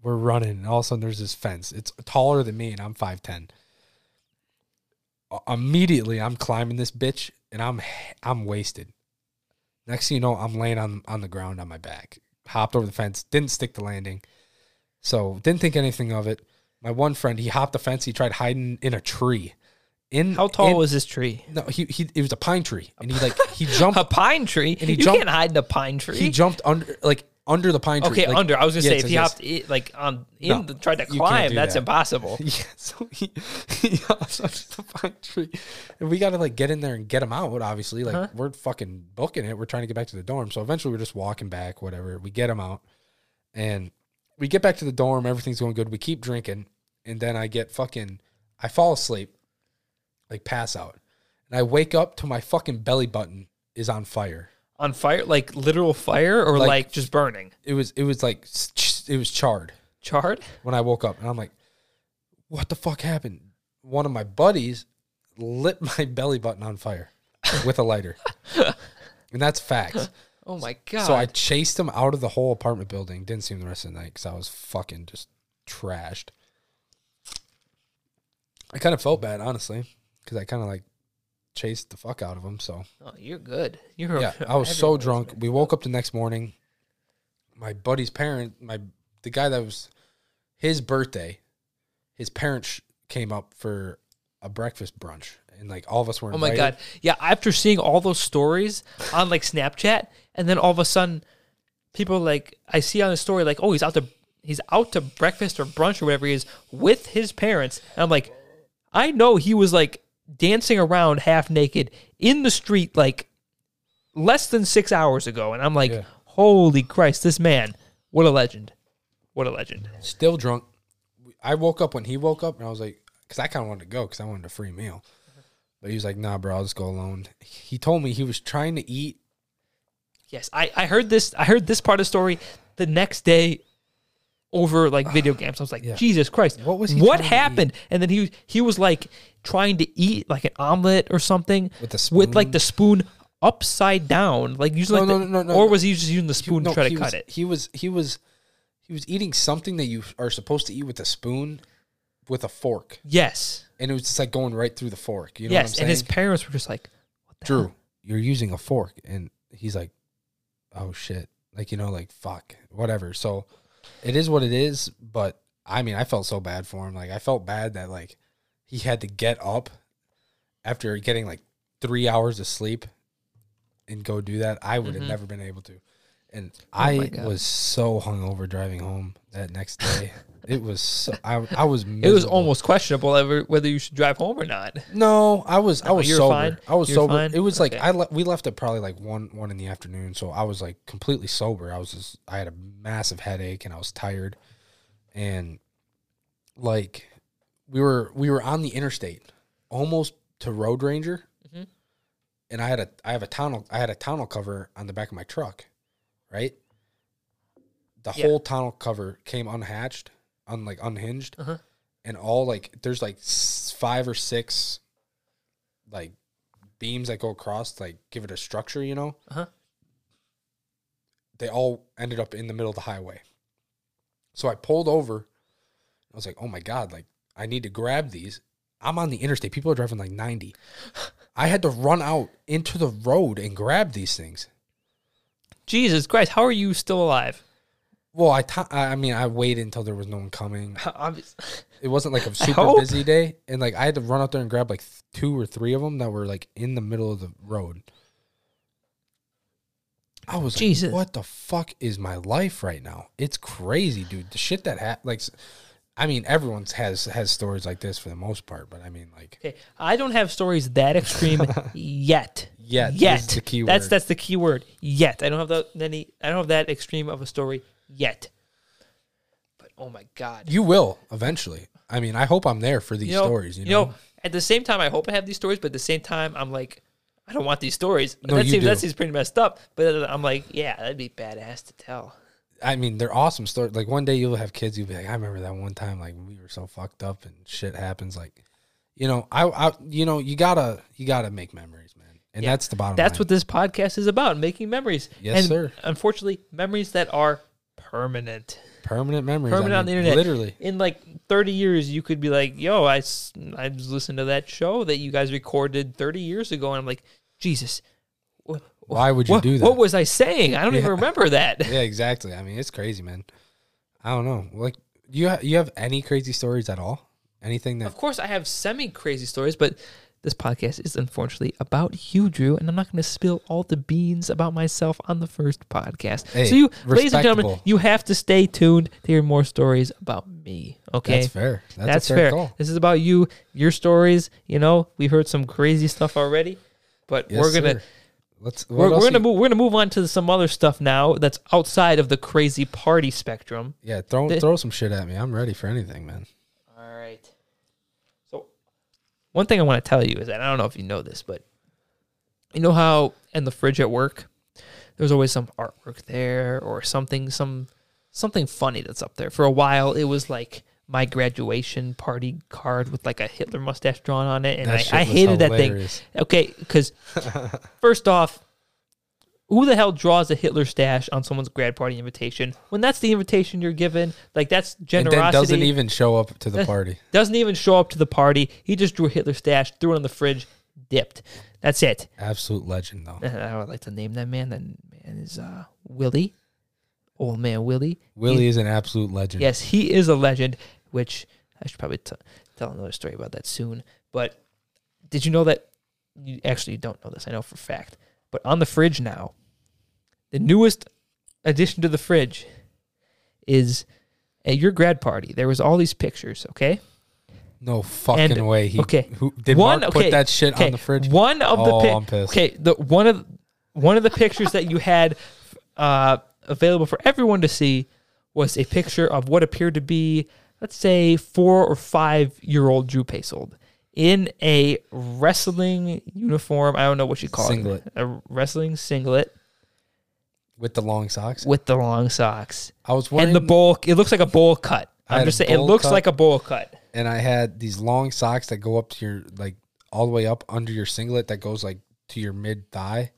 [SPEAKER 2] We're running, and all of a sudden there's this fence. It's taller than me, and I'm 5'10. Uh, Immediately, I'm climbing this bitch, and I'm I'm wasted. Next thing you know, I'm laying on on the ground on my back. Hopped over the fence, didn't stick the landing, so didn't think anything of it. My one friend, he hopped the fence. He tried hiding in a tree. In
[SPEAKER 1] How tall
[SPEAKER 2] in-
[SPEAKER 1] was this tree?
[SPEAKER 2] No, he he. It was a pine tree, and he like he jumped.
[SPEAKER 1] A pine tree.
[SPEAKER 2] And he
[SPEAKER 1] you
[SPEAKER 2] jumped-
[SPEAKER 1] can't hide in a pine tree.
[SPEAKER 2] he jumped under like under the pine tree.
[SPEAKER 1] okay,
[SPEAKER 2] like-
[SPEAKER 1] under. I was gonna
[SPEAKER 2] Yes,
[SPEAKER 1] say if he
[SPEAKER 2] yes.
[SPEAKER 1] hopped i like on in
[SPEAKER 2] No,
[SPEAKER 1] the, tried to climb, that's
[SPEAKER 2] that.
[SPEAKER 1] impossible.
[SPEAKER 2] Yeah, so he he hops under the pine tree, and we got to like get in there and get him out. Obviously, like
[SPEAKER 1] Huh?
[SPEAKER 2] we're fucking booking it. We're trying to get back to the dorm. So eventually, we're just walking back. Whatever. We get him out, and we get back to the dorm. Everything's going good. We keep drinking, and then I get fucking. I fall asleep, like pass out, and I wake up to my fucking belly button is on fire.
[SPEAKER 1] On fire, like literal fire, or
[SPEAKER 2] Like-
[SPEAKER 1] like, just burning,
[SPEAKER 2] It was it was like it was charred.
[SPEAKER 1] charred.
[SPEAKER 2] when I woke up, and I'm like, "What the fuck happened?" One of my buddies lit my belly button on fire with a lighter, and that's facts.
[SPEAKER 1] Oh my god!
[SPEAKER 2] So I chased him out of the whole apartment building. Didn't see him the rest of the night because I was fucking just trashed. I kind of felt bad, honestly, because I kind of like chased the fuck out of him. So
[SPEAKER 1] oh, you're good. You're
[SPEAKER 2] yeah, I was so drunk. We woke up the next morning. My buddy's parent, my the guy that was his birthday, his parents came up for a breakfast brunch, and like all of us were.
[SPEAKER 1] Oh my god! Yeah, after seeing all those stories on like Snapchat, and then all of a sudden, people like I see on the story like, oh, he's out to he's out to breakfast or brunch or whatever he is with his parents, and I'm like, I know he was like dancing around half naked in the street like less than six hours ago, and I'm like,
[SPEAKER 2] Yeah.
[SPEAKER 1] holy Christ, this man, what a legend, what a legend.
[SPEAKER 2] Still drunk. I woke up when he woke up, and I was like, because I kind of wanted to go because I wanted a free meal, but he was like, "Nah, bro, I'll just go alone." He told me he was trying to eat.
[SPEAKER 1] Yes, I, I heard this. I heard this part of the story the next day over like video games. I was like,
[SPEAKER 2] Yeah.
[SPEAKER 1] Jesus Christ,
[SPEAKER 2] What was he
[SPEAKER 1] What happened? And then he he was like trying to eat like an omelet or something
[SPEAKER 2] With the
[SPEAKER 1] with like
[SPEAKER 2] spoon?
[SPEAKER 1] the spoon upside down, like usually,
[SPEAKER 2] No,
[SPEAKER 1] like
[SPEAKER 2] no, no, no,
[SPEAKER 1] or was he just using the spoon
[SPEAKER 2] No,
[SPEAKER 1] to try to
[SPEAKER 2] he
[SPEAKER 1] cut
[SPEAKER 2] was,
[SPEAKER 1] it?
[SPEAKER 2] He was he was he was eating something that you are supposed to eat with a spoon, with a fork,
[SPEAKER 1] Yes,
[SPEAKER 2] and it was just like going right through the fork. You know
[SPEAKER 1] yes,
[SPEAKER 2] what I'm saying?
[SPEAKER 1] and his parents were just like,
[SPEAKER 2] Drew, you're using a fork, and he's like, oh shit, like you know, like fuck, whatever. So it is what it is. But I mean, I felt so bad for him. Like I felt bad that like he had to get up after getting like three hours of sleep and go do that. I would have
[SPEAKER 1] Mhm.
[SPEAKER 2] never been able to. And
[SPEAKER 1] Oh
[SPEAKER 2] I was so hungover driving home that next day. It was so, I I was
[SPEAKER 1] it was almost questionable ever whether you should drive home or not.
[SPEAKER 2] No, I was I
[SPEAKER 1] No,
[SPEAKER 2] was
[SPEAKER 1] you were
[SPEAKER 2] sober.
[SPEAKER 1] fine?
[SPEAKER 2] I was
[SPEAKER 1] You were
[SPEAKER 2] sober.
[SPEAKER 1] fine?
[SPEAKER 2] It was like
[SPEAKER 1] Okay.
[SPEAKER 2] I le- we left at probably like one one in the afternoon, so I was like completely sober. I was just I had a massive headache and I was tired, and like we were we were on the interstate, almost to Road Ranger,
[SPEAKER 1] Mhm.
[SPEAKER 2] and I had a I have a tunnel I had a tonneau cover on the back of my truck, right, the
[SPEAKER 1] Yeah.
[SPEAKER 2] whole tunnel cover came unhatched, un like unhinged,
[SPEAKER 1] Uh-huh.
[SPEAKER 2] and all like there's like five or six like beams that go across, like give it a structure, you know.
[SPEAKER 1] Uh-huh.
[SPEAKER 2] They all ended up in the middle of the highway. So I pulled over. I was like, "Oh my god! Like I need to grab these." I'm on the interstate. People are driving like 90. I had to run out into the road and grab these things.
[SPEAKER 1] Jesus Christ, how are you still alive?
[SPEAKER 2] Well, I ti- I mean, I waited until there was no one coming.
[SPEAKER 1] Obvious-
[SPEAKER 2] It wasn't like a super
[SPEAKER 1] hope.
[SPEAKER 2] busy day, and like I had to run out there and grab like th- two or three of them that were like in the middle of the road. I was
[SPEAKER 1] Jesus.
[SPEAKER 2] like, "What the fuck is my life right now? It's crazy, dude. The shit that ha- like, I mean, everyone's has has stories like this for the most part, but I mean, like,
[SPEAKER 1] Okay, I don't have stories that extreme yet.
[SPEAKER 2] Yet is
[SPEAKER 1] yet.
[SPEAKER 2] the key
[SPEAKER 1] That's
[SPEAKER 2] word.
[SPEAKER 1] that's the key word. Yet. I don't have that any. I don't have that extreme of a story yet. But oh my god,
[SPEAKER 2] you will eventually. I mean, I hope I'm there for these
[SPEAKER 1] you know,
[SPEAKER 2] stories. You know,
[SPEAKER 1] at the same time, I hope I have these stories, but at the same time, I'm like, I don't want these stories.
[SPEAKER 2] No,
[SPEAKER 1] that
[SPEAKER 2] you
[SPEAKER 1] seems that
[SPEAKER 2] do.
[SPEAKER 1] seems pretty messed up. But I'm like, yeah, that'd be badass to tell.
[SPEAKER 2] I mean, they're awesome stories. Like one day you'll have kids, you'll be like, I remember that one time, like we were so fucked up and shit happens. Like, you know, I, I, you know, you gotta, you gotta make memories, man, and
[SPEAKER 1] Yeah.
[SPEAKER 2] that's the bottom.
[SPEAKER 1] That's
[SPEAKER 2] line.
[SPEAKER 1] what this podcast is about: making memories.
[SPEAKER 2] Yes,
[SPEAKER 1] and
[SPEAKER 2] sir.
[SPEAKER 1] Unfortunately, memories that are permanent.
[SPEAKER 2] permanent memories.
[SPEAKER 1] permanent
[SPEAKER 2] I
[SPEAKER 1] on the internet.
[SPEAKER 2] literally.
[SPEAKER 1] In like 30 years, you could be like, "Yo, I, just listened to that show that you guys recorded 30 years ago," and I'm like, "Jesus, wh-
[SPEAKER 2] Why would you
[SPEAKER 1] what,
[SPEAKER 2] do that?
[SPEAKER 1] what was I saying? I don't even remember that."
[SPEAKER 2] yeah, exactly. I mean, it's crazy, man. I don't know. Like, you, ha- you have any crazy stories at all? Anything that?
[SPEAKER 1] Of course, I have semi crazy stories, but this podcast is unfortunately about you, Drew, and I'm not going to spill all the beans about myself on the first podcast.
[SPEAKER 2] Hey,
[SPEAKER 1] so, you, ladies and gentlemen, you have to stay tuned to hear more stories about me. Okay,
[SPEAKER 2] That's fair. That's,
[SPEAKER 1] That's
[SPEAKER 2] fair,
[SPEAKER 1] fair.
[SPEAKER 2] call.
[SPEAKER 1] This is about you, your stories. You know, we've heard some crazy stuff already, but
[SPEAKER 2] Yes,
[SPEAKER 1] we're gonna
[SPEAKER 2] sir. Let's.
[SPEAKER 1] we're, we're gonna
[SPEAKER 2] you-
[SPEAKER 1] move we're gonna move on to some other stuff now that's outside of the crazy party spectrum.
[SPEAKER 2] Yeah, throw
[SPEAKER 1] the-
[SPEAKER 2] throw some shit at me. I'm ready for anything, man.
[SPEAKER 1] All right. One thing I want to tell you is that I don't know if you know this, but you know how in the fridge at work, there's always some artwork there or something, some something funny that's up there. For a while, it was like my graduation party card with like a Hitler mustache drawn on it, and I, I hated that thing. Okay, because first off, who the hell draws a Hitler stash on someone's grad party invitation when that's the invitation you're given? Like that's
[SPEAKER 2] And
[SPEAKER 1] generosity.
[SPEAKER 2] then doesn't even show up to the party.
[SPEAKER 1] Doesn't even show up to the party. He just drew a Hitler stash, threw it on the fridge, dipped. That's it.
[SPEAKER 2] Absolute legend, though.
[SPEAKER 1] I would like to name that man. That man is uh, Willie, old man Willie.
[SPEAKER 2] Willie is an absolute legend.
[SPEAKER 1] Yes, he is a legend. Which I should probably t- tell another story about that soon. But did you know that? You actually don't know this. I know for a fact. But on the fridge now, the newest addition to the fridge is at your grad party. There was all these pictures. Okay.
[SPEAKER 2] No fucking
[SPEAKER 1] And-
[SPEAKER 2] way. He,
[SPEAKER 1] okay.
[SPEAKER 2] Who did
[SPEAKER 1] One-
[SPEAKER 2] Mark
[SPEAKER 1] okay,
[SPEAKER 2] put that shit
[SPEAKER 1] Okay,
[SPEAKER 2] on the fridge?
[SPEAKER 1] One of the
[SPEAKER 2] Oh,
[SPEAKER 1] pic-
[SPEAKER 2] I'm pissed.
[SPEAKER 1] okay, the one of one of the pictures that you had uh, available for everyone to see was a picture of what appeared to be, let's say, four or five year old Drew Pasold in a wrestling uniform. I don't know what you call
[SPEAKER 2] Singlet.
[SPEAKER 1] it, a wrestling singlet
[SPEAKER 2] with the long socks.
[SPEAKER 1] with the long socks
[SPEAKER 2] I was wearing
[SPEAKER 1] and the bowl. It looks like a bowl cut.
[SPEAKER 2] I
[SPEAKER 1] I'm
[SPEAKER 2] had
[SPEAKER 1] just saying, it
[SPEAKER 2] bowl
[SPEAKER 1] looks
[SPEAKER 2] cut.
[SPEAKER 1] like a bowl cut.
[SPEAKER 2] and I had these long socks that go up to your like all the way up under your singlet that goes like to your mid thigh,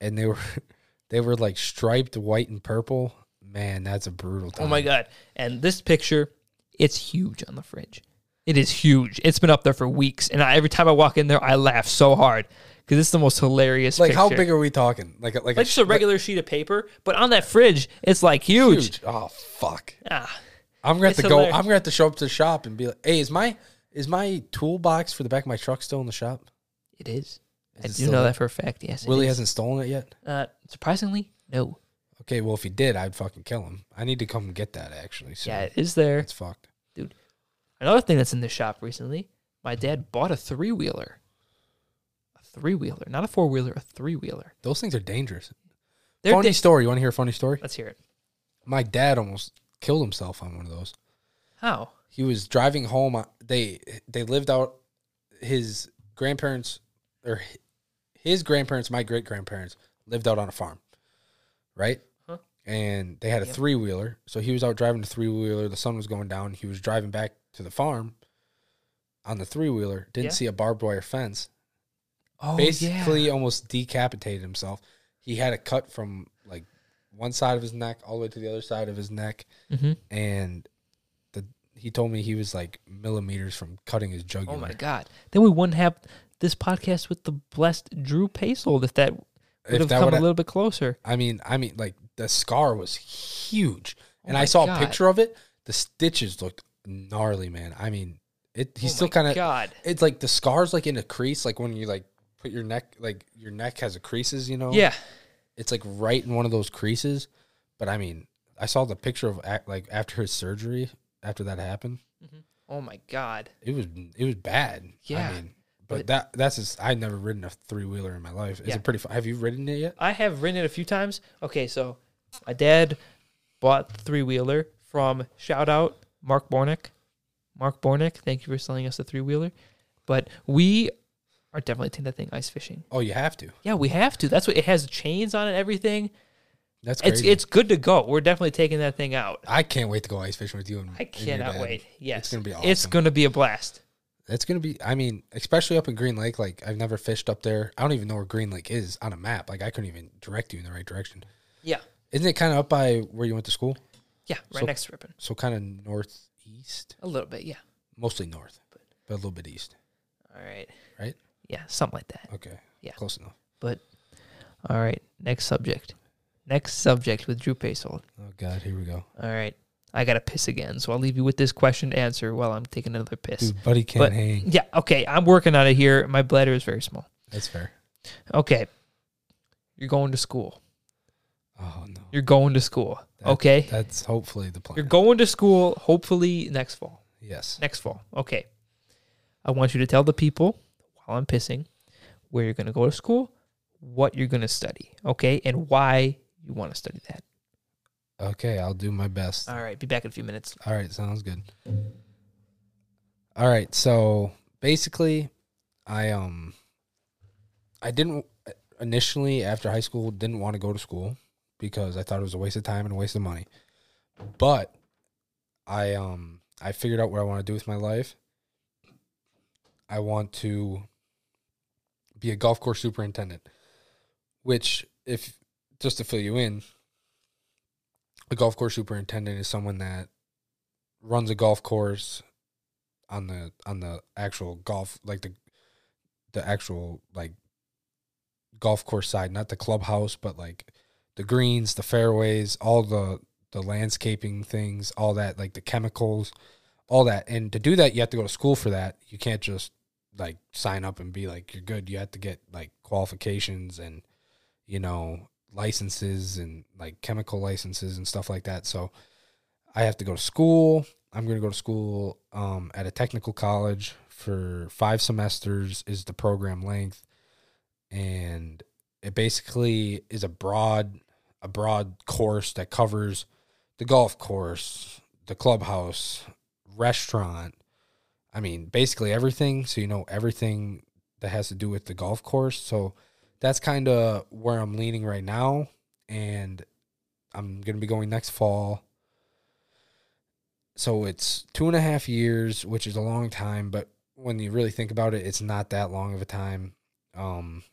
[SPEAKER 2] and they were they were like striped white and purple. Man, that's a brutal time.
[SPEAKER 1] Oh my god! And this picture, it's huge on the fridge. It is huge. It's been up there for weeks, and I, every time I walk in there, I laugh so hard because it's the most hilarious.
[SPEAKER 2] Like how big are we talking? Like a, like,
[SPEAKER 1] Like just a regular sheet of paper, but on that fridge, it's like huge.
[SPEAKER 2] huge. Oh fuck!
[SPEAKER 1] Ah,
[SPEAKER 2] I'm gonna have to go. I'm gonna have to show up to the shop and be like, "Hey, is my is my toolbox for the back of my truck still in the shop?"
[SPEAKER 1] it is.
[SPEAKER 2] Is
[SPEAKER 1] I
[SPEAKER 2] it
[SPEAKER 1] do know
[SPEAKER 2] there?
[SPEAKER 1] that for a fact. Yes,
[SPEAKER 2] Willie hasn't stolen it yet.
[SPEAKER 1] Uh, surprisingly, no.
[SPEAKER 2] Okay, well if he did, I'd fucking kill him. I need to come and get that actually. So
[SPEAKER 1] Yeah, it is there.
[SPEAKER 2] it's fucked. Dude.
[SPEAKER 1] Another thing that's in the shop recently, my dad bought a three wheeler. Three wheeler, not a four wheeler, a three wheeler.
[SPEAKER 2] Those things are dangerous.
[SPEAKER 1] They're
[SPEAKER 2] funny
[SPEAKER 1] di-
[SPEAKER 2] story. You want to hear a funny story?
[SPEAKER 1] Let's hear it.
[SPEAKER 2] My dad almost killed himself on one of those.
[SPEAKER 1] How?
[SPEAKER 2] He was driving home. uh, They they lived out his grandparents or his grandparents, my great grandparents lived out on a farm, right?
[SPEAKER 1] Huh.
[SPEAKER 2] and they had a
[SPEAKER 1] Yep.
[SPEAKER 2] three wheeler. So he was out driving the three wheeler. The sun was going down. He was driving back to the farm on the three wheeler. Didn't
[SPEAKER 1] Yeah.
[SPEAKER 2] see a barbed wire fence.
[SPEAKER 1] Oh,
[SPEAKER 2] Basically,
[SPEAKER 1] yeah.
[SPEAKER 2] almost decapitated himself. He had a cut from like one side of his neck all the way to the other side of his neck,
[SPEAKER 1] hmm
[SPEAKER 2] and the he told me he was like millimeters from cutting his jugular.
[SPEAKER 1] Oh my god! Then we wouldn't have this podcast with the blessed Drew Pasold if that would
[SPEAKER 2] If
[SPEAKER 1] have come a little bit closer.
[SPEAKER 2] I mean, I mean, like the scar was huge,
[SPEAKER 1] Oh
[SPEAKER 2] and I saw
[SPEAKER 1] God.
[SPEAKER 2] a picture of it. The stitches looked gnarly, man. I mean, it. He's
[SPEAKER 1] Oh
[SPEAKER 2] still kind of.
[SPEAKER 1] God.
[SPEAKER 2] It's like the scars, like in a crease, like when you like put your neck, like your neck has a creases, you know.
[SPEAKER 1] Yeah.
[SPEAKER 2] It's like right in one of those creases. But I mean, I saw the picture of like after his surgery, after that happened. Mm-hmm.
[SPEAKER 1] Oh my god.
[SPEAKER 2] It was it was bad.
[SPEAKER 1] Yeah,
[SPEAKER 2] I mean, but,
[SPEAKER 1] but-
[SPEAKER 2] that that's just I never ridden a three wheeler in my life. Is
[SPEAKER 1] Yeah.
[SPEAKER 2] it pretty? Fun? Have you ridden it yet?
[SPEAKER 1] I have ridden it a few times. Okay, so my dad bought the three wheeler from shout out Mark Bornick. Mark Bornick, thank you for selling us the three wheeler. But we are definitely taking that thing ice fishing.
[SPEAKER 2] Oh, you have to.
[SPEAKER 1] Yeah, we have to. That's what it has chains on it, everything.
[SPEAKER 2] That's crazy.
[SPEAKER 1] it's good to go. We're definitely taking that thing out.
[SPEAKER 2] I can't wait to go ice fishing with you. And,
[SPEAKER 1] I cannot
[SPEAKER 2] dad.
[SPEAKER 1] wait. Yes.
[SPEAKER 2] It's gonna be awesome.
[SPEAKER 1] It's gonna be a blast.
[SPEAKER 2] It's gonna be. I mean, especially up in Green Lake. Like I've never fished up there. I don't even know where Green Lake is on a map. Like I couldn't even direct you in the right direction.
[SPEAKER 1] Yeah.
[SPEAKER 2] Isn't it kind of up by where you went to school?
[SPEAKER 1] Yeah, right
[SPEAKER 2] So-
[SPEAKER 1] next to Ripon.
[SPEAKER 2] So kind of northeast,
[SPEAKER 1] A little bit, yeah.
[SPEAKER 2] mostly north, but a little bit east.
[SPEAKER 1] All right.
[SPEAKER 2] Right?
[SPEAKER 1] Yeah, something like that.
[SPEAKER 2] Okay.
[SPEAKER 1] Yeah.
[SPEAKER 2] Close enough.
[SPEAKER 1] But all right. Next subject. Next subject with Drew Pasold.
[SPEAKER 2] Oh God, here we go.
[SPEAKER 1] All right. I gotta piss again, so I'll leave you with this question to answer while I'm taking another piss.
[SPEAKER 2] Dude, buddy can't
[SPEAKER 1] But-
[SPEAKER 2] hang.
[SPEAKER 1] Yeah, okay. I'm working on it here. My bladder is very small.
[SPEAKER 2] That's fair.
[SPEAKER 1] Okay. You're going to school.
[SPEAKER 2] Oh no.
[SPEAKER 1] You're going to school.
[SPEAKER 2] That-
[SPEAKER 1] okay.
[SPEAKER 2] That's hopefully the plan.
[SPEAKER 1] You're going to school hopefully next fall.
[SPEAKER 2] yes.
[SPEAKER 1] Next fall. Okay. I want you to tell the people I'm pissing where you're going to go to school, what you're going to study, okay? And why you want to study that.
[SPEAKER 2] Okay, I'll do my best.
[SPEAKER 1] All right. Be back in a few minutes.
[SPEAKER 2] All right, sounds good. All right, so basically, I um, I didn't initially after high school didn't want to go to school because I thought it was a waste of time and a waste of money. But I um, I figured out what I want to do with my life. I want to be a golf course superintendent, which, if just to fill you in, a golf course superintendent is someone that runs a golf course on the on the actual golf like the the actual like golf course side not the clubhouse but like the greens the fairways all the the landscaping things all that like the chemicals all that. And to do that you have to go to school for that. You can't just like sign up and be like you're good. You have to get like qualifications and you know licenses and like chemical licenses and stuff like that. So i have to go to school. I'm going to go to school um, at a technical college for five semesters is the program length. And it basically is a broad a broad course that covers the golf course the clubhouse restaurant i mean basically everything so you know everything that has to do with the golf course so that's kind of where I'm leaning right now. And I'm to be going next fall. So it's two and a half years, which is a long time. But when you really think about it, it's not that long of a time. Um,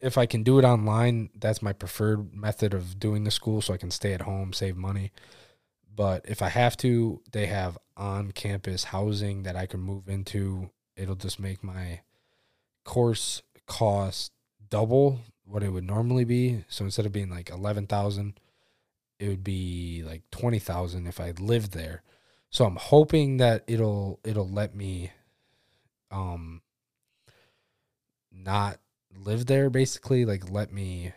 [SPEAKER 2] if I can do it online, that's my preferred method of doing the school so I can stay at home, save money. But if I have to, they have on campus housing that I can move into. It'll just make my course cost double what it would normally be. So instead of being like eleven thousand, it would be like twenty thousand if I lived there. So I'm hoping that it'll it'll let me um not live there basically, like let me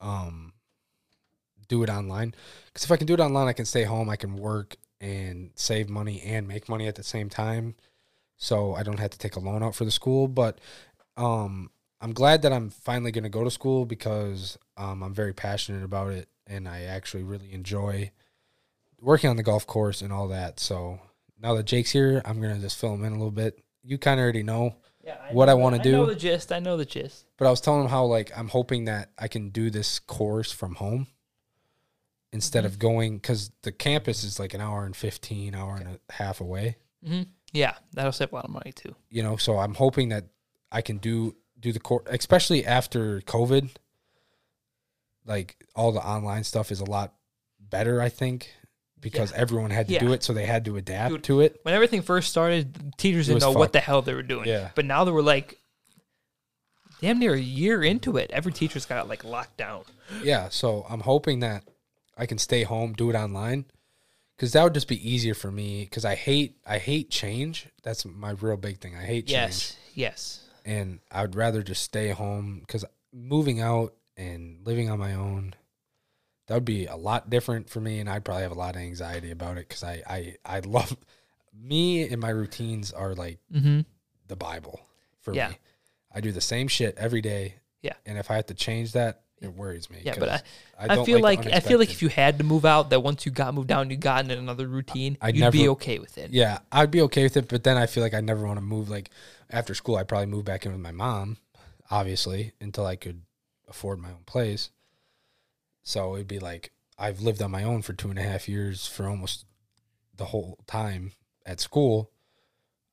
[SPEAKER 2] um do it online. Cuz if I can do it online, I can stay home, I can work and save money and make money at the same time so I don't have to take a loan out for the school. But um, I'm glad that I'm finally going to go to school because um, I'm very passionate about it and I actually really enjoy working on the golf course and all that. So now that Jake's here, I'm going to just fill him in a little bit. You kind of already know.
[SPEAKER 1] Yeah,
[SPEAKER 2] what
[SPEAKER 1] know
[SPEAKER 2] I wanna do.
[SPEAKER 1] I know the gist. I know the gist.
[SPEAKER 2] But I was telling him how like I'm hoping that I can do this course from home instead
[SPEAKER 1] Mm-hmm.
[SPEAKER 2] of going because the campus is like an hour and 15 hour and a half away
[SPEAKER 1] hmm Yeah, that'll save a lot of money too.
[SPEAKER 2] you know so i'm hoping that i can do do the course especially after covid like all the online stuff is a lot better i think because everyone had to
[SPEAKER 1] Yeah.
[SPEAKER 2] do it so they had to adapt
[SPEAKER 1] Dude,
[SPEAKER 2] to it
[SPEAKER 1] When everything first started, teachers
[SPEAKER 2] It
[SPEAKER 1] didn't know what the hell they were doing.
[SPEAKER 2] Yeah.
[SPEAKER 1] But now they were like, damn near a year into it. Every teacher's got it like locked down.
[SPEAKER 2] yeah so i'm hoping that i can stay home do it online because that would just be easier for me because i hate i hate change that's my real big thing i hate change
[SPEAKER 1] Yes. Yes.
[SPEAKER 2] and I would rather just stay home because moving out and living on my own that would be a lot different for me, and I'd probably have a lot of anxiety about it because I I I love me and my routines are like
[SPEAKER 1] Mm-hmm.
[SPEAKER 2] the Bible for
[SPEAKER 1] Yeah.
[SPEAKER 2] me. I do the same shit every day.
[SPEAKER 1] Yeah.
[SPEAKER 2] and if I have to change that, it worries me.
[SPEAKER 1] Yeah, but I
[SPEAKER 2] don't
[SPEAKER 1] feel
[SPEAKER 2] the
[SPEAKER 1] like I feel like if you had to move out, that once you got moved down, you got in another routine,
[SPEAKER 2] I'd
[SPEAKER 1] you'd be okay with it.
[SPEAKER 2] Yeah, I'd be okay with it, but then I feel like I never want to move. Like after school, I'd probably move back in with my mom, obviously, until I could afford my own place. So it'd be like I've lived on my own for two and a half years for almost the whole time at school.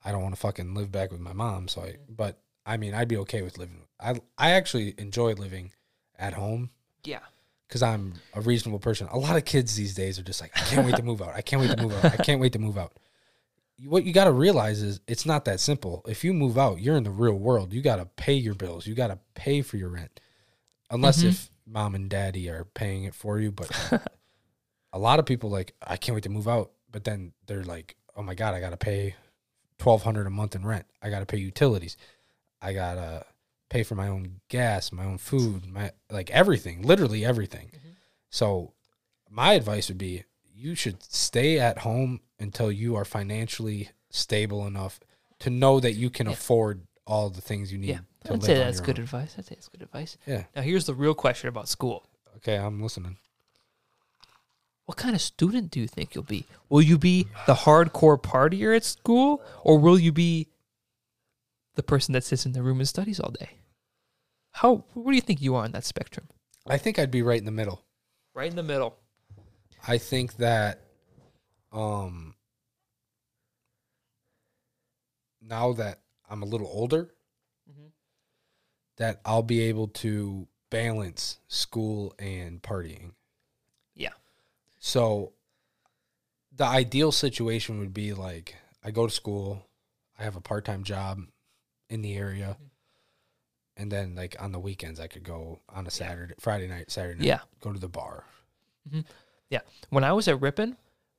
[SPEAKER 2] I don't want to fucking live back with my mom. So I, mm. but I mean, I'd be okay with living. I I actually enjoy living at home
[SPEAKER 1] Yeah.
[SPEAKER 2] because I'm a reasonable person. A lot of kids these days are just like, I can't wait to move out. I can't wait to move out. I can't wait to move out. What you got to realize is it's not that simple. If you move out, you're in the real world. You got to pay your bills. You got to pay for your rent, unless
[SPEAKER 1] Mhm.
[SPEAKER 2] if mom and daddy are paying it for you. But a lot of people like, I can't wait to move out. But then they're like, oh my god, I got to pay twelve hundred a month in rent. I got to pay utilities. I gotta pay for my own gas, my own food, my like everything, literally everything. Mm-hmm. So my advice would be you should stay at home until you are financially stable enough to know that you can
[SPEAKER 1] Yeah.
[SPEAKER 2] afford all the things you need
[SPEAKER 1] Yeah. I'd say that's good
[SPEAKER 2] own.
[SPEAKER 1] advice. I'd say that's good advice.
[SPEAKER 2] Yeah.
[SPEAKER 1] Now here's the real question about school.
[SPEAKER 2] Okay, I'm listening.
[SPEAKER 1] What kind of student do you think you'll be? Will you be the hardcore partier at school, or will you be the person that sits in the room and studies all day? How? What do you think you are on that spectrum?
[SPEAKER 2] I think I'd be right in the middle.
[SPEAKER 1] Right in the middle.
[SPEAKER 2] I think that um now that I'm a little older
[SPEAKER 1] mm-hmm.
[SPEAKER 2] that I'll be able to balance school and partying.
[SPEAKER 1] Yeah.
[SPEAKER 2] So the ideal situation would be like I go to school, I have a part-time job in the area. And then like on the weekends I could go on a Saturday, Friday night, Saturday night,
[SPEAKER 1] Yeah.
[SPEAKER 2] go to the bar. Yeah.
[SPEAKER 1] When I was at Ripon,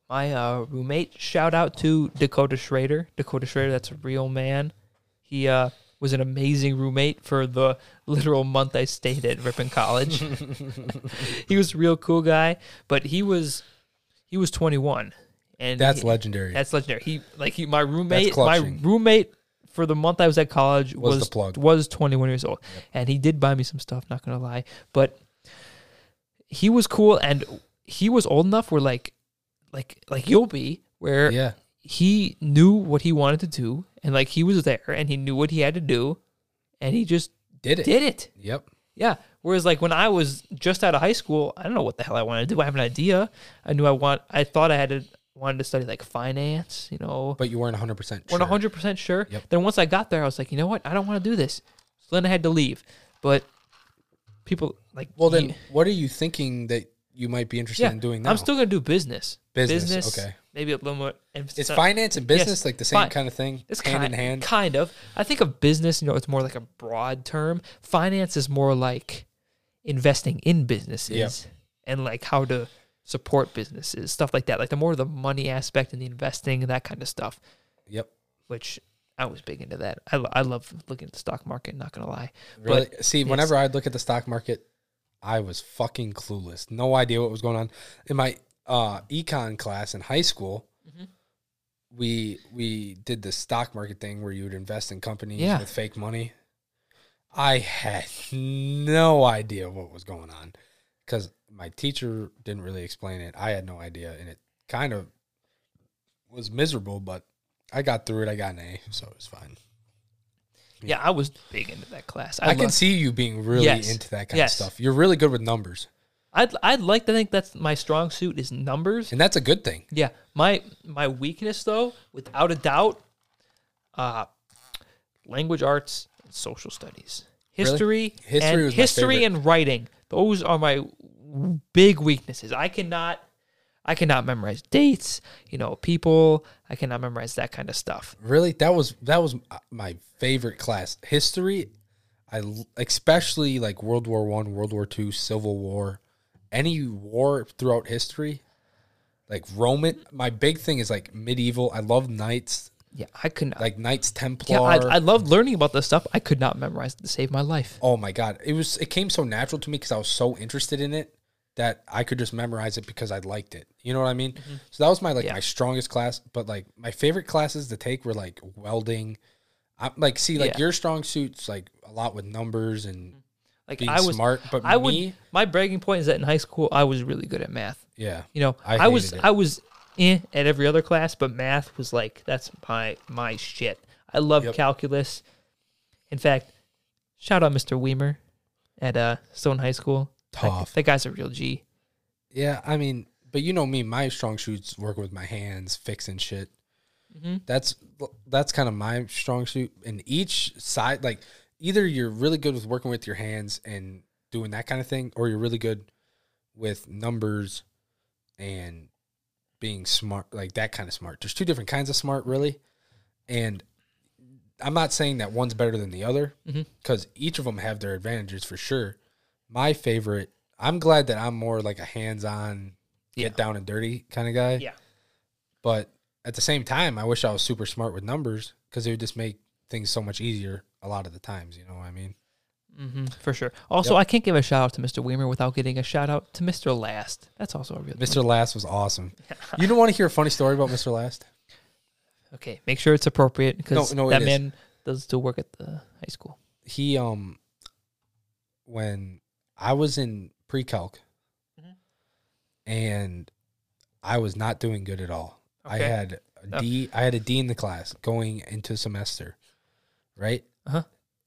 [SPEAKER 1] my uh, roommate, shout out to Dakota Schrader. Dakota Schrader, that's a real man. He uh, was an amazing roommate for the literal month I stayed at Ripon College. he was a real cool guy, but he was he was 21, and
[SPEAKER 2] That's
[SPEAKER 1] he-
[SPEAKER 2] legendary.
[SPEAKER 1] That's legendary. He like he my roommate my roommate for the month I was at college
[SPEAKER 2] Was
[SPEAKER 1] was
[SPEAKER 2] the plug.
[SPEAKER 1] was 21 years old, and he did buy me some stuff. Not gonna lie, but he was cool, and he was old enough where like like like you'll be where
[SPEAKER 2] yeah.
[SPEAKER 1] he knew what he wanted to do, and like he was there, and he knew what he had to do, and he just
[SPEAKER 2] Did it.
[SPEAKER 1] did it.
[SPEAKER 2] Yep.
[SPEAKER 1] Yeah. Whereas like when I was just out of high school, I don't know what the hell I wanted to do. I have an idea. I knew I want. I thought I had to wanted to study like finance. You know,
[SPEAKER 2] But you weren't 100% sure.
[SPEAKER 1] weren't hundred percent sure.
[SPEAKER 2] Yep.
[SPEAKER 1] Then once I got there, I was like, you know what? I don't want to do this. So then I had to leave. But people like
[SPEAKER 2] Well, then,
[SPEAKER 1] you-
[SPEAKER 2] what are you thinking that you might be interested
[SPEAKER 1] yeah,
[SPEAKER 2] in doing now?
[SPEAKER 1] I'm still gonna do business.
[SPEAKER 2] Business, okay.
[SPEAKER 1] Maybe a little more. emphasis
[SPEAKER 2] Is
[SPEAKER 1] on-
[SPEAKER 2] finance and
[SPEAKER 1] Yes,
[SPEAKER 2] business like the same
[SPEAKER 1] fi-
[SPEAKER 2] kind of thing?
[SPEAKER 1] It's
[SPEAKER 2] hand
[SPEAKER 1] kind,
[SPEAKER 2] in hand?
[SPEAKER 1] Kind of. I think of business, you know, it's more like a broad term. Finance is more like investing in businesses and like how to support businesses, stuff like that. Like the more the money aspect and the investing and that kind of stuff,
[SPEAKER 2] Yep.
[SPEAKER 1] which I was big into that. I, lo- I love looking at the stock market, not going to lie.
[SPEAKER 2] Really? See,
[SPEAKER 1] yes.
[SPEAKER 2] whenever I'd look at the stock market, I was fucking clueless. No idea what was going on. In my uh, econ class in high school,
[SPEAKER 1] Mhm.
[SPEAKER 2] we we did the stock market thing where you would invest in companies
[SPEAKER 1] Yeah.
[SPEAKER 2] with fake money. I had no idea what was going on because my teacher didn't really explain it. I had no idea, and it kind of was miserable, but I got through it. I got an A, so it was fine.
[SPEAKER 1] Yeah, I was big into that class.
[SPEAKER 2] I,
[SPEAKER 1] I,
[SPEAKER 2] can see you being really
[SPEAKER 1] Yes.
[SPEAKER 2] into that kind
[SPEAKER 1] Yes.
[SPEAKER 2] of stuff. You're really good with numbers,
[SPEAKER 1] I'd I'd like to think that's my strong suit is numbers.
[SPEAKER 2] and that's a good thing.
[SPEAKER 1] Yeah, my my weakness though, without a doubt, uh, language arts and social studies, history,
[SPEAKER 2] History
[SPEAKER 1] and history and writing. Those are my big weaknesses. I cannot, I cannot memorize dates. You know, people. I cannot memorize that kind of stuff.
[SPEAKER 2] Really, that was that was my favorite class. History, I especially like World War One, World War Two, Civil War, any war throughout history, like Roman. My big thing is like medieval. I love knights,
[SPEAKER 1] Yeah, I could not.
[SPEAKER 2] like Knights Templar.
[SPEAKER 1] yeah, I, I loved learning about this stuff. I could not memorize it to save my life.
[SPEAKER 2] oh my god, it was it came so natural to me because I was so interested in it that I could just memorize it because I liked it. You know what I mean? So that was my like
[SPEAKER 1] Mm-hmm. Yeah.
[SPEAKER 2] my strongest class. But like my favorite classes to take were like welding. I'm like see like
[SPEAKER 1] Yeah.
[SPEAKER 2] your strong suits like a lot with numbers and
[SPEAKER 1] Like
[SPEAKER 2] being
[SPEAKER 1] I was,
[SPEAKER 2] smart. But
[SPEAKER 1] I
[SPEAKER 2] me,
[SPEAKER 1] would. My bragging point is that in high school, I was really good at math.
[SPEAKER 2] yeah,
[SPEAKER 1] You know,
[SPEAKER 2] I
[SPEAKER 1] I, was
[SPEAKER 2] it.
[SPEAKER 1] I was eh, at every other class, but math was like that's my my shit. I love
[SPEAKER 2] Yep.
[SPEAKER 1] calculus. In fact, shout out Mr. Weimer at uh, Stone High School. That-
[SPEAKER 2] Tough.
[SPEAKER 1] That, guy's a real G.
[SPEAKER 2] yeah. I mean, but you know me, my strong suits work with my hands, fixing shit.
[SPEAKER 1] Mhm.
[SPEAKER 2] That's that's kind of my strong suit. And each side, like either you're really good with working with your hands and doing that kind of thing, or you're really good with numbers and being smart, like that kind of smart. There's two different kinds of smart, really. And I'm not saying that one's better than the other
[SPEAKER 1] Mhm.
[SPEAKER 2] because each of them have their advantages for sure. My favorite, I'm glad that I'm more like a hands-on,
[SPEAKER 1] Yeah.
[SPEAKER 2] get down and dirty kind of guy.
[SPEAKER 1] Yeah.
[SPEAKER 2] But at the same time, I wish I was super smart with numbers because it would just make things so much easier a lot of the times. You know what I mean?
[SPEAKER 1] hmm for sure. Also, I can't give a shout out to Mr. Weimer without getting a shout out to Mr. Last. That's also a real
[SPEAKER 2] Mr. Last was awesome. You don't want to hear a funny story about Mr. Last?
[SPEAKER 1] Okay, make sure it's appropriate because
[SPEAKER 2] No, no,
[SPEAKER 1] that
[SPEAKER 2] it is.
[SPEAKER 1] man does still work at the high school.
[SPEAKER 2] He um, when I was in pre-calc,
[SPEAKER 1] Mhm.
[SPEAKER 2] and I was not doing good at all. I had a
[SPEAKER 1] Oh.
[SPEAKER 2] D. I had a D in the class going into semester, right?
[SPEAKER 1] Uh-huh.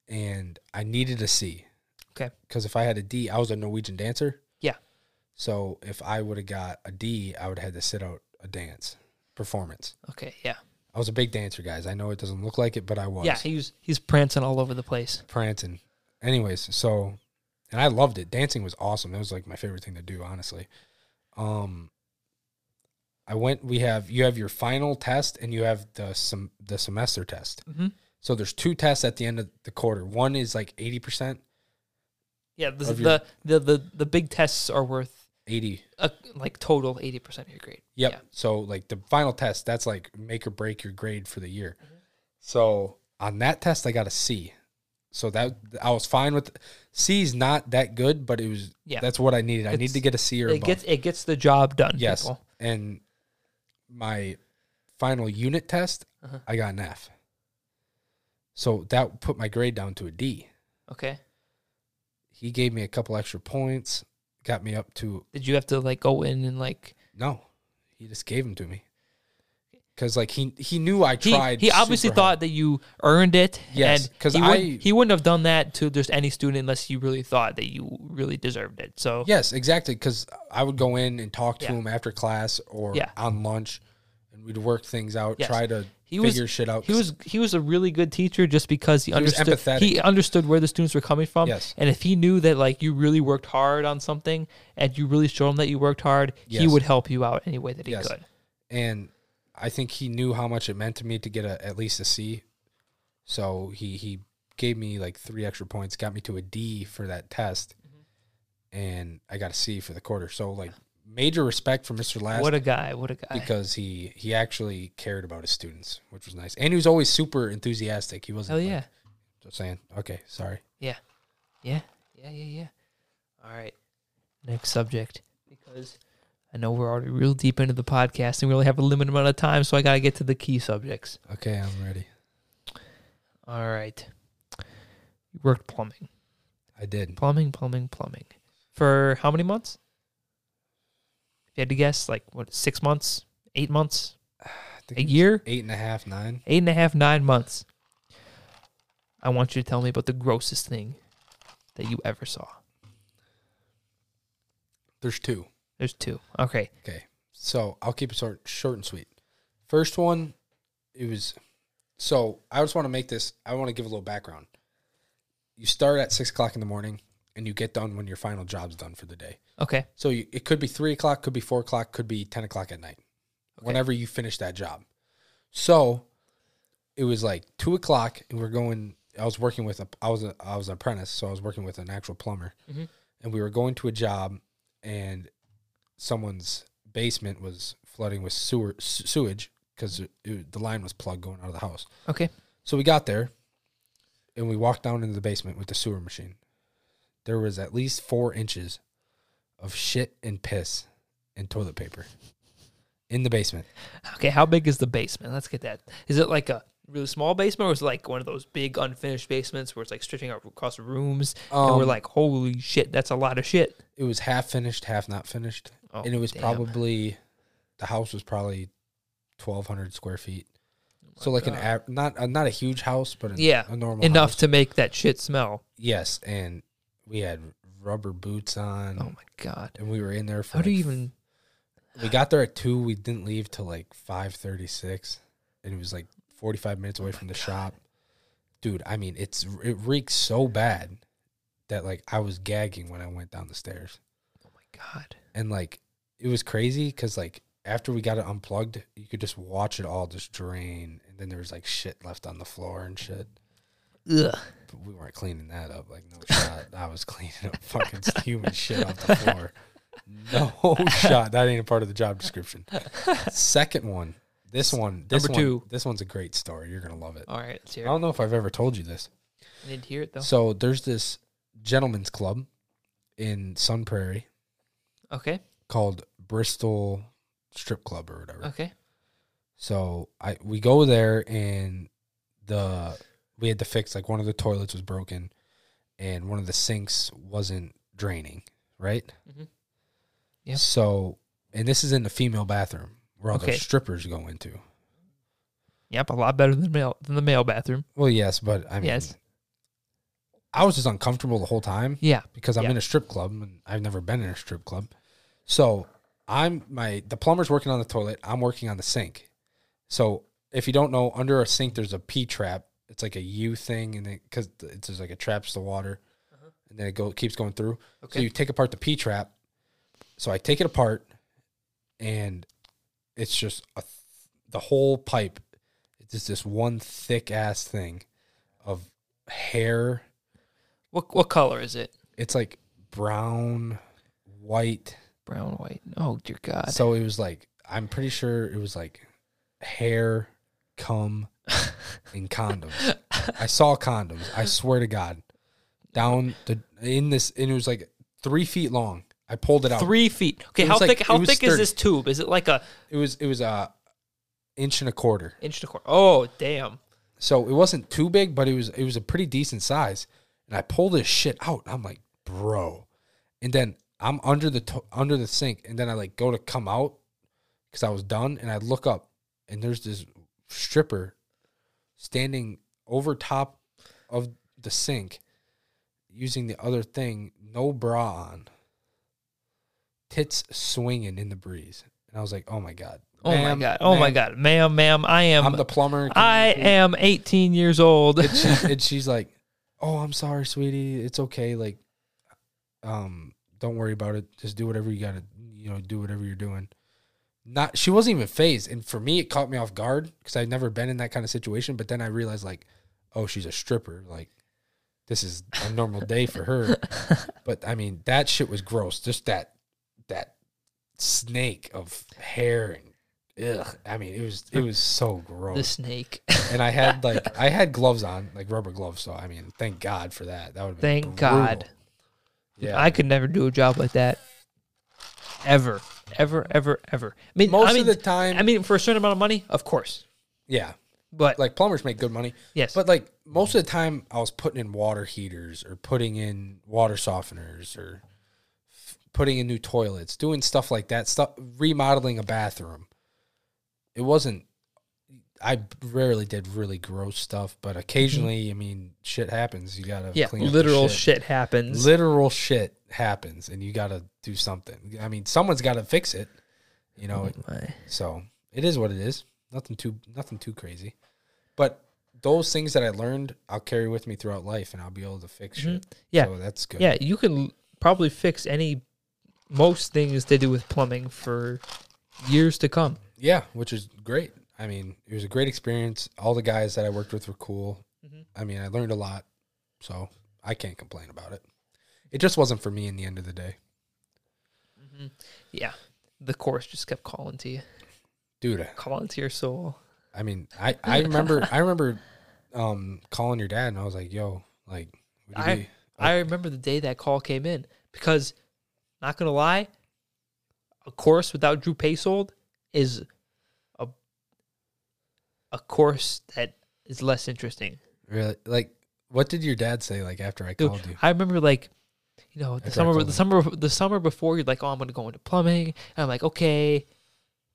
[SPEAKER 2] And I needed a C.
[SPEAKER 1] Okay.
[SPEAKER 2] Because if I had a D, I was a Norwegian dancer.
[SPEAKER 1] Yeah.
[SPEAKER 2] So if I would have got a D, I would have had to sit out a dance performance.
[SPEAKER 1] Okay, yeah,
[SPEAKER 2] I was a big dancer, guys. I know it doesn't look like it, but I was.
[SPEAKER 1] yeah. He's he's prancing all over the place.
[SPEAKER 2] prancing. Anyways, so and I loved it. Dancing was awesome. It was like my favorite thing to do, honestly. Um I went we have you have your final test and you have the some the semester test.
[SPEAKER 1] Mm-hmm.
[SPEAKER 2] So there's two tests at the end of the quarter. One is like 80%,
[SPEAKER 1] Yeah, this,
[SPEAKER 2] Of your-
[SPEAKER 1] the, the the the big tests are worth
[SPEAKER 2] 80.
[SPEAKER 1] a, like total eighty percent of your grade.
[SPEAKER 2] Yep.
[SPEAKER 1] Yeah.
[SPEAKER 2] So like the final test, that's like make or break your grade for the year.
[SPEAKER 1] Mm-hmm.
[SPEAKER 2] So on that test, I got a C. So that I was fine with. C's not that good, but it was.
[SPEAKER 1] Yeah.
[SPEAKER 2] That's what I needed. I
[SPEAKER 1] It's-
[SPEAKER 2] need to get a C or
[SPEAKER 1] It
[SPEAKER 2] above.
[SPEAKER 1] gets it gets the job done.
[SPEAKER 2] yes.
[SPEAKER 1] people.
[SPEAKER 2] And my final unit test,
[SPEAKER 1] Uh-huh.
[SPEAKER 2] I got an F. So that put my grade down to a D.
[SPEAKER 1] Okay.
[SPEAKER 2] He gave me a couple extra points, got me up to
[SPEAKER 1] Did you have to like go in and like
[SPEAKER 2] no. He just gave them to me. Cause like he he knew I tried.
[SPEAKER 1] he obviously
[SPEAKER 2] super
[SPEAKER 1] thought
[SPEAKER 2] hard.
[SPEAKER 1] that you earned it.
[SPEAKER 2] Yes, because
[SPEAKER 1] he wouldn't, he wouldn't have done that to just any student unless you really thought that you really deserved it. So
[SPEAKER 2] Yes, exactly. Because I would go in and talk to
[SPEAKER 1] Yeah.
[SPEAKER 2] him after class or
[SPEAKER 1] Yeah.
[SPEAKER 2] on lunch, and we'd work things out,
[SPEAKER 1] Yes.
[SPEAKER 2] try to
[SPEAKER 1] He was-
[SPEAKER 2] figure shit out.
[SPEAKER 1] he was he was a really good teacher just because he,
[SPEAKER 2] was
[SPEAKER 1] understood he understood where the students were coming from.
[SPEAKER 2] Yes.
[SPEAKER 1] And if he knew that like you really worked hard on something and you really showed him that you worked hard, he would help you out any way that he
[SPEAKER 2] Yes.
[SPEAKER 1] could.
[SPEAKER 2] and I think he knew how much it meant to me to get a at least a C. So he he gave me like three extra points, got me to a D for that test,
[SPEAKER 1] Mm-hmm.
[SPEAKER 2] and I got a C for the quarter. So like major respect for Mr. Last
[SPEAKER 1] What a guy! What a guy!
[SPEAKER 2] because he he actually cared about his students, which was nice, and he was always super enthusiastic. He wasn't
[SPEAKER 1] Hell
[SPEAKER 2] like,
[SPEAKER 1] yeah!
[SPEAKER 2] just saying okay, sorry.
[SPEAKER 1] Yeah, yeah, yeah, yeah, yeah. All right, next subject because I know we're already real deep into the podcast and we only have a limited amount of time, so I gotta get to the key subjects.
[SPEAKER 2] Okay, I'm ready.
[SPEAKER 1] All right, you worked plumbing,
[SPEAKER 2] I did.
[SPEAKER 1] plumbing, plumbing, plumbing for how many months? If you had to guess, like what, six months, eight months, a year,
[SPEAKER 2] eight and a half, nine.
[SPEAKER 1] eight and a half, nine months. I want you to tell me about the grossest thing that you ever saw.
[SPEAKER 2] There's two.
[SPEAKER 1] There's two. Okay.
[SPEAKER 2] Okay. So I'll keep it short, short and sweet. First one, it was. So I just want to make this. I want to give a little background. You start at six o'clock in the morning, and you get done when your final job's done for the day.
[SPEAKER 1] Okay.
[SPEAKER 2] So you, it could be three o'clock, could be four o'clock, could be ten o'clock at night, whenever you finish that job. So it was like two o'clock, and we're going. I was working with a. I was a. I was an apprentice, so I was working with an actual plumber,
[SPEAKER 1] Mhm.
[SPEAKER 2] and we were going to a job, and someone's basement was flooding with sewer sewage because the line was plugged going out of the house.
[SPEAKER 1] Okay.
[SPEAKER 2] So we got there, and we walked down into the basement with the sewer machine. There was at least four inches of shit and piss and toilet paper in the basement.
[SPEAKER 1] Okay. How big is the basement? Let's get that. Is it like a really small basement, or was it like one of those big unfinished basements where it's like stretching out across rooms, and we're
[SPEAKER 2] Um,
[SPEAKER 1] like, holy shit, that's a lot of shit.
[SPEAKER 2] It was half finished, half not finished,
[SPEAKER 1] Oh,
[SPEAKER 2] and it was
[SPEAKER 1] damn.
[SPEAKER 2] probably the house was probably twelve hundred square feet. so like an av- not uh, not a huge house, but a,
[SPEAKER 1] Yeah,
[SPEAKER 2] a normal
[SPEAKER 1] enough
[SPEAKER 2] house.
[SPEAKER 1] to make that shit smell.
[SPEAKER 2] yes, and we had rubber boots on,
[SPEAKER 1] Oh my god.
[SPEAKER 2] and we were in there for.
[SPEAKER 1] How do you even?
[SPEAKER 2] We got there at two. We didn't leave till like five thirty six, and it was like forty five minutes away oh from the shop. Dude, I mean, it's it reeks so bad that like I was gagging when I went down the stairs,
[SPEAKER 1] Oh my god.
[SPEAKER 2] and like it was crazy because like after we got it unplugged, you could just watch it all just drain, and then there was like shit left on the floor and shit.
[SPEAKER 1] Ugh.
[SPEAKER 2] But we weren't cleaning that up. Like no shot. I was cleaning up fucking human shit off the floor. No shot. That ain't a part of the job description. Second one. This one. This
[SPEAKER 1] Number
[SPEAKER 2] one,
[SPEAKER 1] two.
[SPEAKER 2] This one's a great story. You're gonna love it.
[SPEAKER 1] All right, let's
[SPEAKER 2] I
[SPEAKER 1] hear it.
[SPEAKER 2] don't know if I've ever told you this.
[SPEAKER 1] I to hear it though.
[SPEAKER 2] So there's this gentleman's club in Sun Prairie
[SPEAKER 1] Okay.
[SPEAKER 2] called Bristol Strip Club or whatever.
[SPEAKER 1] Okay.
[SPEAKER 2] So I we go there and the we had to fix like one of the toilets was broken and one of the sinks wasn't draining, right?
[SPEAKER 1] Mhm. Yep.
[SPEAKER 2] So and this is in the female bathroom where all
[SPEAKER 1] Okay.
[SPEAKER 2] the strippers go into.
[SPEAKER 1] Yep, a lot better than the male than the male bathroom.
[SPEAKER 2] Well, yes, but I mean
[SPEAKER 1] Yes.
[SPEAKER 2] I was just uncomfortable the whole time
[SPEAKER 1] Yeah.
[SPEAKER 2] because I'm
[SPEAKER 1] Yeah.
[SPEAKER 2] in a strip club and I've never been in a strip club. So I'm my the plumber's working on the toilet. I'm working on the sink. So if you don't know, under a sink there's a P trap. It's like a U thing, and because it's just like it traps the water, uh-huh. and then it go keeps going through. So
[SPEAKER 1] Okay.
[SPEAKER 2] you take apart the P trap. So I take it apart, and it's just a th- the whole pipe. It's just this one thick ass thing of hair
[SPEAKER 1] What what color is it?
[SPEAKER 2] it's like brown, white.
[SPEAKER 1] Brown, white. Oh dear God.
[SPEAKER 2] So it was like I'm pretty sure it was like hair, cum, and condoms. I saw condoms. I swear to God, down the in this, and it was like three feet long. I pulled it out.
[SPEAKER 1] Three feet. Okay, how
[SPEAKER 2] like-
[SPEAKER 1] thick? How thick is this tube? Is it like a
[SPEAKER 2] It was it was a inch and a quarter.
[SPEAKER 1] inch and a quarter? Oh damn.
[SPEAKER 2] So it wasn't too big, but it was it was a pretty decent size. And I pulled this shit out. I'm like, bro. And then I'm under the to- under the sink, and then I like go to come out because I was done, and I look up, and there's this stripper standing over top of the sink, using the other thing, no bra on, tits swinging in the breeze, and I was like, oh my god.
[SPEAKER 1] Oh
[SPEAKER 2] Ma'am,
[SPEAKER 1] my God. Oh my
[SPEAKER 2] ma'am,
[SPEAKER 1] God. Ma'am, ma'am, I am.
[SPEAKER 2] I'm the plumber. Can
[SPEAKER 1] I am 18 years old.
[SPEAKER 2] and, she, and she's like, "Oh, I'm sorry, sweetie. It's okay. Like, um, don't worry about it. Just do whatever you gotta, you know, do whatever you're doing." Not, she wasn't even fazed, and for me, it caught me off guard because I've never been in that kind of situation. But then I realized, like, oh, she's a stripper. Like, this is a normal day for her. But I mean, that shit was gross. Just that, that snake of hair and. Ugh, I mean, it was it was so gross
[SPEAKER 1] the snake.
[SPEAKER 2] and I had like I had gloves on, like rubber gloves. So I mean, thank God for that. That would have been
[SPEAKER 1] Thank God.
[SPEAKER 2] Yeah,
[SPEAKER 1] I could never do a job like that. Ever. Ever, ever, ever. I mean,
[SPEAKER 2] most
[SPEAKER 1] I mean,
[SPEAKER 2] of the time,
[SPEAKER 1] I mean, for a certain amount of money, of course.
[SPEAKER 2] yeah,
[SPEAKER 1] But
[SPEAKER 2] like plumbers make good money,
[SPEAKER 1] yes,
[SPEAKER 2] but like most of the time, I was putting in water heaters or putting in water softeners or putting in new toilets, doing stuff like that. Stuff remodeling a bathroom. It wasn't. I rarely did really gross stuff, but occasionally, I mean, shit happens. You gotta
[SPEAKER 1] Yeah,
[SPEAKER 2] clean
[SPEAKER 1] literal
[SPEAKER 2] shit.
[SPEAKER 1] shit happens.
[SPEAKER 2] Literal shit happens, and you gotta do something. I mean, someone's got to fix it. You know,
[SPEAKER 1] Oh
[SPEAKER 2] so it is what it is. Nothing too nothing too crazy, but those things that I learned, I'll carry with me throughout life, and I'll be able to fix shit.
[SPEAKER 1] Mhm. Yeah.
[SPEAKER 2] so that's good.
[SPEAKER 1] Yeah, you can probably fix any most things to do with plumbing for years to come.
[SPEAKER 2] Yeah, which is great. I mean, it was a great experience. All the guys that I worked with were cool.
[SPEAKER 1] Mhm.
[SPEAKER 2] I mean, I learned a lot, so I can't complain about it. It just wasn't for me in the end of the day,
[SPEAKER 1] Yeah. The course just kept calling to you,
[SPEAKER 2] dude.
[SPEAKER 1] calling to your soul.
[SPEAKER 2] I mean, I I remember I remember um calling your dad, and I was like, "Yo, like,
[SPEAKER 1] I-
[SPEAKER 2] be-
[SPEAKER 1] I remember the day that call came in because, not gonna lie, a course without Drew Pasold is a a course that is less interesting.
[SPEAKER 2] really like." What did your dad say like after I
[SPEAKER 1] Dude,
[SPEAKER 2] called you?
[SPEAKER 1] I remember like, you know, the
[SPEAKER 2] I
[SPEAKER 1] summer, the summer, the summer before, you're like, oh, I'm gonna go into plumbing. And I'm like, okay,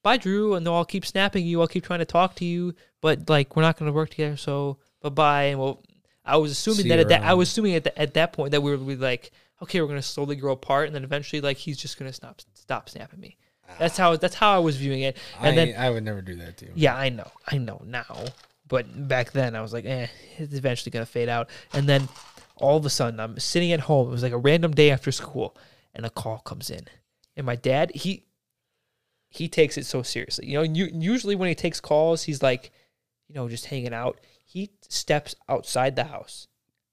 [SPEAKER 1] bye, Drew, and I'll keep snapping you. I'll keep trying to talk to you, but like, we're not gonna work together. So bye bye. And well, I was assuming
[SPEAKER 2] See
[SPEAKER 1] that at that, I was assuming at, the, at that point that we would be like, okay, we're gonna slowly grow apart, and then eventually, like, he's just gonna stop stop snapping me. That's how that's how I was viewing it.
[SPEAKER 2] I,
[SPEAKER 1] And then
[SPEAKER 2] I would never do that to you.
[SPEAKER 1] yeah, I know. I know now. But back then I was like, eh, it's eventually gonna fade out. And then all of a sudden I'm sitting at home. It was like a random day after school and a call comes in. And my dad, he he takes it so seriously. You know, you, usually when he takes calls, he's like, you know, just hanging out. He steps outside the house.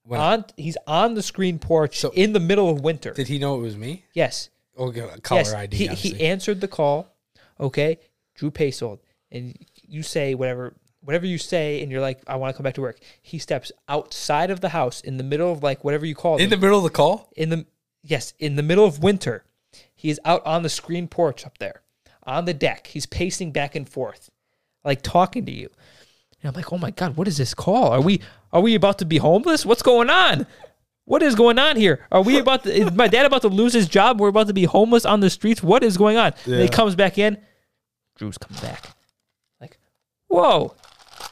[SPEAKER 2] When-
[SPEAKER 1] on he's on the screen porch
[SPEAKER 2] So-
[SPEAKER 1] in the middle of winter.
[SPEAKER 2] Did he know it was me?
[SPEAKER 1] yes.
[SPEAKER 2] Oh, okay, caller
[SPEAKER 1] yes,
[SPEAKER 2] ID.
[SPEAKER 1] He,
[SPEAKER 2] obviously.
[SPEAKER 1] he answered the call. Okay, Drew Pasold, and you say whatever whatever you say, and you're like, I want to come back to work. He steps outside of the house in the middle of like whatever you call it.
[SPEAKER 2] in the middle of the call.
[SPEAKER 1] in the yes in the middle of winter. He is out on the screen porch up there, on the deck. He's pacing back and forth, like talking to you. And I'm like, oh my god, what is this call? Are we are we about to be homeless? What's going on? What is going on here? Are we about to, is my dad about to lose his job? We're about to be homeless on the streets. What is going on? And he comes back in. Drew's coming back. Like, whoa.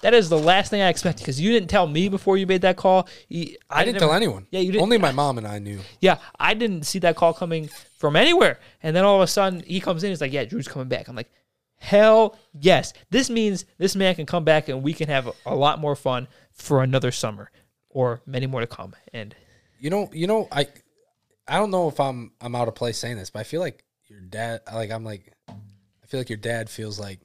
[SPEAKER 1] That is the last thing I expected because you didn't tell me before you made that call. You-
[SPEAKER 2] I didn't
[SPEAKER 1] never-
[SPEAKER 2] tell anyone.
[SPEAKER 1] Yeah, you didn't.
[SPEAKER 2] Only my mom and I knew.
[SPEAKER 1] Yeah, I didn't see that call coming from anywhere. And then all of a sudden he comes in, he's like, Yeah, Drew's coming back. I'm like, Hell yes. This means this man can come back and we can have a, a lot more fun for another summer or many more to come. And
[SPEAKER 2] You know, you know, I I don't know if I'm I'm out of place saying this, but I feel like your dad like I'm like I feel like your dad feels like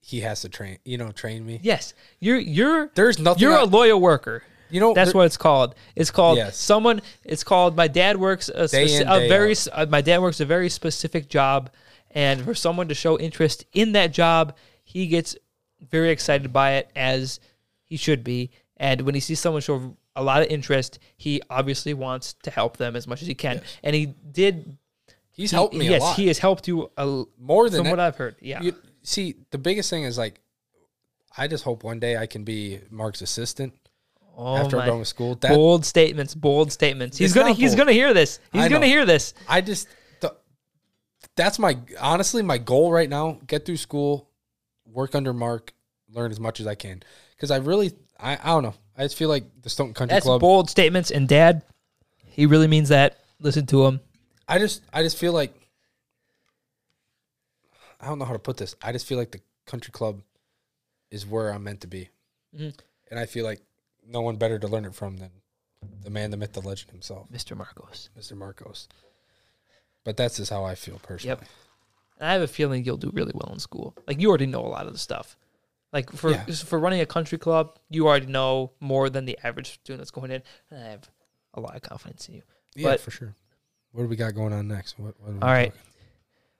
[SPEAKER 2] he has to train, you know, train me.
[SPEAKER 1] yes, you're you're
[SPEAKER 2] There's nothing
[SPEAKER 1] you're
[SPEAKER 2] I-
[SPEAKER 1] a loyal worker.
[SPEAKER 2] you know
[SPEAKER 1] That's
[SPEAKER 2] there-
[SPEAKER 1] what it's called. It's called
[SPEAKER 2] Yes.
[SPEAKER 1] someone. It's called my dad works a, speci-
[SPEAKER 2] in,
[SPEAKER 1] a very uh, my dad works a very specific job, and for someone to show interest in that job, he gets very excited by it as he should be. And when he sees someone show a lot of interest, he obviously wants to help them as much as he can. And he did.
[SPEAKER 2] he's
[SPEAKER 1] he-
[SPEAKER 2] helped me
[SPEAKER 1] yes,
[SPEAKER 2] a lot.
[SPEAKER 1] he has helped you a,
[SPEAKER 2] More than
[SPEAKER 1] from
[SPEAKER 2] that-
[SPEAKER 1] what I've heard. Yeah.
[SPEAKER 2] You, see, the biggest thing is like I just hope one day I can be Mark's assistant
[SPEAKER 1] oh
[SPEAKER 2] after
[SPEAKER 1] my.
[SPEAKER 2] I'm done with school. That
[SPEAKER 1] bold statements. Bold statements. He's gonna. He's
[SPEAKER 2] bold.
[SPEAKER 1] gonna hear this. He's gonna hear this.
[SPEAKER 2] I just that's my honestly my goal right now. Get through school, work under Mark, learn as much as I can. Because I really, I, I don't know. I just feel like the Stoughton Country
[SPEAKER 1] That's
[SPEAKER 2] Club.
[SPEAKER 1] bold statements, and Dad, he really means that. Listen to him.
[SPEAKER 2] I just, I just feel like I don't know how to put this. I just feel like the country club is where I'm meant to be,
[SPEAKER 1] Mhm.
[SPEAKER 2] and I feel like no one better to learn it from than the man, the myth, the legend himself,
[SPEAKER 1] Mr. Marcos.
[SPEAKER 2] Mr. Marcos. But that's just how I feel personally.
[SPEAKER 1] Yep. And I have a feeling you'll do really well in school. Like you already know a lot of the stuff. Like for
[SPEAKER 2] Yeah.
[SPEAKER 1] for running a country club, you already know more than the average student that's going in. And I have a lot of confidence in you.
[SPEAKER 2] Yeah,
[SPEAKER 1] But-
[SPEAKER 2] for sure. What do we got going on next? What, what are we
[SPEAKER 1] All right.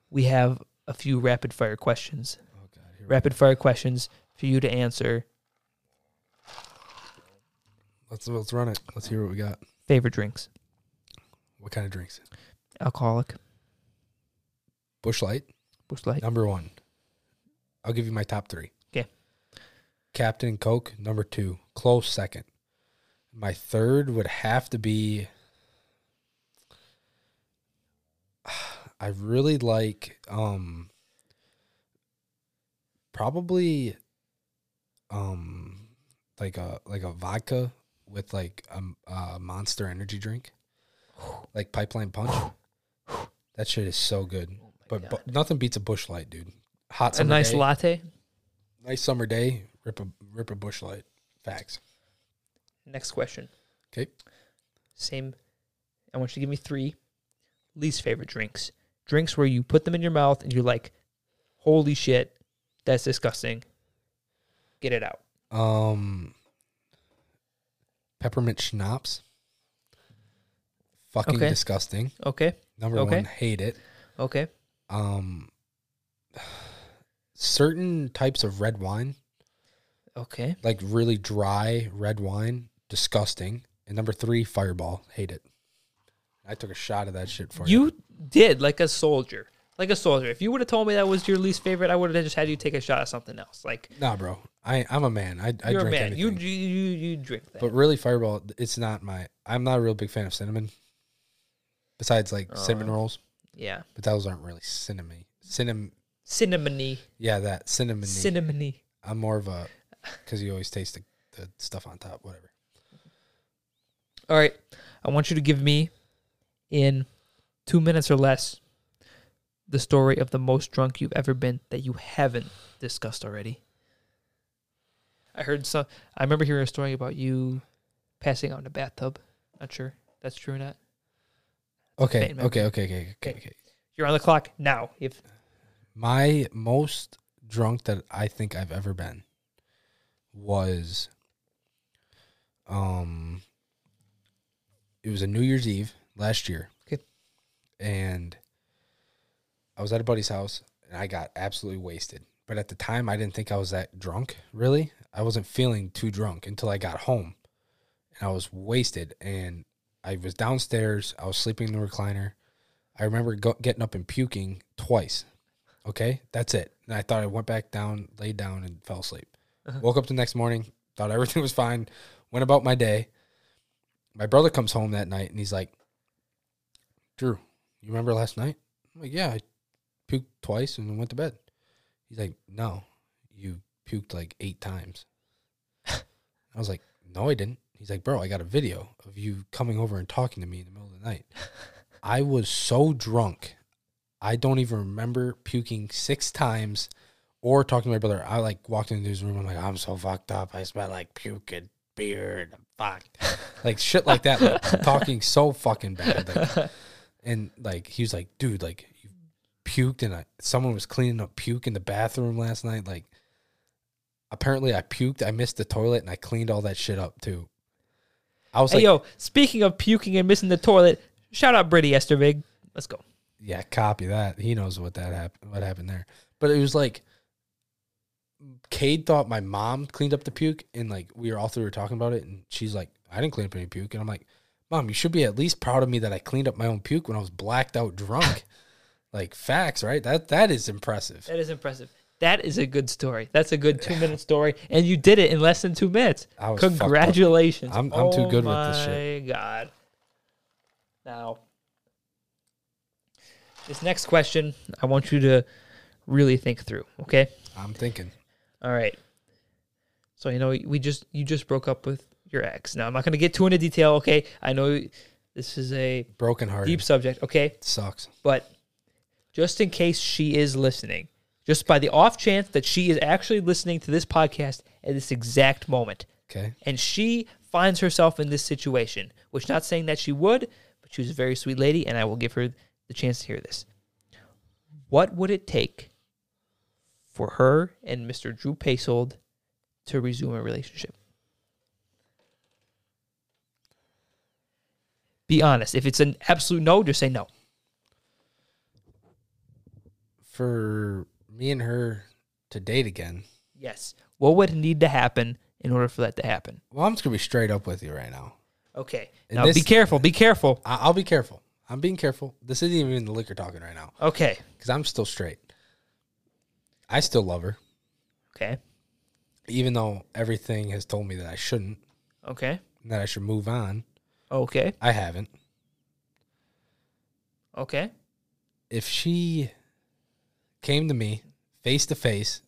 [SPEAKER 1] We have a few rapid fire questions.
[SPEAKER 2] Oh God,
[SPEAKER 1] Rapid fire questions for you to answer.
[SPEAKER 2] Let's let's run it. Let's hear what we got.
[SPEAKER 1] Favorite drinks?
[SPEAKER 2] What kind of drinks?
[SPEAKER 1] Alcoholic,
[SPEAKER 2] Busch Light,
[SPEAKER 1] Busch Light,
[SPEAKER 2] number one. I'll give you my top three.
[SPEAKER 1] Okay.
[SPEAKER 2] Captain Coke, number two. Close second. My third would have to be. I really like um probably um like a like a vodka with like a, a monster energy drink like pipeline punch that shit is so good but, but nothing beats a Busch Light dude hot
[SPEAKER 1] a nice
[SPEAKER 2] day,
[SPEAKER 1] latte.
[SPEAKER 2] nice summer day rip a rip a Busch Light facts
[SPEAKER 1] Next question.
[SPEAKER 2] 'Kay.
[SPEAKER 1] Same. I want you to give me three least favorite drinks. Drinks where you put them in your mouth and you're like, holy shit, that's disgusting. Get it out.
[SPEAKER 2] um peppermint schnapps fucking
[SPEAKER 1] Okay.
[SPEAKER 2] disgusting
[SPEAKER 1] Okay.
[SPEAKER 2] Number
[SPEAKER 1] Okay.
[SPEAKER 2] one hate it
[SPEAKER 1] Okay.
[SPEAKER 2] um certain types of red wine
[SPEAKER 1] Okay.
[SPEAKER 2] like really dry red wine disgusting and number three fireball hate it i took a shot of that shit for you
[SPEAKER 1] You did like a soldier. Like a soldier. If you would have told me that was your least favorite, I would have just had you take a shot of something else. Like
[SPEAKER 2] nah bro i i'm a man i, I
[SPEAKER 1] you're a
[SPEAKER 2] drink
[SPEAKER 1] man.
[SPEAKER 2] Anything.
[SPEAKER 1] you you you drink that.
[SPEAKER 2] but really fireball it's not my i'm not a real big fan of cinnamon besides like uh, cinnamon
[SPEAKER 1] Oh.
[SPEAKER 2] rolls
[SPEAKER 1] yeah.
[SPEAKER 2] but those aren't really cinnamon cinnamon
[SPEAKER 1] Cinnamony.
[SPEAKER 2] yeah that cinnamon
[SPEAKER 1] Cinnamony.
[SPEAKER 2] i'm more of a because you always taste the, the stuff on top whatever
[SPEAKER 1] All right. I want you to give me in two minutes or less the story of the most drunk you've ever been that you haven't discussed already. I heard some. I remember hearing a story about you passing out in a bathtub. Not sure that's true or not.
[SPEAKER 2] Okay okay okay okay okay
[SPEAKER 1] Okay.
[SPEAKER 2] okay
[SPEAKER 1] You're on the clock now. If
[SPEAKER 2] My most drunk that I think I've ever been was um it was a New Year's Eve last year.
[SPEAKER 1] Okay.
[SPEAKER 2] And I was at a buddy's house and I got absolutely wasted. But at the time I didn't think I was that drunk, really. I wasn't feeling too drunk until I got home. And I was wasted and I was downstairs, I was sleeping in the recliner. I remember go- getting up and puking twice. Okay, that's it. And I thought I went back down, laid down, and fell asleep. Uh-huh. Woke up the next morning, thought everything was fine, went about my day. My brother comes home that night and he's like, Drew, you remember last night? I'm like, yeah, I puked twice and went to bed. He's like, no, you puked like eight times. I was like, no, I didn't. He's like, bro, I got a video of you coming over and talking to me in the middle of the night. I was so drunk. I don't even remember puking six times or talking to my brother. I like walked into his room. I'm like, I'm so fucked up. I smell like puke and beer and I'm fucked. like shit like that. Like, talking so fucking bad. Like, and like he was like, dude, like you puked and I, someone was cleaning up puke in the bathroom last night. Like apparently I puked. I missed the toilet and I cleaned all that shit up too. I was
[SPEAKER 1] hey
[SPEAKER 2] like,
[SPEAKER 1] yo, speaking of puking and missing the toilet, shout out Brittany Estervig. Let's go.
[SPEAKER 2] yeah, copy that. He knows what that happened. What happened there? But it was like, Cade thought my mom cleaned up the puke, and like we were all three were talking about it, and she's like, "I didn't clean up any puke," and I'm like, "Mom, you should be at least proud of me that I cleaned up my own puke when I was blacked out drunk." like facts, right? That that is impressive.
[SPEAKER 1] That is impressive. That is a good story. That's a good two minute story, and you did it in less than two minutes.
[SPEAKER 2] I was.
[SPEAKER 1] Congratulations!
[SPEAKER 2] I'm- I'm too
[SPEAKER 1] Oh
[SPEAKER 2] good with this shit.
[SPEAKER 1] My God. Now, this next question, I want you to really think through. Okay.
[SPEAKER 2] I'm thinking.
[SPEAKER 1] All right. So you know we just you just broke up with your ex. Now I'm not going to get too into detail. Okay. I know this is a
[SPEAKER 2] Broken heart.
[SPEAKER 1] deep subject. Okay.
[SPEAKER 2] sucks.
[SPEAKER 1] But just in case she is listening, just by the off chance that she is actually listening to this podcast at this exact moment,
[SPEAKER 2] Okay.
[SPEAKER 1] and she finds herself in this situation, which not saying that she would, but she was a very sweet lady, and I will give her the chance to hear this. What would it take for her and Mr. Drew Pasold to resume a relationship? Be honest. If it's an absolute no, just say no.
[SPEAKER 2] For me and her to date again.
[SPEAKER 1] Yes. What would need to happen in order for that to happen?
[SPEAKER 2] Well, I'm just gonna be straight up with you right now.
[SPEAKER 1] Okay.
[SPEAKER 2] And
[SPEAKER 1] Now
[SPEAKER 2] this-
[SPEAKER 1] be careful. Be careful.
[SPEAKER 2] I- I'll be careful. I'm being careful. This isn't even the liquor talking right now
[SPEAKER 1] Okay.
[SPEAKER 2] because I'm still straight. I still love her,
[SPEAKER 1] Okay.
[SPEAKER 2] even though everything has told me that I shouldn't,
[SPEAKER 1] Okay.
[SPEAKER 2] that I should move on.
[SPEAKER 1] Okay.
[SPEAKER 2] I haven't.
[SPEAKER 1] Okay.
[SPEAKER 2] If she came to me face to face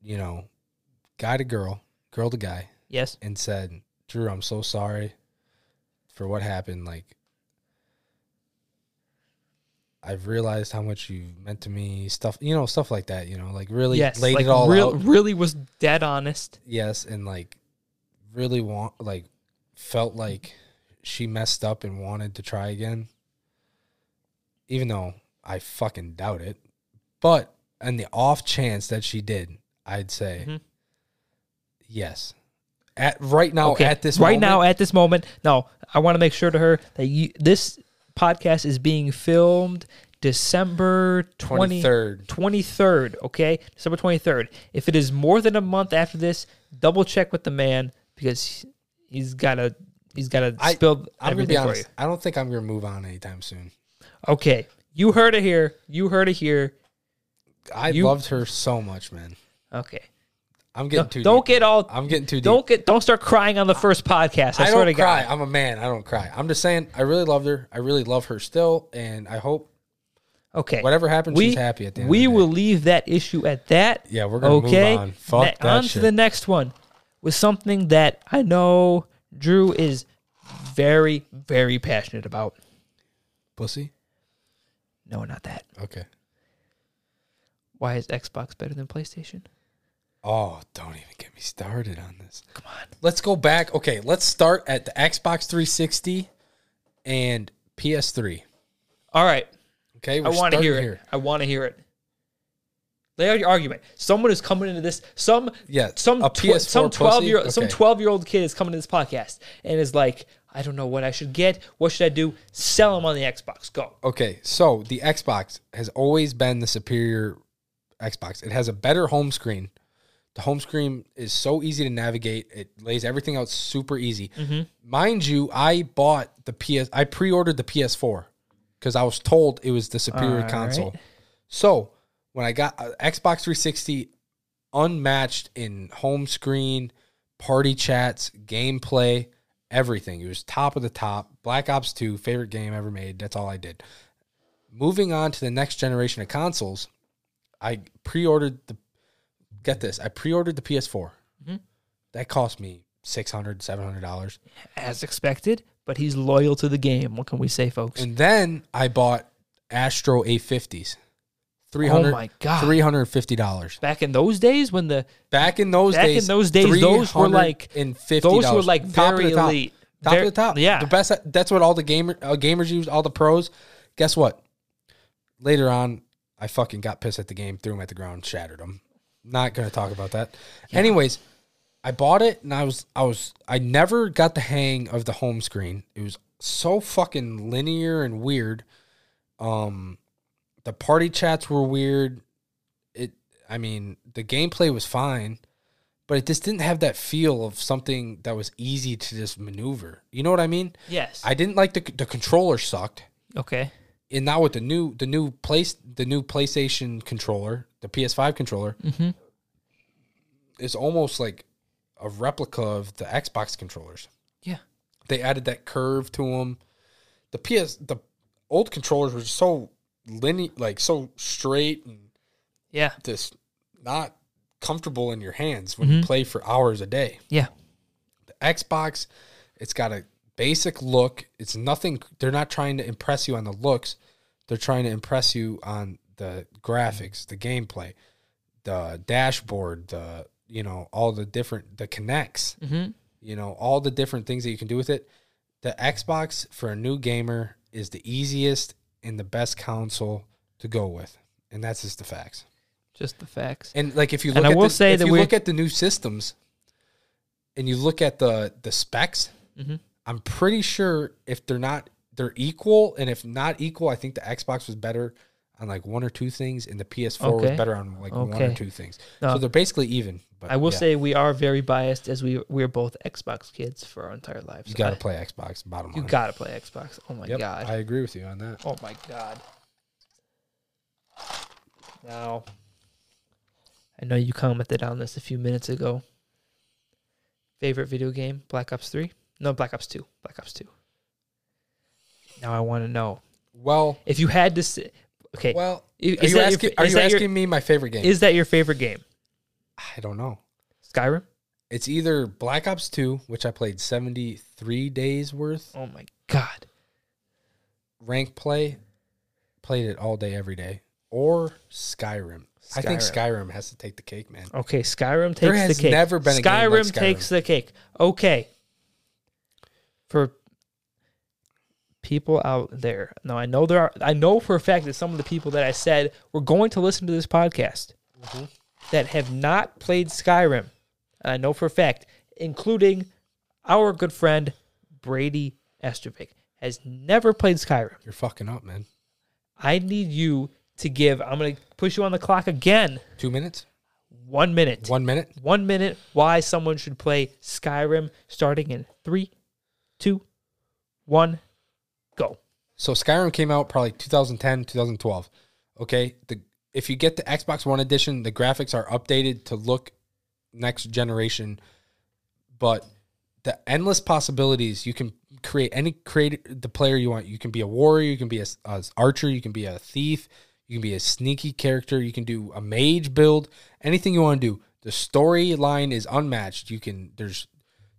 [SPEAKER 2] you know, guy to girl, girl to guy,
[SPEAKER 1] Yes.
[SPEAKER 2] and said, Drew, I'm so sorry for what happened. Like, I've realized how much you meant to me, stuff, you know, stuff like that, you know, like really
[SPEAKER 1] yes.
[SPEAKER 2] laid
[SPEAKER 1] like
[SPEAKER 2] it all
[SPEAKER 1] real,
[SPEAKER 2] out.
[SPEAKER 1] really was dead honest.
[SPEAKER 2] Yes. And like, really want, like, felt like she messed up and wanted to try again. Even though I fucking doubt it. But on the off chance that she did, I'd say
[SPEAKER 1] Mhm.
[SPEAKER 2] yes. At right now,
[SPEAKER 1] okay.
[SPEAKER 2] at this
[SPEAKER 1] right
[SPEAKER 2] moment,
[SPEAKER 1] now at this moment. No, I want to make sure to her that you this podcast is being filmed December 20,
[SPEAKER 2] 23rd.
[SPEAKER 1] 23rd, okay? December 23rd. If it is more than a month after this, double check with the man because he's got to he's got to spill
[SPEAKER 2] I'm gonna
[SPEAKER 1] everything
[SPEAKER 2] be
[SPEAKER 1] for
[SPEAKER 2] honest.
[SPEAKER 1] you.
[SPEAKER 2] I don't think I'm gonna move on anytime soon.
[SPEAKER 1] Okay. You heard it here. You heard it here.
[SPEAKER 2] I
[SPEAKER 1] You-
[SPEAKER 2] loved her so much, man.
[SPEAKER 1] Okay.
[SPEAKER 2] I'm getting too.
[SPEAKER 1] don't
[SPEAKER 2] deep.
[SPEAKER 1] get all
[SPEAKER 2] I'm getting too deep.
[SPEAKER 1] don't get don't start crying on the first podcast. I,
[SPEAKER 2] I,
[SPEAKER 1] swear
[SPEAKER 2] don't
[SPEAKER 1] to
[SPEAKER 2] cry.
[SPEAKER 1] God.
[SPEAKER 2] I'm a man. I don't cry. I'm just saying. I really loved her. I really love her still, and I hope
[SPEAKER 1] Okay.
[SPEAKER 2] whatever happens,
[SPEAKER 1] we
[SPEAKER 2] she's happy at the end.
[SPEAKER 1] we
[SPEAKER 2] of the
[SPEAKER 1] will leave that issue at that.
[SPEAKER 2] Yeah, we're gonna
[SPEAKER 1] okay.
[SPEAKER 2] move on. Fuck
[SPEAKER 1] Ne-
[SPEAKER 2] that
[SPEAKER 1] on
[SPEAKER 2] shit.
[SPEAKER 1] to the next one with something that I know Drew is very very passionate about.
[SPEAKER 2] Pussy.
[SPEAKER 1] No, not that.
[SPEAKER 2] Okay.
[SPEAKER 1] Why is Xbox better than PlayStation?
[SPEAKER 2] Oh, don't even get me started on this.
[SPEAKER 1] Come on.
[SPEAKER 2] Let's go back. Okay, let's start at the Xbox 360 and PS3.
[SPEAKER 1] All right.
[SPEAKER 2] Okay,
[SPEAKER 1] I want to hear it. I want to hear it. Lay out your argument. Someone is coming into this. Some
[SPEAKER 2] Yeah,
[SPEAKER 1] some
[SPEAKER 2] a
[SPEAKER 1] tw-
[SPEAKER 2] PS4
[SPEAKER 1] some twelve
[SPEAKER 2] pussy?
[SPEAKER 1] year some twelve year old kid is coming to this podcast and is like, I don't know what I should get. What should I do? Sell them on the Xbox. Go.
[SPEAKER 2] Okay, so the Xbox has always been the superior Xbox. It has a better home screen. The home screen is so easy to navigate. It lays everything out super easy.
[SPEAKER 1] Mm-hmm.
[SPEAKER 2] Mind you, I bought the PS. I pre-ordered the PS4 because I was told it was the superior
[SPEAKER 1] All
[SPEAKER 2] console.
[SPEAKER 1] right.
[SPEAKER 2] So when I got uh, Xbox 360, unmatched in home screen, party chats, gameplay, everything. It was top of the top. Black Ops 2, favorite game ever made. That's all I did. Moving on to the next generation of consoles, I pre-ordered the. Get this, I pre-ordered the PS4.
[SPEAKER 1] Mhm.
[SPEAKER 2] That cost me 600 700 dollars.
[SPEAKER 1] As expected, but he's loyal to the game. What can we say, folks?
[SPEAKER 2] And then I bought Astro A50s. 300
[SPEAKER 1] oh my god!
[SPEAKER 2] $350.
[SPEAKER 1] Back in those days when the
[SPEAKER 2] Back in those
[SPEAKER 1] Back in
[SPEAKER 2] days,
[SPEAKER 1] those days, those were like-
[SPEAKER 2] $350.
[SPEAKER 1] those were like
[SPEAKER 2] Top of
[SPEAKER 1] very
[SPEAKER 2] the top.
[SPEAKER 1] elite.
[SPEAKER 2] Top of the top.
[SPEAKER 1] Yeah.
[SPEAKER 2] The best that's what all the gamer uh, gamers use, all the pros. Guess what? Later on, I fucking got pissed at the game, threw him at the ground, shattered him. Not going to talk about that. Anyways, I bought it and I was I was I never got the hang of the home screen. It was so fucking linear and weird. Um the party chats were weird. It I mean, the gameplay was fine, but it just didn't have that feel of something that was easy to just maneuver. You know what I mean?
[SPEAKER 1] yes,
[SPEAKER 2] I didn't like the the controller sucked.
[SPEAKER 1] okay,
[SPEAKER 2] And now with the new the new place the new PlayStation controller, the PS5 controller,
[SPEAKER 1] Mhm.
[SPEAKER 2] is almost like a replica of the Xbox controllers.
[SPEAKER 1] yeah,
[SPEAKER 2] They added that curve to them. The PS the old controllers were so linear, like so straight and
[SPEAKER 1] yeah,
[SPEAKER 2] just not comfortable in your hands when you play for hours a day.
[SPEAKER 1] yeah.
[SPEAKER 2] The Xbox, it's got a basic look. It's nothing. They're not trying to impress you on the looks. They're trying to impress you on the graphics, the gameplay, the dashboard, the you know all the different the Kinects.
[SPEAKER 1] Mm-hmm.
[SPEAKER 2] You know all the different things that you can do with it. The Xbox for a new gamer is the easiest and the best counsel to go with, and that's just the facts.
[SPEAKER 1] Just the facts.
[SPEAKER 2] And like if you
[SPEAKER 1] And
[SPEAKER 2] look
[SPEAKER 1] I
[SPEAKER 2] at
[SPEAKER 1] will
[SPEAKER 2] the,
[SPEAKER 1] say
[SPEAKER 2] if
[SPEAKER 1] that
[SPEAKER 2] you
[SPEAKER 1] we-
[SPEAKER 2] look at the new systems and you look at the the specs,
[SPEAKER 1] Mhm.
[SPEAKER 2] I'm pretty sure if they're not they're equal and if not equal, I think the Xbox was better on like one or two things and the PS4
[SPEAKER 1] Okay.
[SPEAKER 2] was better on like one or two things.
[SPEAKER 1] No.
[SPEAKER 2] So they're basically even. But
[SPEAKER 1] I will
[SPEAKER 2] yeah,
[SPEAKER 1] say we are very biased as we we're both Xbox kids for our entire lives.
[SPEAKER 2] you got to
[SPEAKER 1] I-
[SPEAKER 2] play Xbox bottom
[SPEAKER 1] you gotta play Xbox. Oh my
[SPEAKER 2] Yep,
[SPEAKER 1] god.
[SPEAKER 2] I agree with you on that.
[SPEAKER 1] oh my god. Now, I know you commented on this a few minutes ago. Favorite video game? Black Ops Three? No, Black Ops Two. Black Ops Two. Now I want to know
[SPEAKER 2] Well,
[SPEAKER 1] if you had to say. Okay,
[SPEAKER 2] well,
[SPEAKER 1] i-
[SPEAKER 2] are you
[SPEAKER 1] that your
[SPEAKER 2] asking
[SPEAKER 1] fa-
[SPEAKER 2] are
[SPEAKER 1] is
[SPEAKER 2] you
[SPEAKER 1] your-
[SPEAKER 2] asking me my favorite game?
[SPEAKER 1] is that your favorite game?
[SPEAKER 2] I don't know.
[SPEAKER 1] Skyrim.
[SPEAKER 2] It's either Black Ops 2, which I played 73 days worth,
[SPEAKER 1] Oh my god.
[SPEAKER 2] rank play, played it all day, every day, or Skyrim. I think
[SPEAKER 1] Skyrim.
[SPEAKER 2] Skyrim has to take the cake, man.
[SPEAKER 1] Okay, Skyrim takes
[SPEAKER 2] There has
[SPEAKER 1] the cake.
[SPEAKER 2] never been a
[SPEAKER 1] Skyrim,
[SPEAKER 2] game like Skyrim.
[SPEAKER 1] takes the cake. Okay. For people out there. Now I know there are I know for a fact that some of the people that I said were going to listen to this podcast
[SPEAKER 2] Mm-hmm.
[SPEAKER 1] that have not played Skyrim. And I know for a fact, including our good friend Brady Estervik, has never played Skyrim.
[SPEAKER 2] You're fucking up, man.
[SPEAKER 1] I need you to give I'm gonna push you on the clock again.
[SPEAKER 2] Two minutes?
[SPEAKER 1] One minute.
[SPEAKER 2] One minute?
[SPEAKER 1] one minute why someone should play Skyrim starting in three, two, one.
[SPEAKER 2] So Skyrim came out probably 2010, 2012. Okay, the if you get the Xbox One edition, the graphics are updated to look next generation, but the endless possibilities you can create any create the player you want. You can be a warrior, you can be a, a archer, you can be a thief, you can be a sneaky character, you can do a mage build, anything you want to do. The storyline is unmatched. You can there's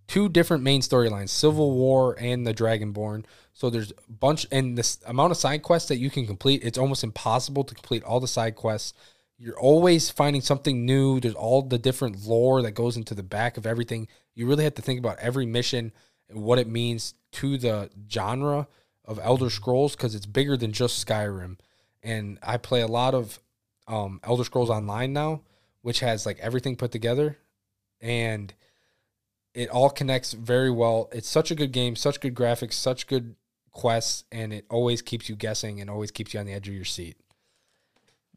[SPEAKER 2] two different main storylines civil war and the dragonborn. So there's a bunch and this amount of side quests that you can complete it's almost impossible to complete all the side quests. You're always finding something new. There's all the different lore that goes into the back of everything. You really have to think about every mission and what it means to the genre of elder scrolls because it's bigger than just skyrim. And i play a lot of um, elder scrolls online now which has like everything put together. And it all connects very well. It's such a good game, such good graphics, such good quests, and it always keeps you guessing and always keeps you on the edge of your seat.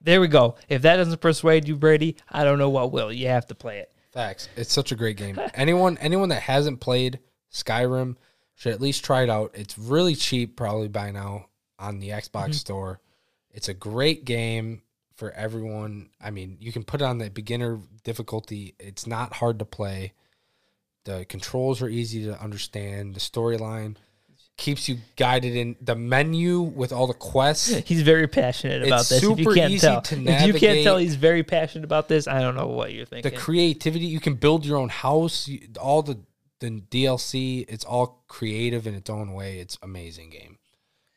[SPEAKER 1] There we go. If that doesn't persuade you, Brady, I don't know what will. You have to play it.
[SPEAKER 2] Facts. It's such a great game. anyone anyone that hasn't played Skyrim should at least try it out. It's really cheap probably by now on the Xbox mm-hmm. store. It's a great game for everyone. I mean, you can put it on the beginner difficulty. It's not hard to play. The controls are easy to understand. The storyline keeps you guided in the menu with all the quests.
[SPEAKER 1] He's very passionate about
[SPEAKER 2] It's
[SPEAKER 1] this. if you
[SPEAKER 2] super
[SPEAKER 1] can't
[SPEAKER 2] easy
[SPEAKER 1] tell,
[SPEAKER 2] to
[SPEAKER 1] if you can't tell, he's very passionate about this. I don't know what you're thinking.
[SPEAKER 2] the creativity you can build your own house you- all the the dlc it's all creative in its own way it's amazing game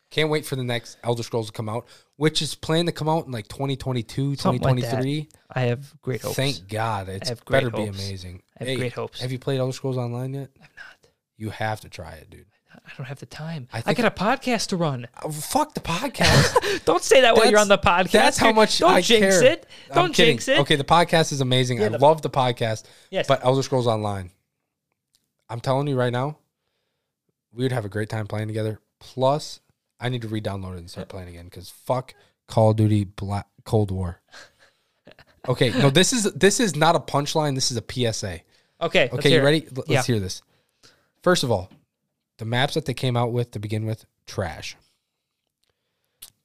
[SPEAKER 2] can't wait for the next elder scrolls to come out which is planned to come out in like 2022
[SPEAKER 1] Something like
[SPEAKER 2] 2023
[SPEAKER 1] I have great hopes.
[SPEAKER 2] thank god it's better be amazing
[SPEAKER 1] I have great hopes.
[SPEAKER 2] have you played elder scrolls online yet
[SPEAKER 1] I'm not.
[SPEAKER 2] you have to try it dude
[SPEAKER 1] I don't have the time.
[SPEAKER 2] I
[SPEAKER 1] I, got a podcast to run.
[SPEAKER 2] oh, fuck the podcast
[SPEAKER 1] Don't say that while you're on the podcast.
[SPEAKER 2] That's how much
[SPEAKER 1] Don't
[SPEAKER 2] I
[SPEAKER 1] jinx
[SPEAKER 2] care.
[SPEAKER 1] it. Don't jinx it.
[SPEAKER 2] Okay, the podcast is amazing. I
[SPEAKER 1] the-
[SPEAKER 2] love the podcast.
[SPEAKER 1] Yes.
[SPEAKER 2] But Elder Scrolls Online, I'm telling you right now, we would have a great time playing together. Plus, I need to re-download it and start playing again because fuck Call of Duty Black Cold War. Okay, no, this is this is not a punchline. This is a PSA.
[SPEAKER 1] Okay.
[SPEAKER 2] Okay, you ready? L- Let's
[SPEAKER 1] Yeah.
[SPEAKER 2] hear this. First of all, the maps that they came out with to begin with, trash.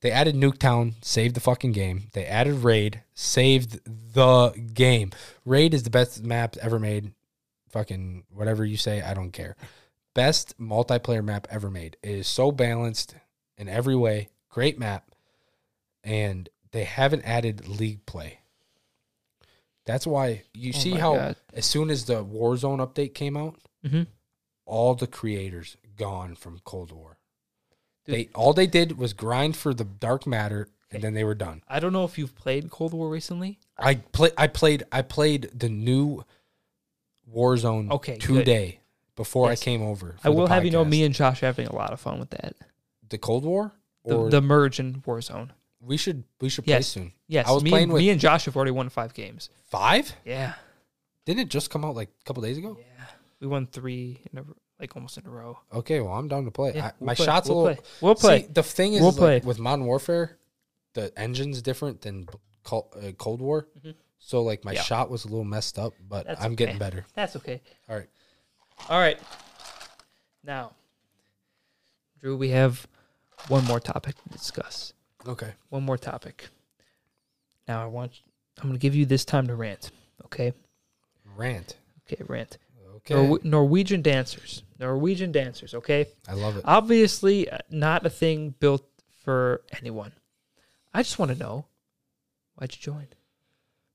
[SPEAKER 2] They added Nuketown, saved the fucking game. They added Raid, saved the game. Raid is the best map ever made. Fucking whatever you say, I don't care. Best multiplayer map ever made. It is so balanced in every way. Great map. And they haven't added league play. That's why you
[SPEAKER 1] Oh
[SPEAKER 2] see how
[SPEAKER 1] God.
[SPEAKER 2] as soon as the Warzone update came out,
[SPEAKER 1] Mhm.
[SPEAKER 2] all the creators gone from Cold War.
[SPEAKER 1] Dude.
[SPEAKER 2] They all they did was grind for the dark matter, and then they were done.
[SPEAKER 1] I don't know if you've played Cold War recently.
[SPEAKER 2] I play. I played. I played the new Warzone
[SPEAKER 1] Okay, good.
[SPEAKER 2] today before
[SPEAKER 1] Yes.
[SPEAKER 2] I came over.
[SPEAKER 1] I will have you know, me and Josh are having a lot of fun with that.
[SPEAKER 2] the Cold War,
[SPEAKER 1] The, the merge in Warzone.
[SPEAKER 2] We should we should play
[SPEAKER 1] Yes.
[SPEAKER 2] soon.
[SPEAKER 1] Yes,
[SPEAKER 2] I was
[SPEAKER 1] me,
[SPEAKER 2] playing with-
[SPEAKER 1] me and Josh have already won five games.
[SPEAKER 2] Five?
[SPEAKER 1] Yeah,
[SPEAKER 2] Didn't it just come out like a couple days ago?
[SPEAKER 1] yeah, we won three in a, like almost in a row.
[SPEAKER 2] Okay, well I'm down to play.
[SPEAKER 1] Yeah,
[SPEAKER 2] I,
[SPEAKER 1] we'll
[SPEAKER 2] my
[SPEAKER 1] play.
[SPEAKER 2] shots
[SPEAKER 1] We'll
[SPEAKER 2] a little.
[SPEAKER 1] play. We'll play.
[SPEAKER 2] See, the thing is,
[SPEAKER 1] We'll
[SPEAKER 2] is, like,
[SPEAKER 1] play.
[SPEAKER 2] with Modern Warfare, the engine's different than Cold, uh, Cold War. So like my
[SPEAKER 1] Yeah.
[SPEAKER 2] shot was a little messed up, but
[SPEAKER 1] That's
[SPEAKER 2] I'm getting
[SPEAKER 1] okay.
[SPEAKER 2] better.
[SPEAKER 1] That's okay.
[SPEAKER 2] All right.
[SPEAKER 1] All right. Now, Drew, we have one more topic to discuss.
[SPEAKER 2] Okay.
[SPEAKER 1] One more topic. Now, I want I'm going to give you this time to rant. Okay.
[SPEAKER 2] Rant.
[SPEAKER 1] Okay, rant.
[SPEAKER 2] Okay.
[SPEAKER 1] Norwe- Norwegian dancers. Norwegian dancers. Okay.
[SPEAKER 2] I love it.
[SPEAKER 1] Obviously, uh, not a thing built for anyone. I just want to know why'd you join?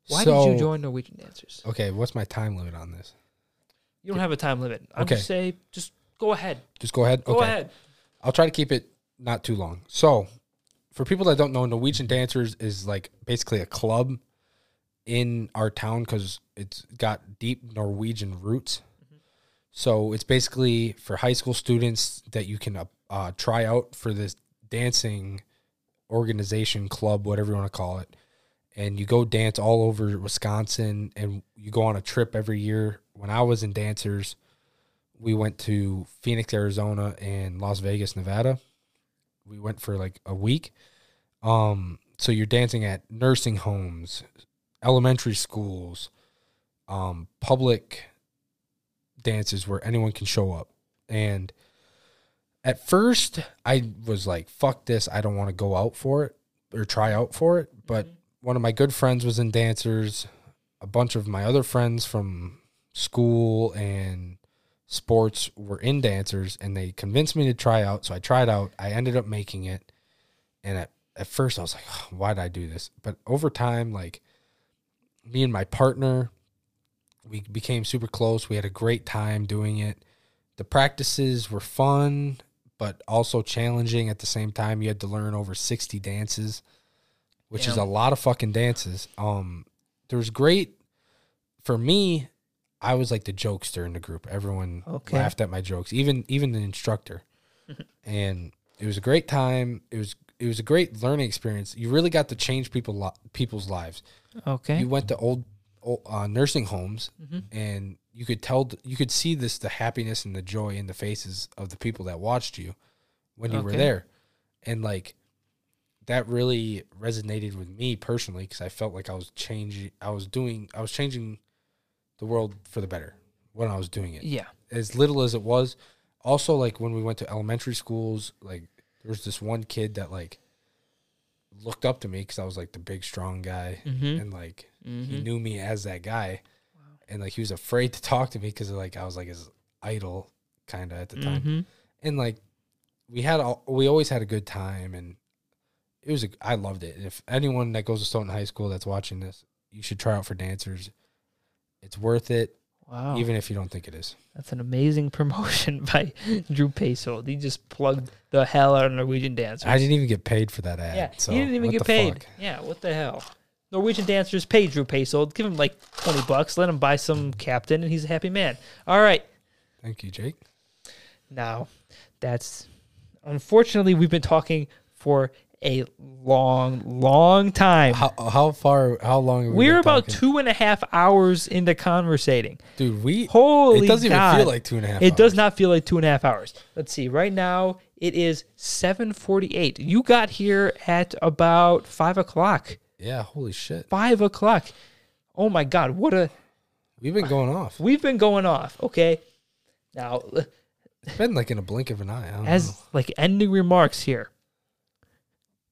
[SPEAKER 1] Why
[SPEAKER 2] So-
[SPEAKER 1] did you join Norwegian Dancers?
[SPEAKER 2] Okay, what's my time limit on this?
[SPEAKER 1] You don't have a time limit. I
[SPEAKER 2] Okay.
[SPEAKER 1] would say just go ahead.
[SPEAKER 2] Just go ahead.
[SPEAKER 1] Go
[SPEAKER 2] okay.
[SPEAKER 1] ahead.
[SPEAKER 2] I'll try to keep it not too long. So, for people that don't know, Norwegian Dancers is like basically a club in our town because it's got deep Norwegian roots. So it's basically for high school students that you can uh, uh, try out for this dancing organization, club, whatever you want to call it. And you go dance all over Wisconsin and you go on a trip every year. When I was in dancers, we went to Phoenix, Arizona and Las Vegas, Nevada. We went for like a week. Um, so you're dancing at nursing homes, elementary schools, um, public dances where anyone can show up. And at first, I was like, fuck this. I don't want to go out for it or try out for it. But one of my good friends was in dancers. A bunch of my other friends from school and sports were in dancers and they convinced me to try out. So I tried out. I ended up making it. And at, at first I was like, "Oh, why did I do this? But over time, like me and my partner, we became super close. We had a great time doing it. The practices were fun, but also challenging at the same time. You had to learn over 60 dances, which is a lot of fucking dances. Um, there was great for me. I was like the jokester in the group. Everyone
[SPEAKER 1] Okay.
[SPEAKER 2] laughed at my jokes, even even the instructor. and it was a great time. It was it was a great learning experience. You really got to change people li- people's lives.
[SPEAKER 1] Okay.
[SPEAKER 2] You went to old, old uh, nursing homes, and you could tell you could see this the happiness and the joy in the faces of the people that watched you when you were there, and like that really resonated with me personally because I felt like I was changing. I was doing. I was changing the world for the better when I was doing it
[SPEAKER 1] yeah.
[SPEAKER 2] as little as it was. Also, like when we went to elementary schools, like there was this one kid that like looked up to me because I was like the big strong guy,
[SPEAKER 1] Mhm.
[SPEAKER 2] and like he
[SPEAKER 1] Mhm.
[SPEAKER 2] knew me as that guy, and like he was afraid to talk to me because like I was like his idol kind of at the time,
[SPEAKER 1] Mhm.
[SPEAKER 2] and like we had all, we always had a good time, and it was a, I loved it. If anyone that goes to Stoughton High School that's watching this, you should try out for dancers. It's worth it,
[SPEAKER 1] Wow.
[SPEAKER 2] even if you don't think it is.
[SPEAKER 1] That's an amazing promotion by Drew Peso. He just plugged the hell out of Norwegian dancers.
[SPEAKER 2] I didn't even get paid for that ad.
[SPEAKER 1] Yeah,
[SPEAKER 2] so
[SPEAKER 1] he didn't even get paid.
[SPEAKER 2] fuck?
[SPEAKER 1] Yeah, what the hell? Norwegian dancers pay Drew Peso. Give him like twenty bucks. Let him buy some captain, and he's a happy man. All right,
[SPEAKER 2] Thank you, Jake.
[SPEAKER 1] now that's unfortunately we've been talking for a long, long time.
[SPEAKER 2] How how far? How long? We
[SPEAKER 1] We're about
[SPEAKER 2] talking?
[SPEAKER 1] two and a half hours into conversating.
[SPEAKER 2] Dude, we.
[SPEAKER 1] Holy
[SPEAKER 2] it doesn't
[SPEAKER 1] God.
[SPEAKER 2] even feel like two and a half.
[SPEAKER 1] It does not feel like two and a half hours. Let's see. Right now it is seven forty-eight. You got here at about five o'clock.
[SPEAKER 2] Yeah, holy shit.
[SPEAKER 1] Five o'clock. Oh my God! What a
[SPEAKER 2] We've been going off.
[SPEAKER 1] we've been going off. Okay. Now,
[SPEAKER 2] It's been like in a blink of an eye.
[SPEAKER 1] As
[SPEAKER 2] know.
[SPEAKER 1] like ending remarks here,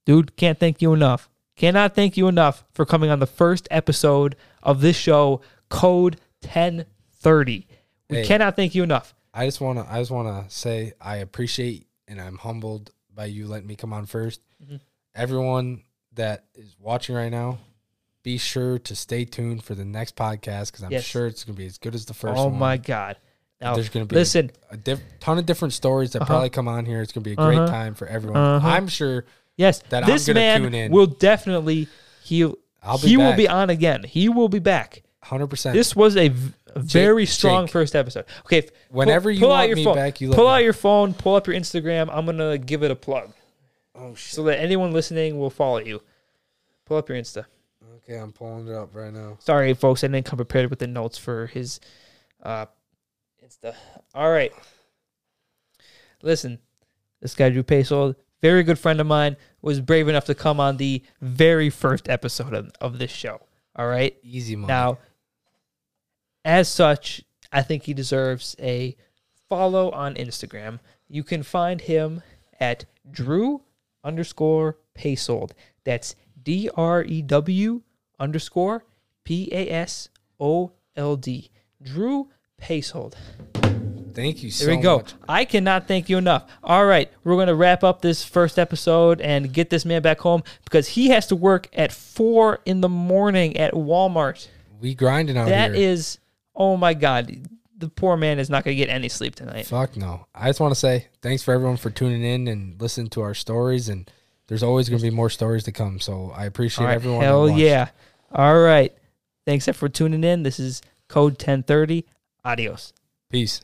[SPEAKER 1] dude, can't thank you enough. Cannot thank you enough for coming on the first episode of this show, Code Ten Thirty. We
[SPEAKER 2] Hey.
[SPEAKER 1] cannot thank you enough.
[SPEAKER 2] I just wanna. I just wanna say I appreciate and I'm humbled by you letting me come on 1st
[SPEAKER 1] Mhm.
[SPEAKER 2] Everyone that is watching right now, be sure to stay tuned for the next podcast because I'm
[SPEAKER 1] Yes.
[SPEAKER 2] sure it's gonna be as good as the first
[SPEAKER 1] oh
[SPEAKER 2] one.
[SPEAKER 1] my God! Now,
[SPEAKER 2] There's gonna be
[SPEAKER 1] listen.
[SPEAKER 2] a diff- ton of different stories that
[SPEAKER 1] Uh-huh.
[SPEAKER 2] probably come on here. It's gonna be a great
[SPEAKER 1] Uh-huh.
[SPEAKER 2] time for everyone.
[SPEAKER 1] Uh-huh.
[SPEAKER 2] I'm sure
[SPEAKER 1] Yes,
[SPEAKER 2] that I'm
[SPEAKER 1] this man
[SPEAKER 2] tune in.
[SPEAKER 1] will definitely he
[SPEAKER 2] I'll be
[SPEAKER 1] he will be on again. He will be back.
[SPEAKER 2] hundred percent.
[SPEAKER 1] This was a, v- very strong
[SPEAKER 2] Jake.
[SPEAKER 1] first episode. Okay, f-
[SPEAKER 2] Whenever you want me
[SPEAKER 1] phone.
[SPEAKER 2] back, you
[SPEAKER 1] pull out
[SPEAKER 2] know.
[SPEAKER 1] your phone, pull up your Instagram. I'm gonna give it a plug
[SPEAKER 2] Oh shit.
[SPEAKER 1] so that anyone listening will follow you. Pull up your Insta.
[SPEAKER 2] Okay, I'm pulling it up right now.
[SPEAKER 1] Sorry, folks, I didn't come prepared with the notes for his uh, Insta. All right, listen, this guy Drew Peso, very good friend of mine, was brave enough to come on the very first episode of, of this show. All right.
[SPEAKER 2] Easy money.
[SPEAKER 1] Now, as such, I think he deserves a follow on Instagram. You can find him at Drew underscore Pasold. That's D R E W underscore P A S O L D. Drew Pasold.
[SPEAKER 2] Thank you so
[SPEAKER 1] There we go.
[SPEAKER 2] much.
[SPEAKER 1] I cannot thank you enough. All right, we're going to wrap up this first episode and get this man back home because he has to work at four in the morning at Walmart.
[SPEAKER 2] We grinding out
[SPEAKER 1] That
[SPEAKER 2] here.
[SPEAKER 1] is, oh my God, the poor man is not going to get any sleep tonight.
[SPEAKER 2] Fuck no. I just want to say thanks for everyone for tuning in and listening to our stories. And there's always going to be more stories to come. So I appreciate
[SPEAKER 1] right,
[SPEAKER 2] everyone. that
[SPEAKER 1] hell yeah! All right, thanks for tuning in. This is Code 1030. Adios.
[SPEAKER 2] Peace.